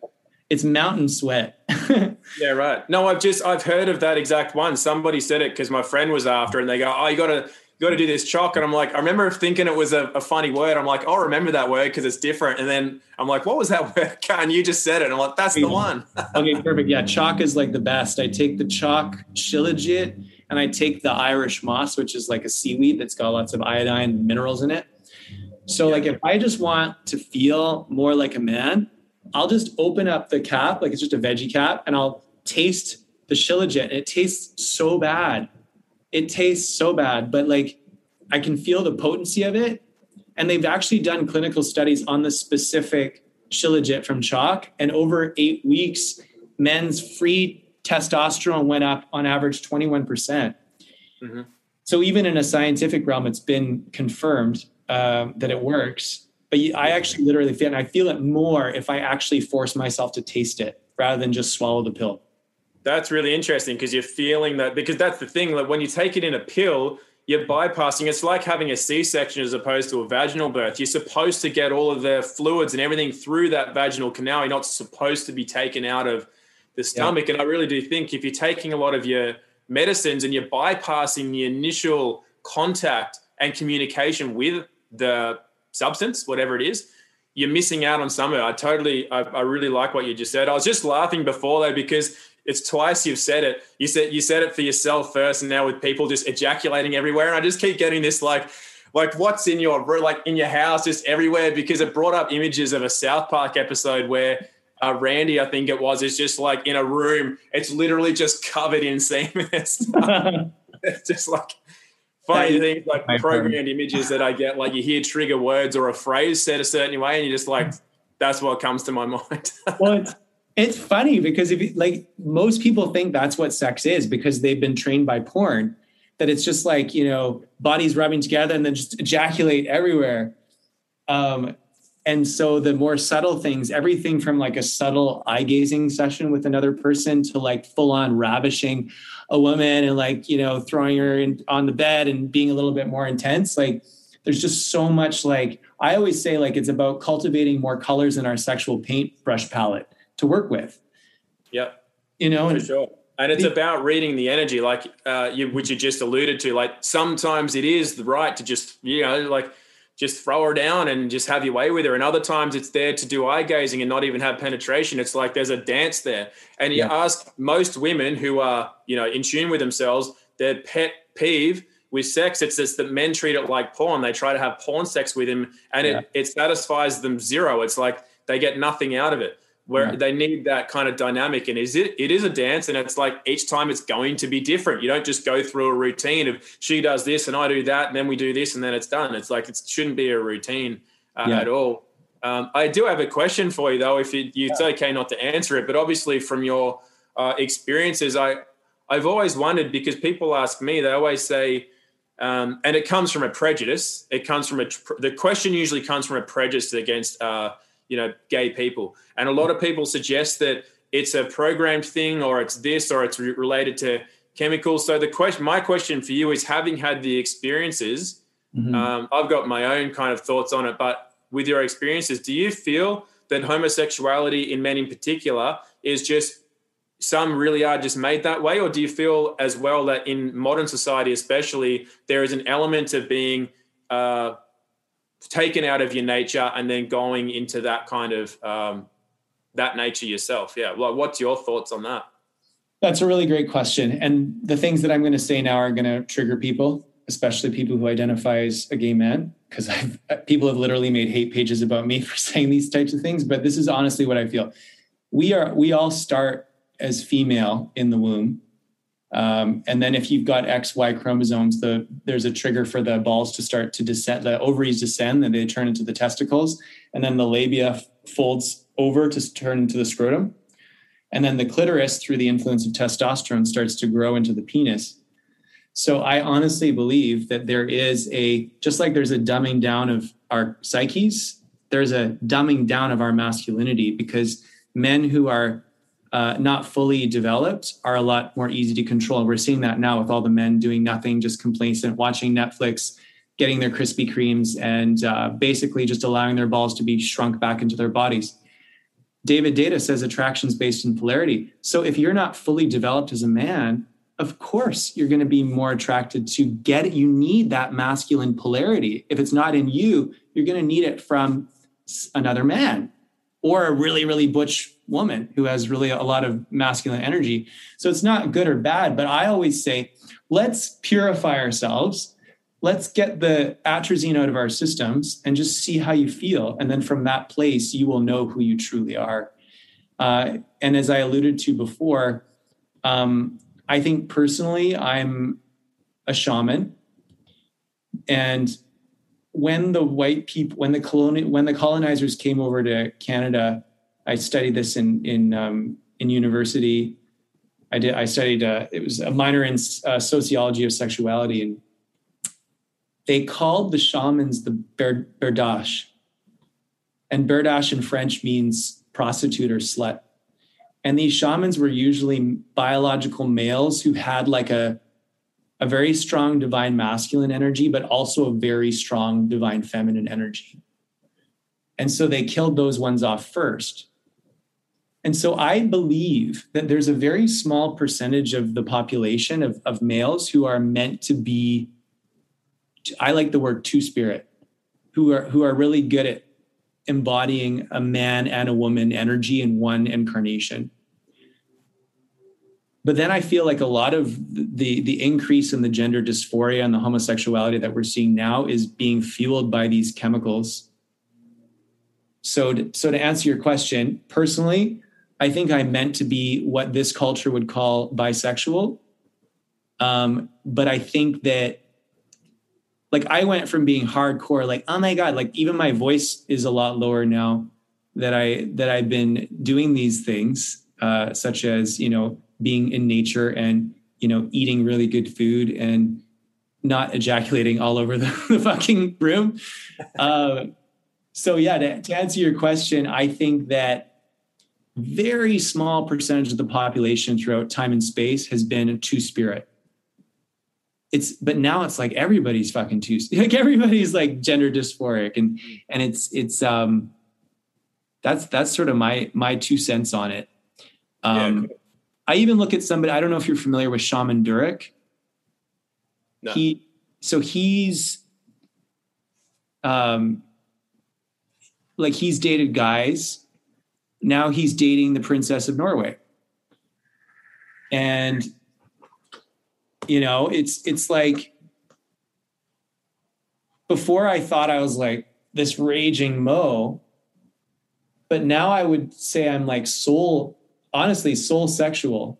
it's mountain sweat. yeah, right. No, I've just I've heard of that exact one. Somebody said it because my friend was after, and they go, "Oh, you got to you got to do this Choq, And I'm like, I remember thinking it was a, a funny word. I'm like, "I'll remember that word because it's different." And then I'm like, "What was that word?" And you just said it. And I'm like, "That's the one." okay, perfect. Yeah, Choq is like the best. I take the Choq shilajit and I take the Irish moss, which is like a seaweed that's got lots of iodine minerals in it. So, like, if I just want to feel more like a man, I'll just open up the cap, like it's just a veggie cap, and I'll taste the shilajit. It tastes so bad. It tastes so bad, but like I can feel the potency of it. And they've actually done clinical studies on the specific shilajit from Choq. And over eight weeks, men's free testosterone went up on average 21%. percent mm hmm So even in a scientific realm, it's been confirmed um, that it works. But I actually literally feel, and I feel it more if I actually force myself to taste it rather than just swallow the pill. That's really interesting because you're feeling that because that's the thing. Like when you take it in a pill, you're bypassing. It's like having a C-section as opposed to a vaginal birth. You're supposed to get all of the fluids and everything through that vaginal canal. You're not supposed to be taken out of the stomach. Yeah. And I really do think if you're taking a lot of your medicines and you're bypassing the initial contact and communication with the substance, whatever it is, you're missing out on some of it. I totally, I, I really like what you just said. I was just laughing before though because it's twice you've said it. You said you said it for yourself first, and now with people just ejaculating everywhere. And I just keep getting this like, like what's in your like in your house, just everywhere, because it brought up images of a South Park episode where uh, Randy, I think it was, is just like in a room. It's literally just covered in semen. it's just like funny things like programmed images that I get. Like you hear trigger words or a phrase said a certain way, and you're just like, that's what comes to my mind. well, it's, it's funny because if you, like most people think that's what sex is because they've been trained by porn that it's just like you know bodies rubbing together and then just ejaculate everywhere. Um, and so the more subtle things, everything from like a subtle eye gazing session with another person to like full on ravishing a woman and like, you know, throwing her in, on the bed and being a little bit more intense. Like there's just so much like, I always say like it's about cultivating more colors in our sexual paintbrush palette to work with. Yep. You know, for sure. And it's the, about reading the energy, like uh, you, which you just alluded to. Like sometimes it is the right to just, you know, like just throw her down and just have your way with her. And other times it's there to do eye gazing and not even have penetration. It's like there's a dance there. And you yeah. ask most women who are, you know, in tune with themselves, their pet peeve with sex, it's just that men treat it like porn. They try to have porn sex with him and yeah. it, it satisfies them zero. It's like they get nothing out of it where they need that kind of dynamic and is it it is a dance and it's like each time it's going to be different. You don't just go through a routine of she does this and i do that and then we do this and then it's done. It's like it shouldn't be a routine uh, yeah. at all. Um, i do have a question for you though if it, it's yeah. okay not to answer it but obviously from your uh, experiences i i've always wondered because people ask me they always say um, and it comes from a prejudice. It comes from a the question usually comes from a prejudice against uh, you know gay people. And a lot of people suggest that it's a programmed thing or it's this or it's re- related to chemicals. So the question my question for you is having had the experiences mm-hmm. um, i've got my own kind of thoughts on it but with your experiences do you feel that homosexuality in men in particular is just some really are just made that way? Or do you feel as well that in modern society especially there is an element of being uh, taken out of your nature and then going into that kind of um, that nature yourself. Yeah. What's your thoughts on that? That's a really great question. And the things that i'm going to say now are going to trigger people especially people who identify as a gay man because people have literally made hate pages about me for saying these types of things but this is honestly what i feel. We are we all start as female in the womb um, and then if you've got XY chromosomes, the, there's a trigger for the balls to start to descend, the ovaries descend, and they turn into the testicles. And then the labia folds over to turn into the scrotum. And then the clitoris, through the influence of testosterone, starts to grow into the penis. So I honestly believe that there is a, just like there's a dumbing down of our psyches, there's a dumbing down of our masculinity because men who are uh, not fully developed are a lot more easy to control. We're seeing that now with all the men doing nothing, just complacent, watching Netflix, getting their Krispy Kremes, and uh, basically just allowing their balls to be shrunk back into their bodies. David Deida says attraction's based in polarity. So if you're not fully developed as a man, of course you're going to be more attracted to get it. You need that masculine polarity. If it's not in you, you're going to need it from another man or a really, really butch woman who has really a lot of masculine energy. So it's not good or bad, but I always say, let's purify ourselves. Let's get the atrazine out of our systems and just see how you feel. And then from that place, you will know who you truly are. Uh, and as I alluded to before, um, I think personally, I'm a shaman. And when the white people, when the colonial, when the colonizers came over to Canada, I studied this in in um, in university. I did. I studied. Uh, it was a minor in uh, sociology of sexuality, and they called the shamans the ber, berdache, and berdache in French means prostitute or slut. And these shamans were usually biological males who had like a a very strong divine masculine energy, but also a very strong divine feminine energy. And so they killed those ones off first. And so I believe that there's a very small percentage of the population of, of males who are meant to be, I like the word two spirit, who are who are really good at embodying a man and a woman energy in one incarnation but then I feel like a lot of the the increase in the gender dysphoria and the homosexuality that we're seeing now is being fueled by these chemicals. So, to, so to answer your question, personally, I think I'm meant to be what this culture would call bisexual. Um, but I think that like I went from being hardcore, like, oh my God, like even my voice is a lot lower now that I that I've been doing these things, uh, such as, you know, being in nature and, you know, eating really good food and not ejaculating all over the, the fucking room. Uh, so yeah, to, to answer your question, I think that very small percentage of the population throughout time and space has been a two spirit it's but now it's like everybody's fucking too like everybody's like gender dysphoric and and it's it's um that's that's sort of my my two cents on it um yeah. I even look at somebody i don't know if you're familiar with shaman durek. No. he so he's um like he's dated guys. Now he's dating the princess of norway. And you know, it's it's like before I thought I was like this raging mo, but now I would say I'm like soul, honestly, soul sexual.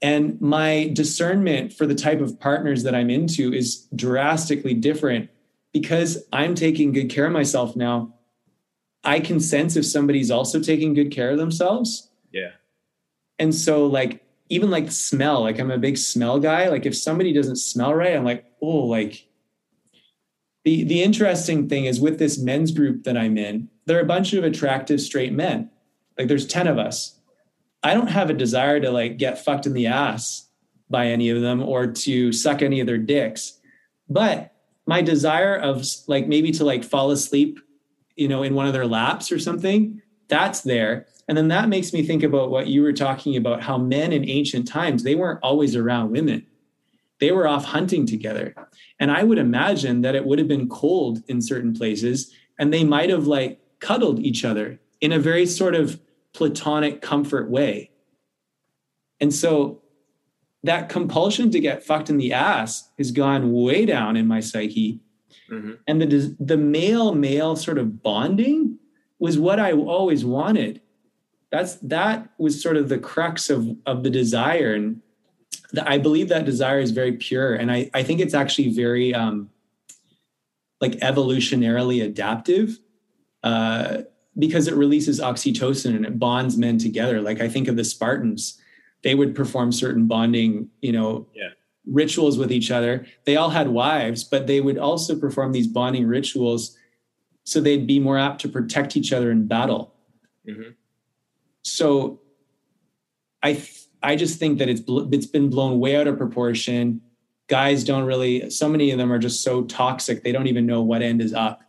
And my discernment for the type of partners that I'm into is drastically different because I'm taking good care of myself now. I can sense if somebody's also taking good care of themselves. Yeah. And so, like, even like smell, like I'm a big smell guy. Like if somebody doesn't smell right, I'm like, oh, like the the interesting thing is with this men's group that I'm in, there are a bunch of attractive straight men. Like there's 10 of us. I don't have a desire to like get fucked in the ass by any of them or to suck any of their dicks. But my desire of like maybe to like fall asleep, you know, in one of their laps or something, that's there. And then that makes me think about what you were talking about how men in ancient times, they weren't always around women. They were off hunting together. And I would imagine that it would have been cold in certain places and they might have like cuddled each other in a very sort of platonic comfort way. And so that compulsion to get fucked in the ass has gone way down in my psyche. Mm-hmm. And the the male male sort of bonding was what I always wanted that's that was sort of the crux of of the desire and the, i believe that desire is very pure and i i think it's actually very um like evolutionarily adaptive uh because it releases oxytocin and it bonds men together like i think of the spartans they would perform certain bonding you know yeah. rituals with each other they all had wives but they would also perform these bonding rituals so they'd be more apt to protect each other in battle mm-hmm so I I just think that it's it's been blown way out of proportion. Guys don't really. So many of them are just so toxic. They don't even know what end is up.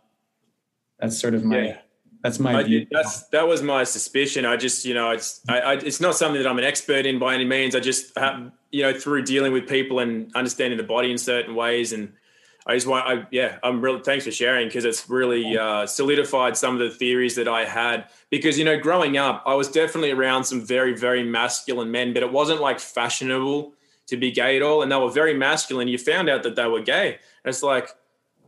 That's sort of my. Yeah. That's my. Did, that's that was my suspicion. I just you know it's I, I, it's not something that I'm an expert in by any means. I just have, you know through dealing with people and understanding the body in certain ways and I just want, I, yeah, I'm really, thanks for sharing because it's really uh, solidified some of the theories that I had. Because, you know, growing up, I was definitely around some very, very masculine men, but it wasn't like fashionable to be gay at all. And they were very masculine. You found out that they were gay. And it's like,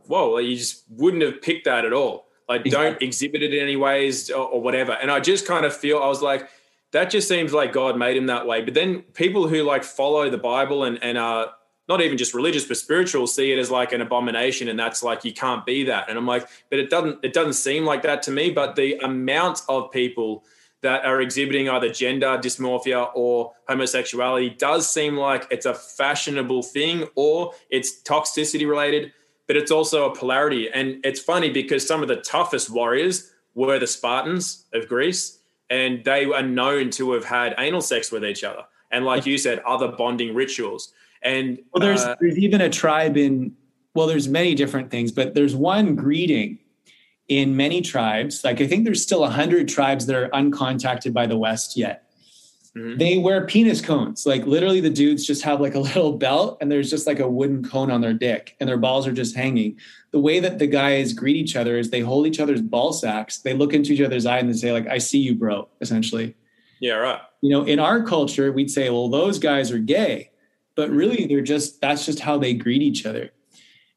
whoa, you just wouldn't have picked that at all. Like, don't exhibit it in any ways or, or whatever. And I just kind of feel, I was like, that just seems like God made him that way. But then people who like follow the Bible and, and are, not even just religious but spiritual see it as like an abomination and that's like you can't be that and i'm like but it doesn't it doesn't seem like that to me but the amount of people that are exhibiting either gender dysmorphia or homosexuality does seem like it's a fashionable thing or it's toxicity related but it's also a polarity and it's funny because some of the toughest warriors were the spartans of greece and they are known to have had anal sex with each other and like you said other bonding rituals and well, there's uh, there's even a tribe in well, there's many different things, but there's one greeting in many tribes. Like I think there's still a hundred tribes that are uncontacted by the West yet. Mm-hmm. They wear penis cones. Like literally, the dudes just have like a little belt, and there's just like a wooden cone on their dick, and their balls are just hanging. The way that the guys greet each other is they hold each other's ball sacks. They look into each other's eye and they say like, "I see you, bro." Essentially, Yeah, right. You know, in our culture, we'd say, well, those guys are gay, but really they're just, that's just how they greet each other.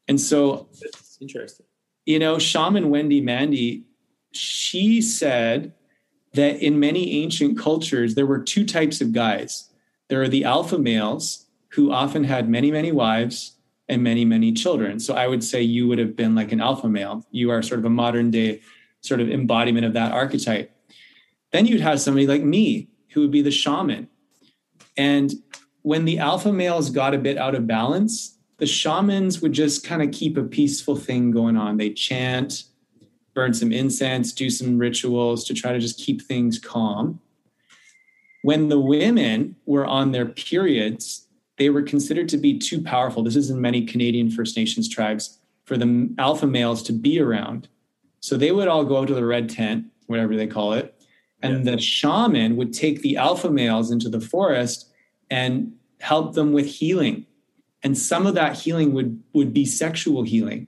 And so, That's interesting. you know, shaman Wendy Mandy, she said that in many ancient cultures, there were two types of guys. There are the alpha males who often had many, many wives and many, many children. So I would say you would have been like an alpha male. You are sort of a modern day sort of embodiment of that archetype. Then you'd have somebody like me who would be the shaman. And when the alpha males got a bit out of balance, the shamans would just kind of keep a peaceful thing going on. They chant, burn some incense, do some rituals to try to just keep things calm. When the women were on their periods, they were considered to be too powerful. This is in many Canadian First Nations tribes for the alpha males to be around. So they would all go out to the red tent, whatever they call it, and the shaman would take the alpha males into the forest and help them with healing. And some of that healing would would be sexual healing.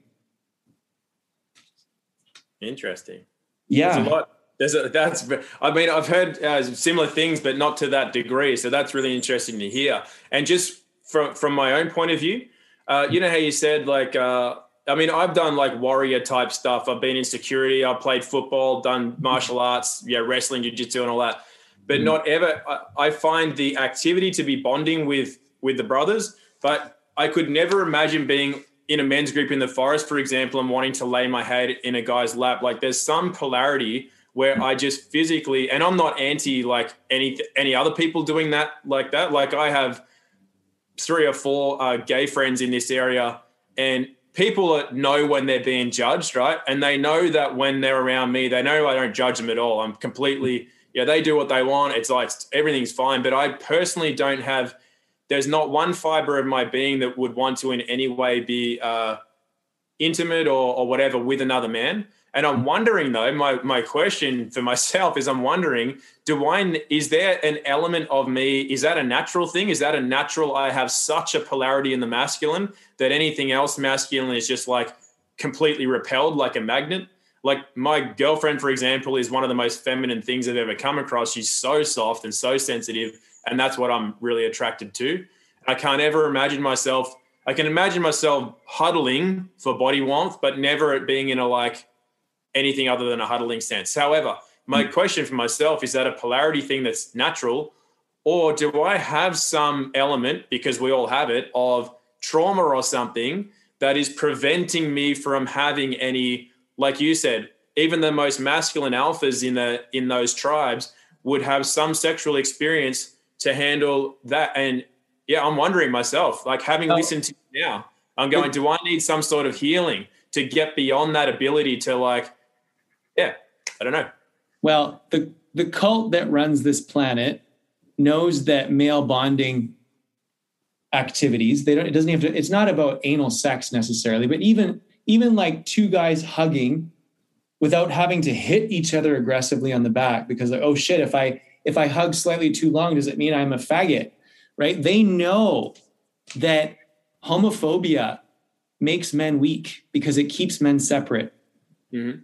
Interesting. Yeah. There's a lot. There's a, that's. I mean, I've heard uh, similar things, but not to that degree. So that's really interesting to hear. And just from from my own point of view, uh, you know how you said like. Uh, I mean, I've done like warrior type stuff. I've been in security. I've played football, done martial arts, yeah, wrestling, jiu-jitsu, and all that. But not ever. I, I find the activity to be bonding with with the brothers. But I could never imagine being in a men's group in the forest, for example, and wanting to lay my head in a guy's lap. Like there's some polarity where I just physically, and I'm not anti like any any other people doing that like that. Like I have three or four uh, gay friends in this area, and people know when they're being judged, right? And they know that when they're around me, they know I don't judge them at all. I'm completely, yeah, they do what they want. It's like everything's fine. But I personally don't have. There's not one fiber of my being that would want to in any way be uh, intimate or, or whatever with another man. And I'm wondering though, my my question for myself is I'm wondering, do I is there an element of me, is that a natural thing? Is that a natural I have such a polarity in the masculine that anything else masculine is just like completely repelled like a magnet? Like my girlfriend, for example, is one of the most feminine things I've ever come across. She's so soft and so sensitive, and that's what I'm really attracted to. I can't ever imagine myself. I can imagine myself huddling for body warmth, but never it being in a like anything other than a huddling sense. However, my hmm. question for myself is that a polarity thing that's natural, or do I have some element, because we all have it, of trauma or something that is preventing me from having any, like you said, even the most masculine alphas in the in those tribes would have some sexual experience to handle that. And yeah, I'm wondering myself, like having Oh. listened to you now, I'm going, do I need some sort of healing to get beyond that ability to like, yeah, I don't know. Well, the the cult that runs this planet knows that male bonding activities they don't it doesn't have to it's not about anal sex necessarily but even even like two guys hugging without having to hit each other aggressively on the back because like oh shit if i if i hug slightly too long does it mean i'm a faggot right? They know that homophobia makes men weak because it keeps men separate. Mhm.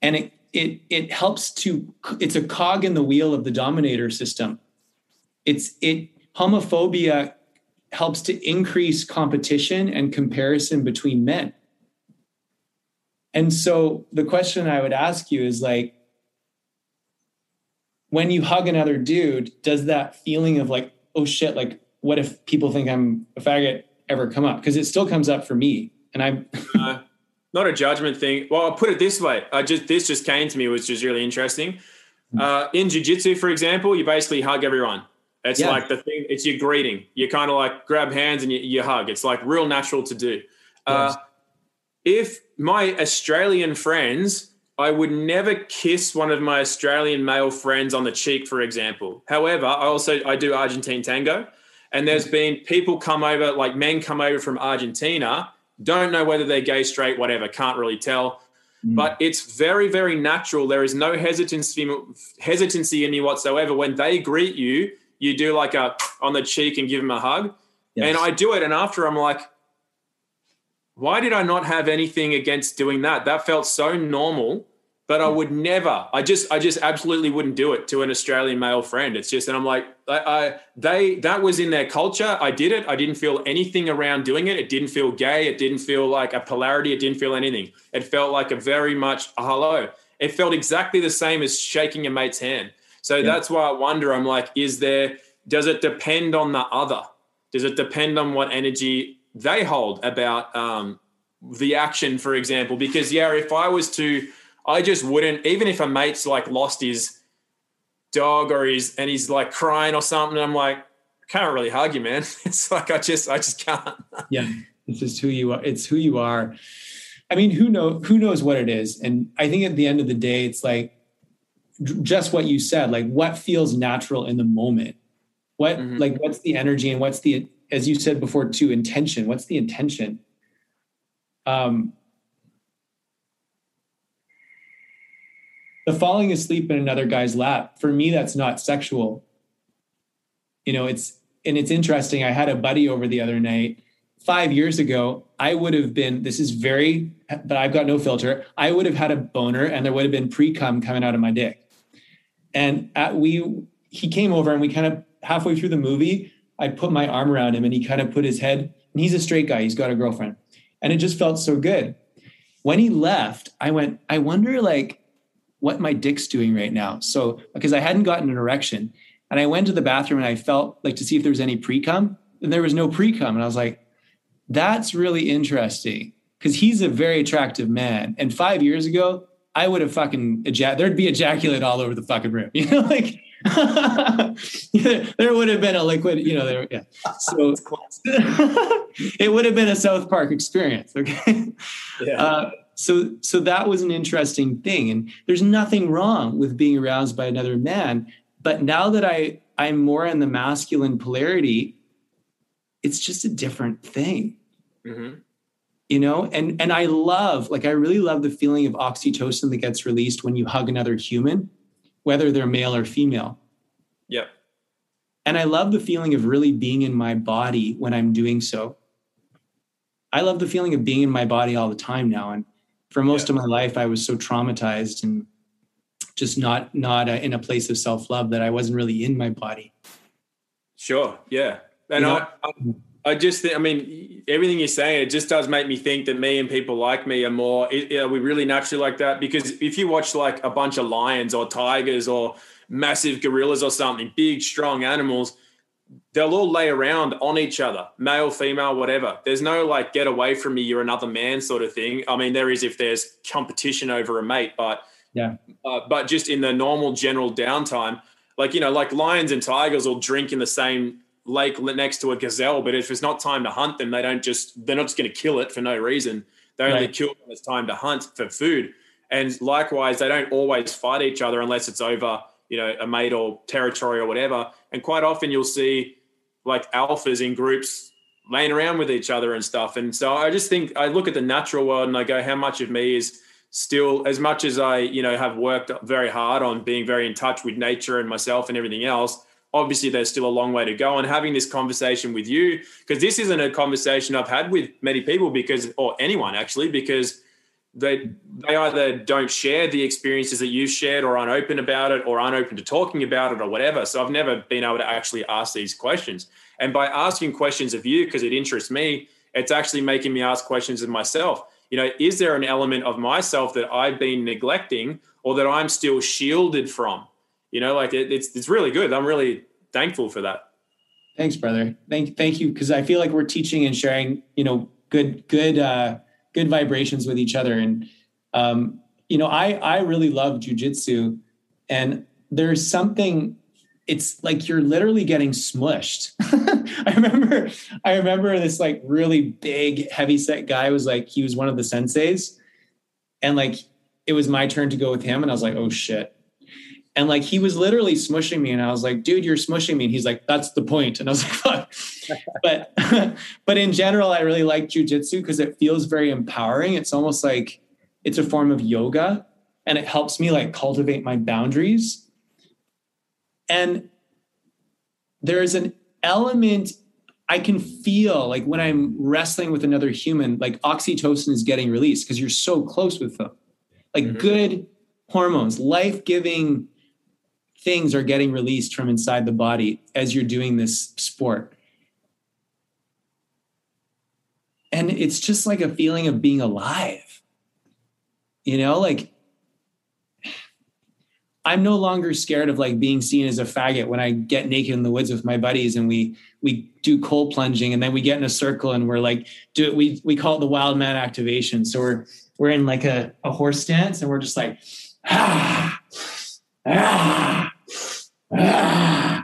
and it it it helps to it's a cog in the wheel of the dominator system. It's it homophobia helps to increase competition and comparison between men. And so the question i would ask you is like when you hug another dude does that feeling of like oh shit like what if people think i'm a faggot ever come up because it still comes up for me and i Uh, not a judgment thing. Well, I'll put it this way. I just this just came to me, which is really interesting. Uh, in jiu-jitsu, for example, you basically hug everyone. It's Yeah. like the thing. It's your greeting. You kind of like grab hands and you, you hug. It's like real natural to do. Uh, if my Australian friends, I would never kiss one of my Australian male friends on the cheek, for example. However, I also I do Argentine tango, and there's been people come over, like men come over from Argentina, don't know whether they're gay, straight, whatever, can't really tell. Mm. But it's very, very natural. There is no hesitancy hesitancy in me whatsoever. When they greet you, you do like a on the cheek and give them a hug. And I do it, and after I'm like, why did I not have anything against doing that? That felt so normal. But I would never. I just, I just absolutely wouldn't do it to an Australian male friend. It's just, and I'm like, I, I, they, that was in their culture. I did it. I didn't feel anything around doing it. It didn't feel gay. It didn't feel like a polarity. It didn't feel anything. It felt like a very much a hello. It felt exactly the same as shaking a mate's hand. So yeah. that's why I wonder. I'm like, is there? Does it depend on the other? Does it depend on what energy they hold about um, the action, for example? Because yeah, if I was to I just wouldn't, even if a mate's like lost his dog or he's and he's like crying or something, I'm like, I can't really hug you, man. It's like I just I just can't. yeah. It's just who you are. It's who you are. I mean, who know who knows what it is? And I think at the end of the day, it's like just what you said, like what feels natural in the moment. What mm-hmm. like what's the energy and what's the as you said before too, intention. What's the intention? Um the falling asleep in another guy's lap for me that's not sexual. You know it's and it's interesting i had a buddy over the other night five years ago i would have been this is very but i've got no filter i would have had a boner and there would have been pre-cum coming out of my dick. And at we he came over and we kind of halfway through the movie i put my arm around him and he kind of put his head and he's a straight guy he's got a girlfriend. And it just felt so good. When he left i went i wonder like what my dick's doing right now. So because I hadn't gotten an erection and I went to the bathroom and I felt like to see if there was any pre-cum and there was no pre-cum. And I was like, that's really interesting because he's a very attractive man. And five years ago, I would have fucking ejac- there'd be ejaculate all over the fucking room. You know, like there would have been a liquid, you know, there, yeah. So it would have been a South Park experience. Okay. Yeah. Uh, so so that was an interesting thing. And there's nothing wrong with being aroused by another man but now that i i'm more in the masculine polarity it's just a different thing. Mm-hmm. you know and and i love like i really love the feeling of oxytocin that gets released when you hug another human whether they're male or female. Yep. And i love the feeling of really being in my body when i'm doing so. I love the feeling of being in my body all the time now and for most yeah. of my life i was so traumatized and just not not uh, in a place of self-love that i wasn't really in my body sure yeah and you know? I, I, I just think i mean everything you're saying it just does make me think that me and people like me are more are we really naturally like that because if you watch like a bunch of lions or tigers or massive gorillas or something big strong animals they'll all lay around on each other, male, female, whatever. There's no like get away from me, you're another man sort of thing. I mean, there is if there's competition over a mate, but yeah, uh, but just in the normal general downtime, like you know, like lions and tigers will drink in the same lake next to a gazelle, but if it's not time to hunt them, they don't just they're not just going to kill it for no reason. They only right. kill when it's time to hunt for food. And likewise, they don't always fight each other unless it's over, you know, a mate or territory or whatever. And quite often you'll see like alphas in groups laying around with each other and stuff. And so I just think I look at the natural world and I go, how much of me is still as much as I, you know, have worked very hard on being very in touch with nature and myself and everything else. Obviously, there's still a long way to go. And having this conversation with you, because this isn't a conversation I've had with many people, because or anyone actually, because they they either don't share the experiences that you've shared or aren't open about it or aren't open to talking about it or whatever. So i've never been able to actually ask these questions. And by asking questions of you because it interests me it's actually making me ask questions of myself. You know is there an element of myself that i've been neglecting or that i'm still shielded from? You know like it, it's it's really good. I'm really thankful for that. Thanks brother. Thank thank you because i feel like we're teaching and sharing you know good good uh good vibrations with each other. And um, you know, I I really love jujitsu, and there's something. It's like you're literally getting smushed. I remember, I remember this like really big, heavy set guy was like he was one of the senseis, and like it was my turn to go with him, and I was like, oh shit, and like he was literally smushing me, and I was like, dude, you're smushing me. And he's like, that's the point. And I was like, fuck. But but in general, I really like jujitsu because it feels very empowering. It's almost like it's a form of yoga and it helps me like cultivate my boundaries. And there's an element I can feel like when I'm wrestling with another human, like oxytocin is getting released because you're so close with them. Like mm-hmm. good hormones, life giving things are getting released from inside the body as you're doing this sport. And it's just like a feeling of being alive. You know, like I'm no longer scared of like being seen as a faggot when I get naked in the woods with my buddies and we we do cold plunging and then we get in a circle and we're like do it we we call it the wild man activation. So we're we're in like a, a horse stance and we're just like ah, ah, ah,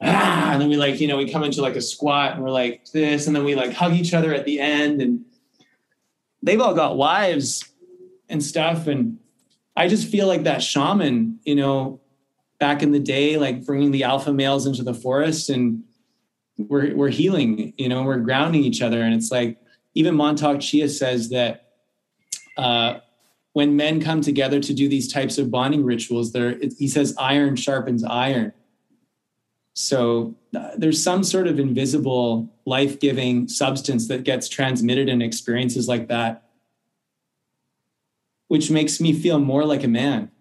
ah. and then we like, you know, we come into like a squat and we're like this, and then we like hug each other at the end. And they've all got wives and stuff. And I just feel like that shaman, you know, back in the day, like bringing the alpha males into the forest and we're, we're healing, you know, we're grounding each other. And it's like, even Mantak Chia says that uh, when men come together to do these types of bonding rituals, there he says iron sharpens iron. So uh, there's some sort of invisible life-giving substance that gets transmitted in experiences like that, which makes me feel more like a man.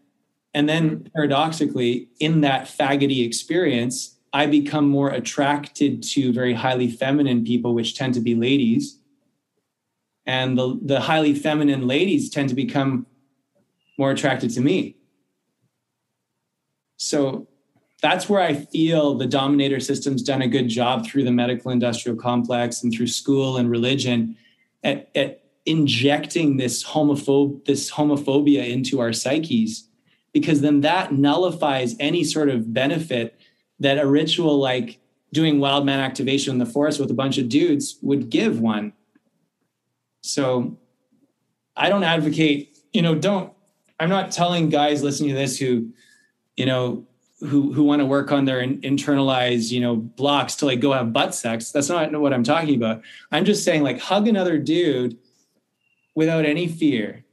And then paradoxically, in that faggoty experience, I become more attracted to very highly feminine people, which tend to be ladies and the, the highly feminine ladies tend to become more attracted to me so that's where i feel the dominator system's done a good job through the medical industrial complex and through school and religion at, at injecting this homophobe this homophobia into our psyches because then that nullifies any sort of benefit that a ritual like doing wild man activation in the forest with a bunch of dudes would give one. So I don't advocate, you know, don't, I'm not telling guys listening to this who, you know, who who want to work on their in, internalized, you know, blocks to like go have butt sex. That's not what I'm talking about. I'm just saying like hug another dude without any fear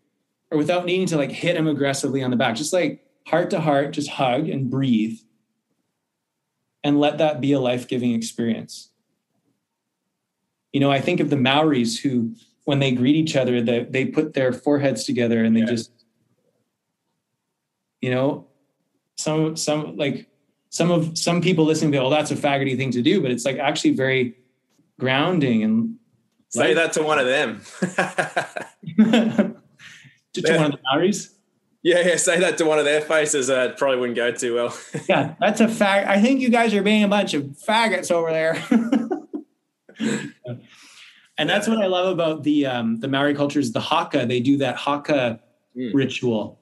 or without needing to like hit him aggressively on the back. Just like heart to heart, just hug and breathe and let that be a life-giving experience. You know, I think of the Maoris who when they greet each other that they put their foreheads together and they yeah. just you know some some like some of some people listening to oh that's a faggoty thing to do but it's like actually very grounding and say like, that to one of them to, to one of the Maoris yeah, yeah. Say that to one of their faces. Uh, it probably wouldn't go too well. yeah, that's a fact. I think you guys are being a bunch of faggots over there. and that's what I love about the um, the Maori culture is the haka. They do that haka mm. ritual,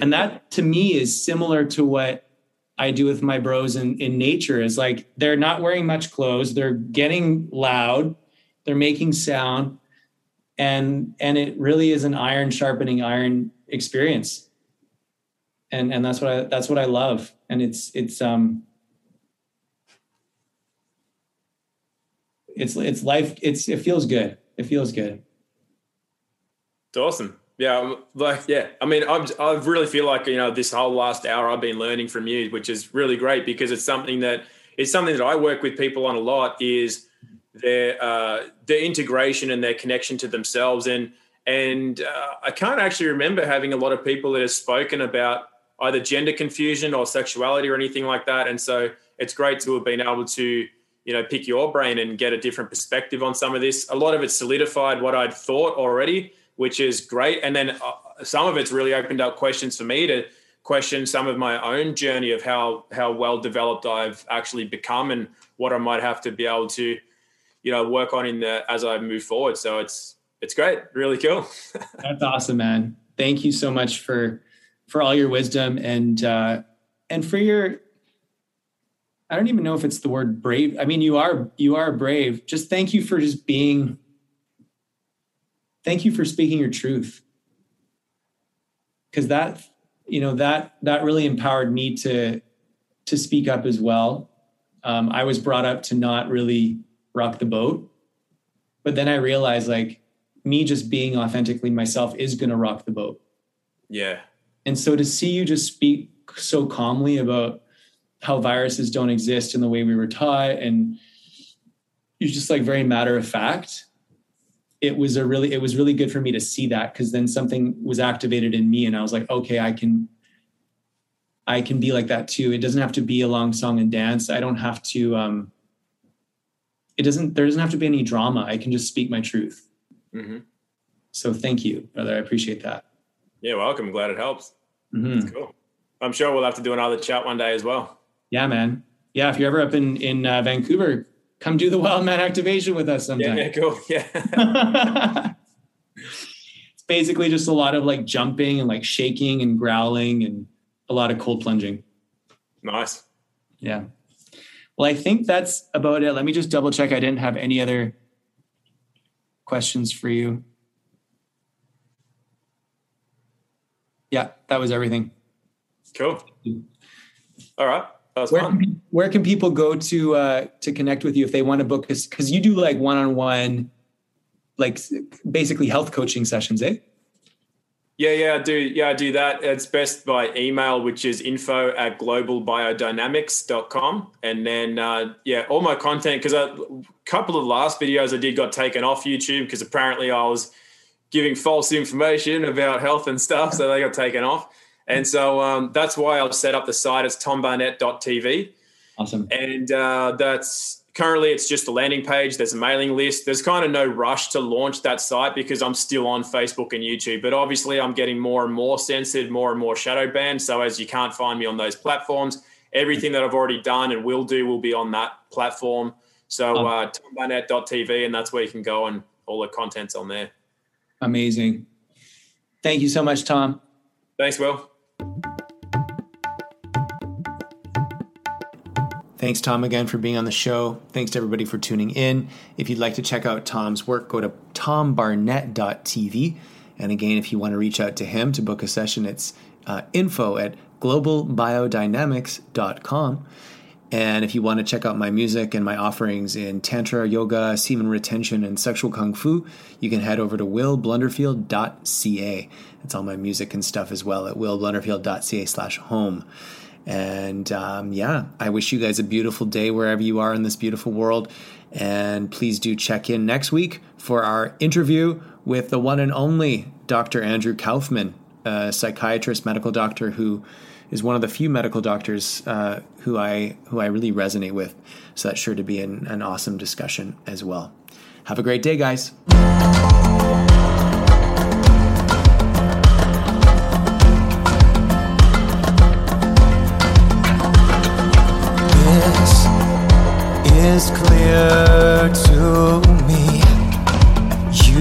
and that to me is similar to what I do with my bros in, in nature. Is like they're not wearing much clothes, they're getting loud, they're making sound, and and it really is an iron sharpening iron experience. And and that's what I that's what I love, and it's it's um it's it's life. It's it feels good. It feels good. It's awesome. Yeah, like yeah. I mean, I'm, I really feel like you know this whole last hour I've been learning from you, which is really great because it's something that it's something that I work with people on a lot is their uh, their integration and their connection to themselves and and uh, I can't actually remember having a lot of people that have spoken about either gender confusion or sexuality or anything like that. And so it's great to have been able to you know pick your brain and get a different perspective on some of this a lot of it solidified what i'd thought already which is great. And then uh, some of it's really opened up questions for me to question some of my own journey of how how well developed i've actually become and what i might have to be able to you know work on in the as i move forward. So it's it's great. Really cool. That's awesome man. Thank you so much for for all your wisdom and uh and for your I don't even know if it's the word brave. I mean, you are you are brave. Just thank you for just being thank you for speaking your truth. Cuz that you know that that really empowered me to to speak up as well. Um, I was brought up to not really rock the boat, but then I realized like me just being authentically myself is going to rock the boat. Yeah. And so to see you just speak so calmly about how viruses don't exist in the way we were taught and you're just like very matter of fact it was a really it was really good for me to see that because then something was activated in me and i was like okay i can I can be like that too. It doesn't have to be a long song and dance. I don't have to. Um, it doesn't. There doesn't have to be any drama. I can just speak my truth. hmm So thank you, brother. I appreciate that. Yeah, welcome. Glad it helps. Mhm. Cool. I'm sure we'll have to do another chat one day as well. Yeah, man. Yeah, if you're ever up in in uh, Vancouver, come do the Wild Man activation with us sometime. yeah, cool. Yeah. it's basically just a lot of like jumping and like shaking and growling and a lot of cold plunging. nice. Yeah. Well, I think that's about it. Let me just double check. I didn't have any other questions for you. Yeah, that was everything. Cool. All right. Where can, where can people go to uh, to connect with you if they want to book? Because you do like one on one, like basically health coaching sessions, eh? Yeah, yeah, I do. Yeah, I do that. It's best by email, which is info at globalbiodynamics.com. And then, uh, yeah, all my content, because a couple of last videos I did got taken off YouTube because apparently I was giving false information about health and stuff. So they got taken off. And so um, that's why I've set up the site. as tombarnett.tv. Awesome. and uh, that's currently it's just a landing page there's a mailing list there's kind of no rush to launch that site because i'm still on facebook and youtube but obviously i'm getting more and more censored more and more shadow banned so as you can't find me on those platforms everything that i've already done and will do will be on that platform so uh, tombarnett.tv and that's where you can go and all the content's on there Amazing. Thank you so much, Tom. thanks will Thanks, Tom, again for being on the show. Thanks to everybody for tuning in. If you'd like to check out Tom's work, go to tombarnett.tv. And again, if you want to reach out to him to book a session, it's uh, info at globalbiodynamics.com. And if you want to check out my music and my offerings in Tantra, yoga, semen retention, and sexual kung fu, you can head over to willblunderfield.ca. It's all my music and stuff as well at willblunderfield.ca slash home. And um, yeah, I wish you guys a beautiful day wherever you are in this beautiful world. And please do check in next week for our interview with the one and only Dr. Andrew Kaufman, a psychiatrist, medical doctor who is one of the few medical doctors uh, who I who I really resonate with. So that's sure to be an, an awesome discussion as well. Have a great day, guys.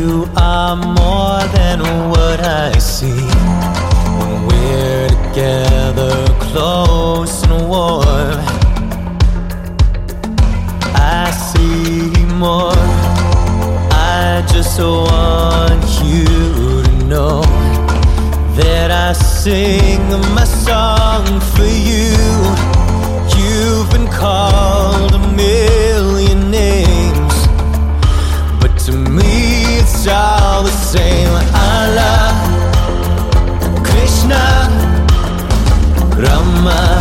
You are more than what I see. When we're together, close and warm, I see more. I just want you to know that I sing my song for you. You've been called a it's all the same. Allah, Krishna, Rama,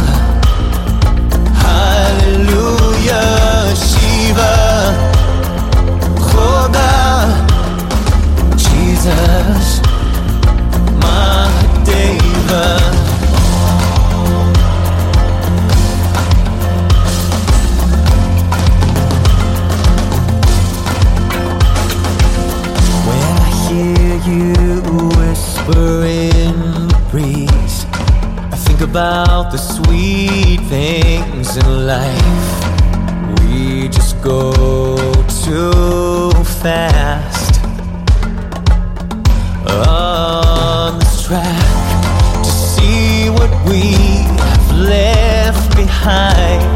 about the sweet things in life. We just go too fast on this track to see what we have left behind.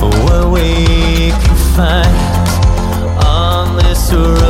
What we can find on this road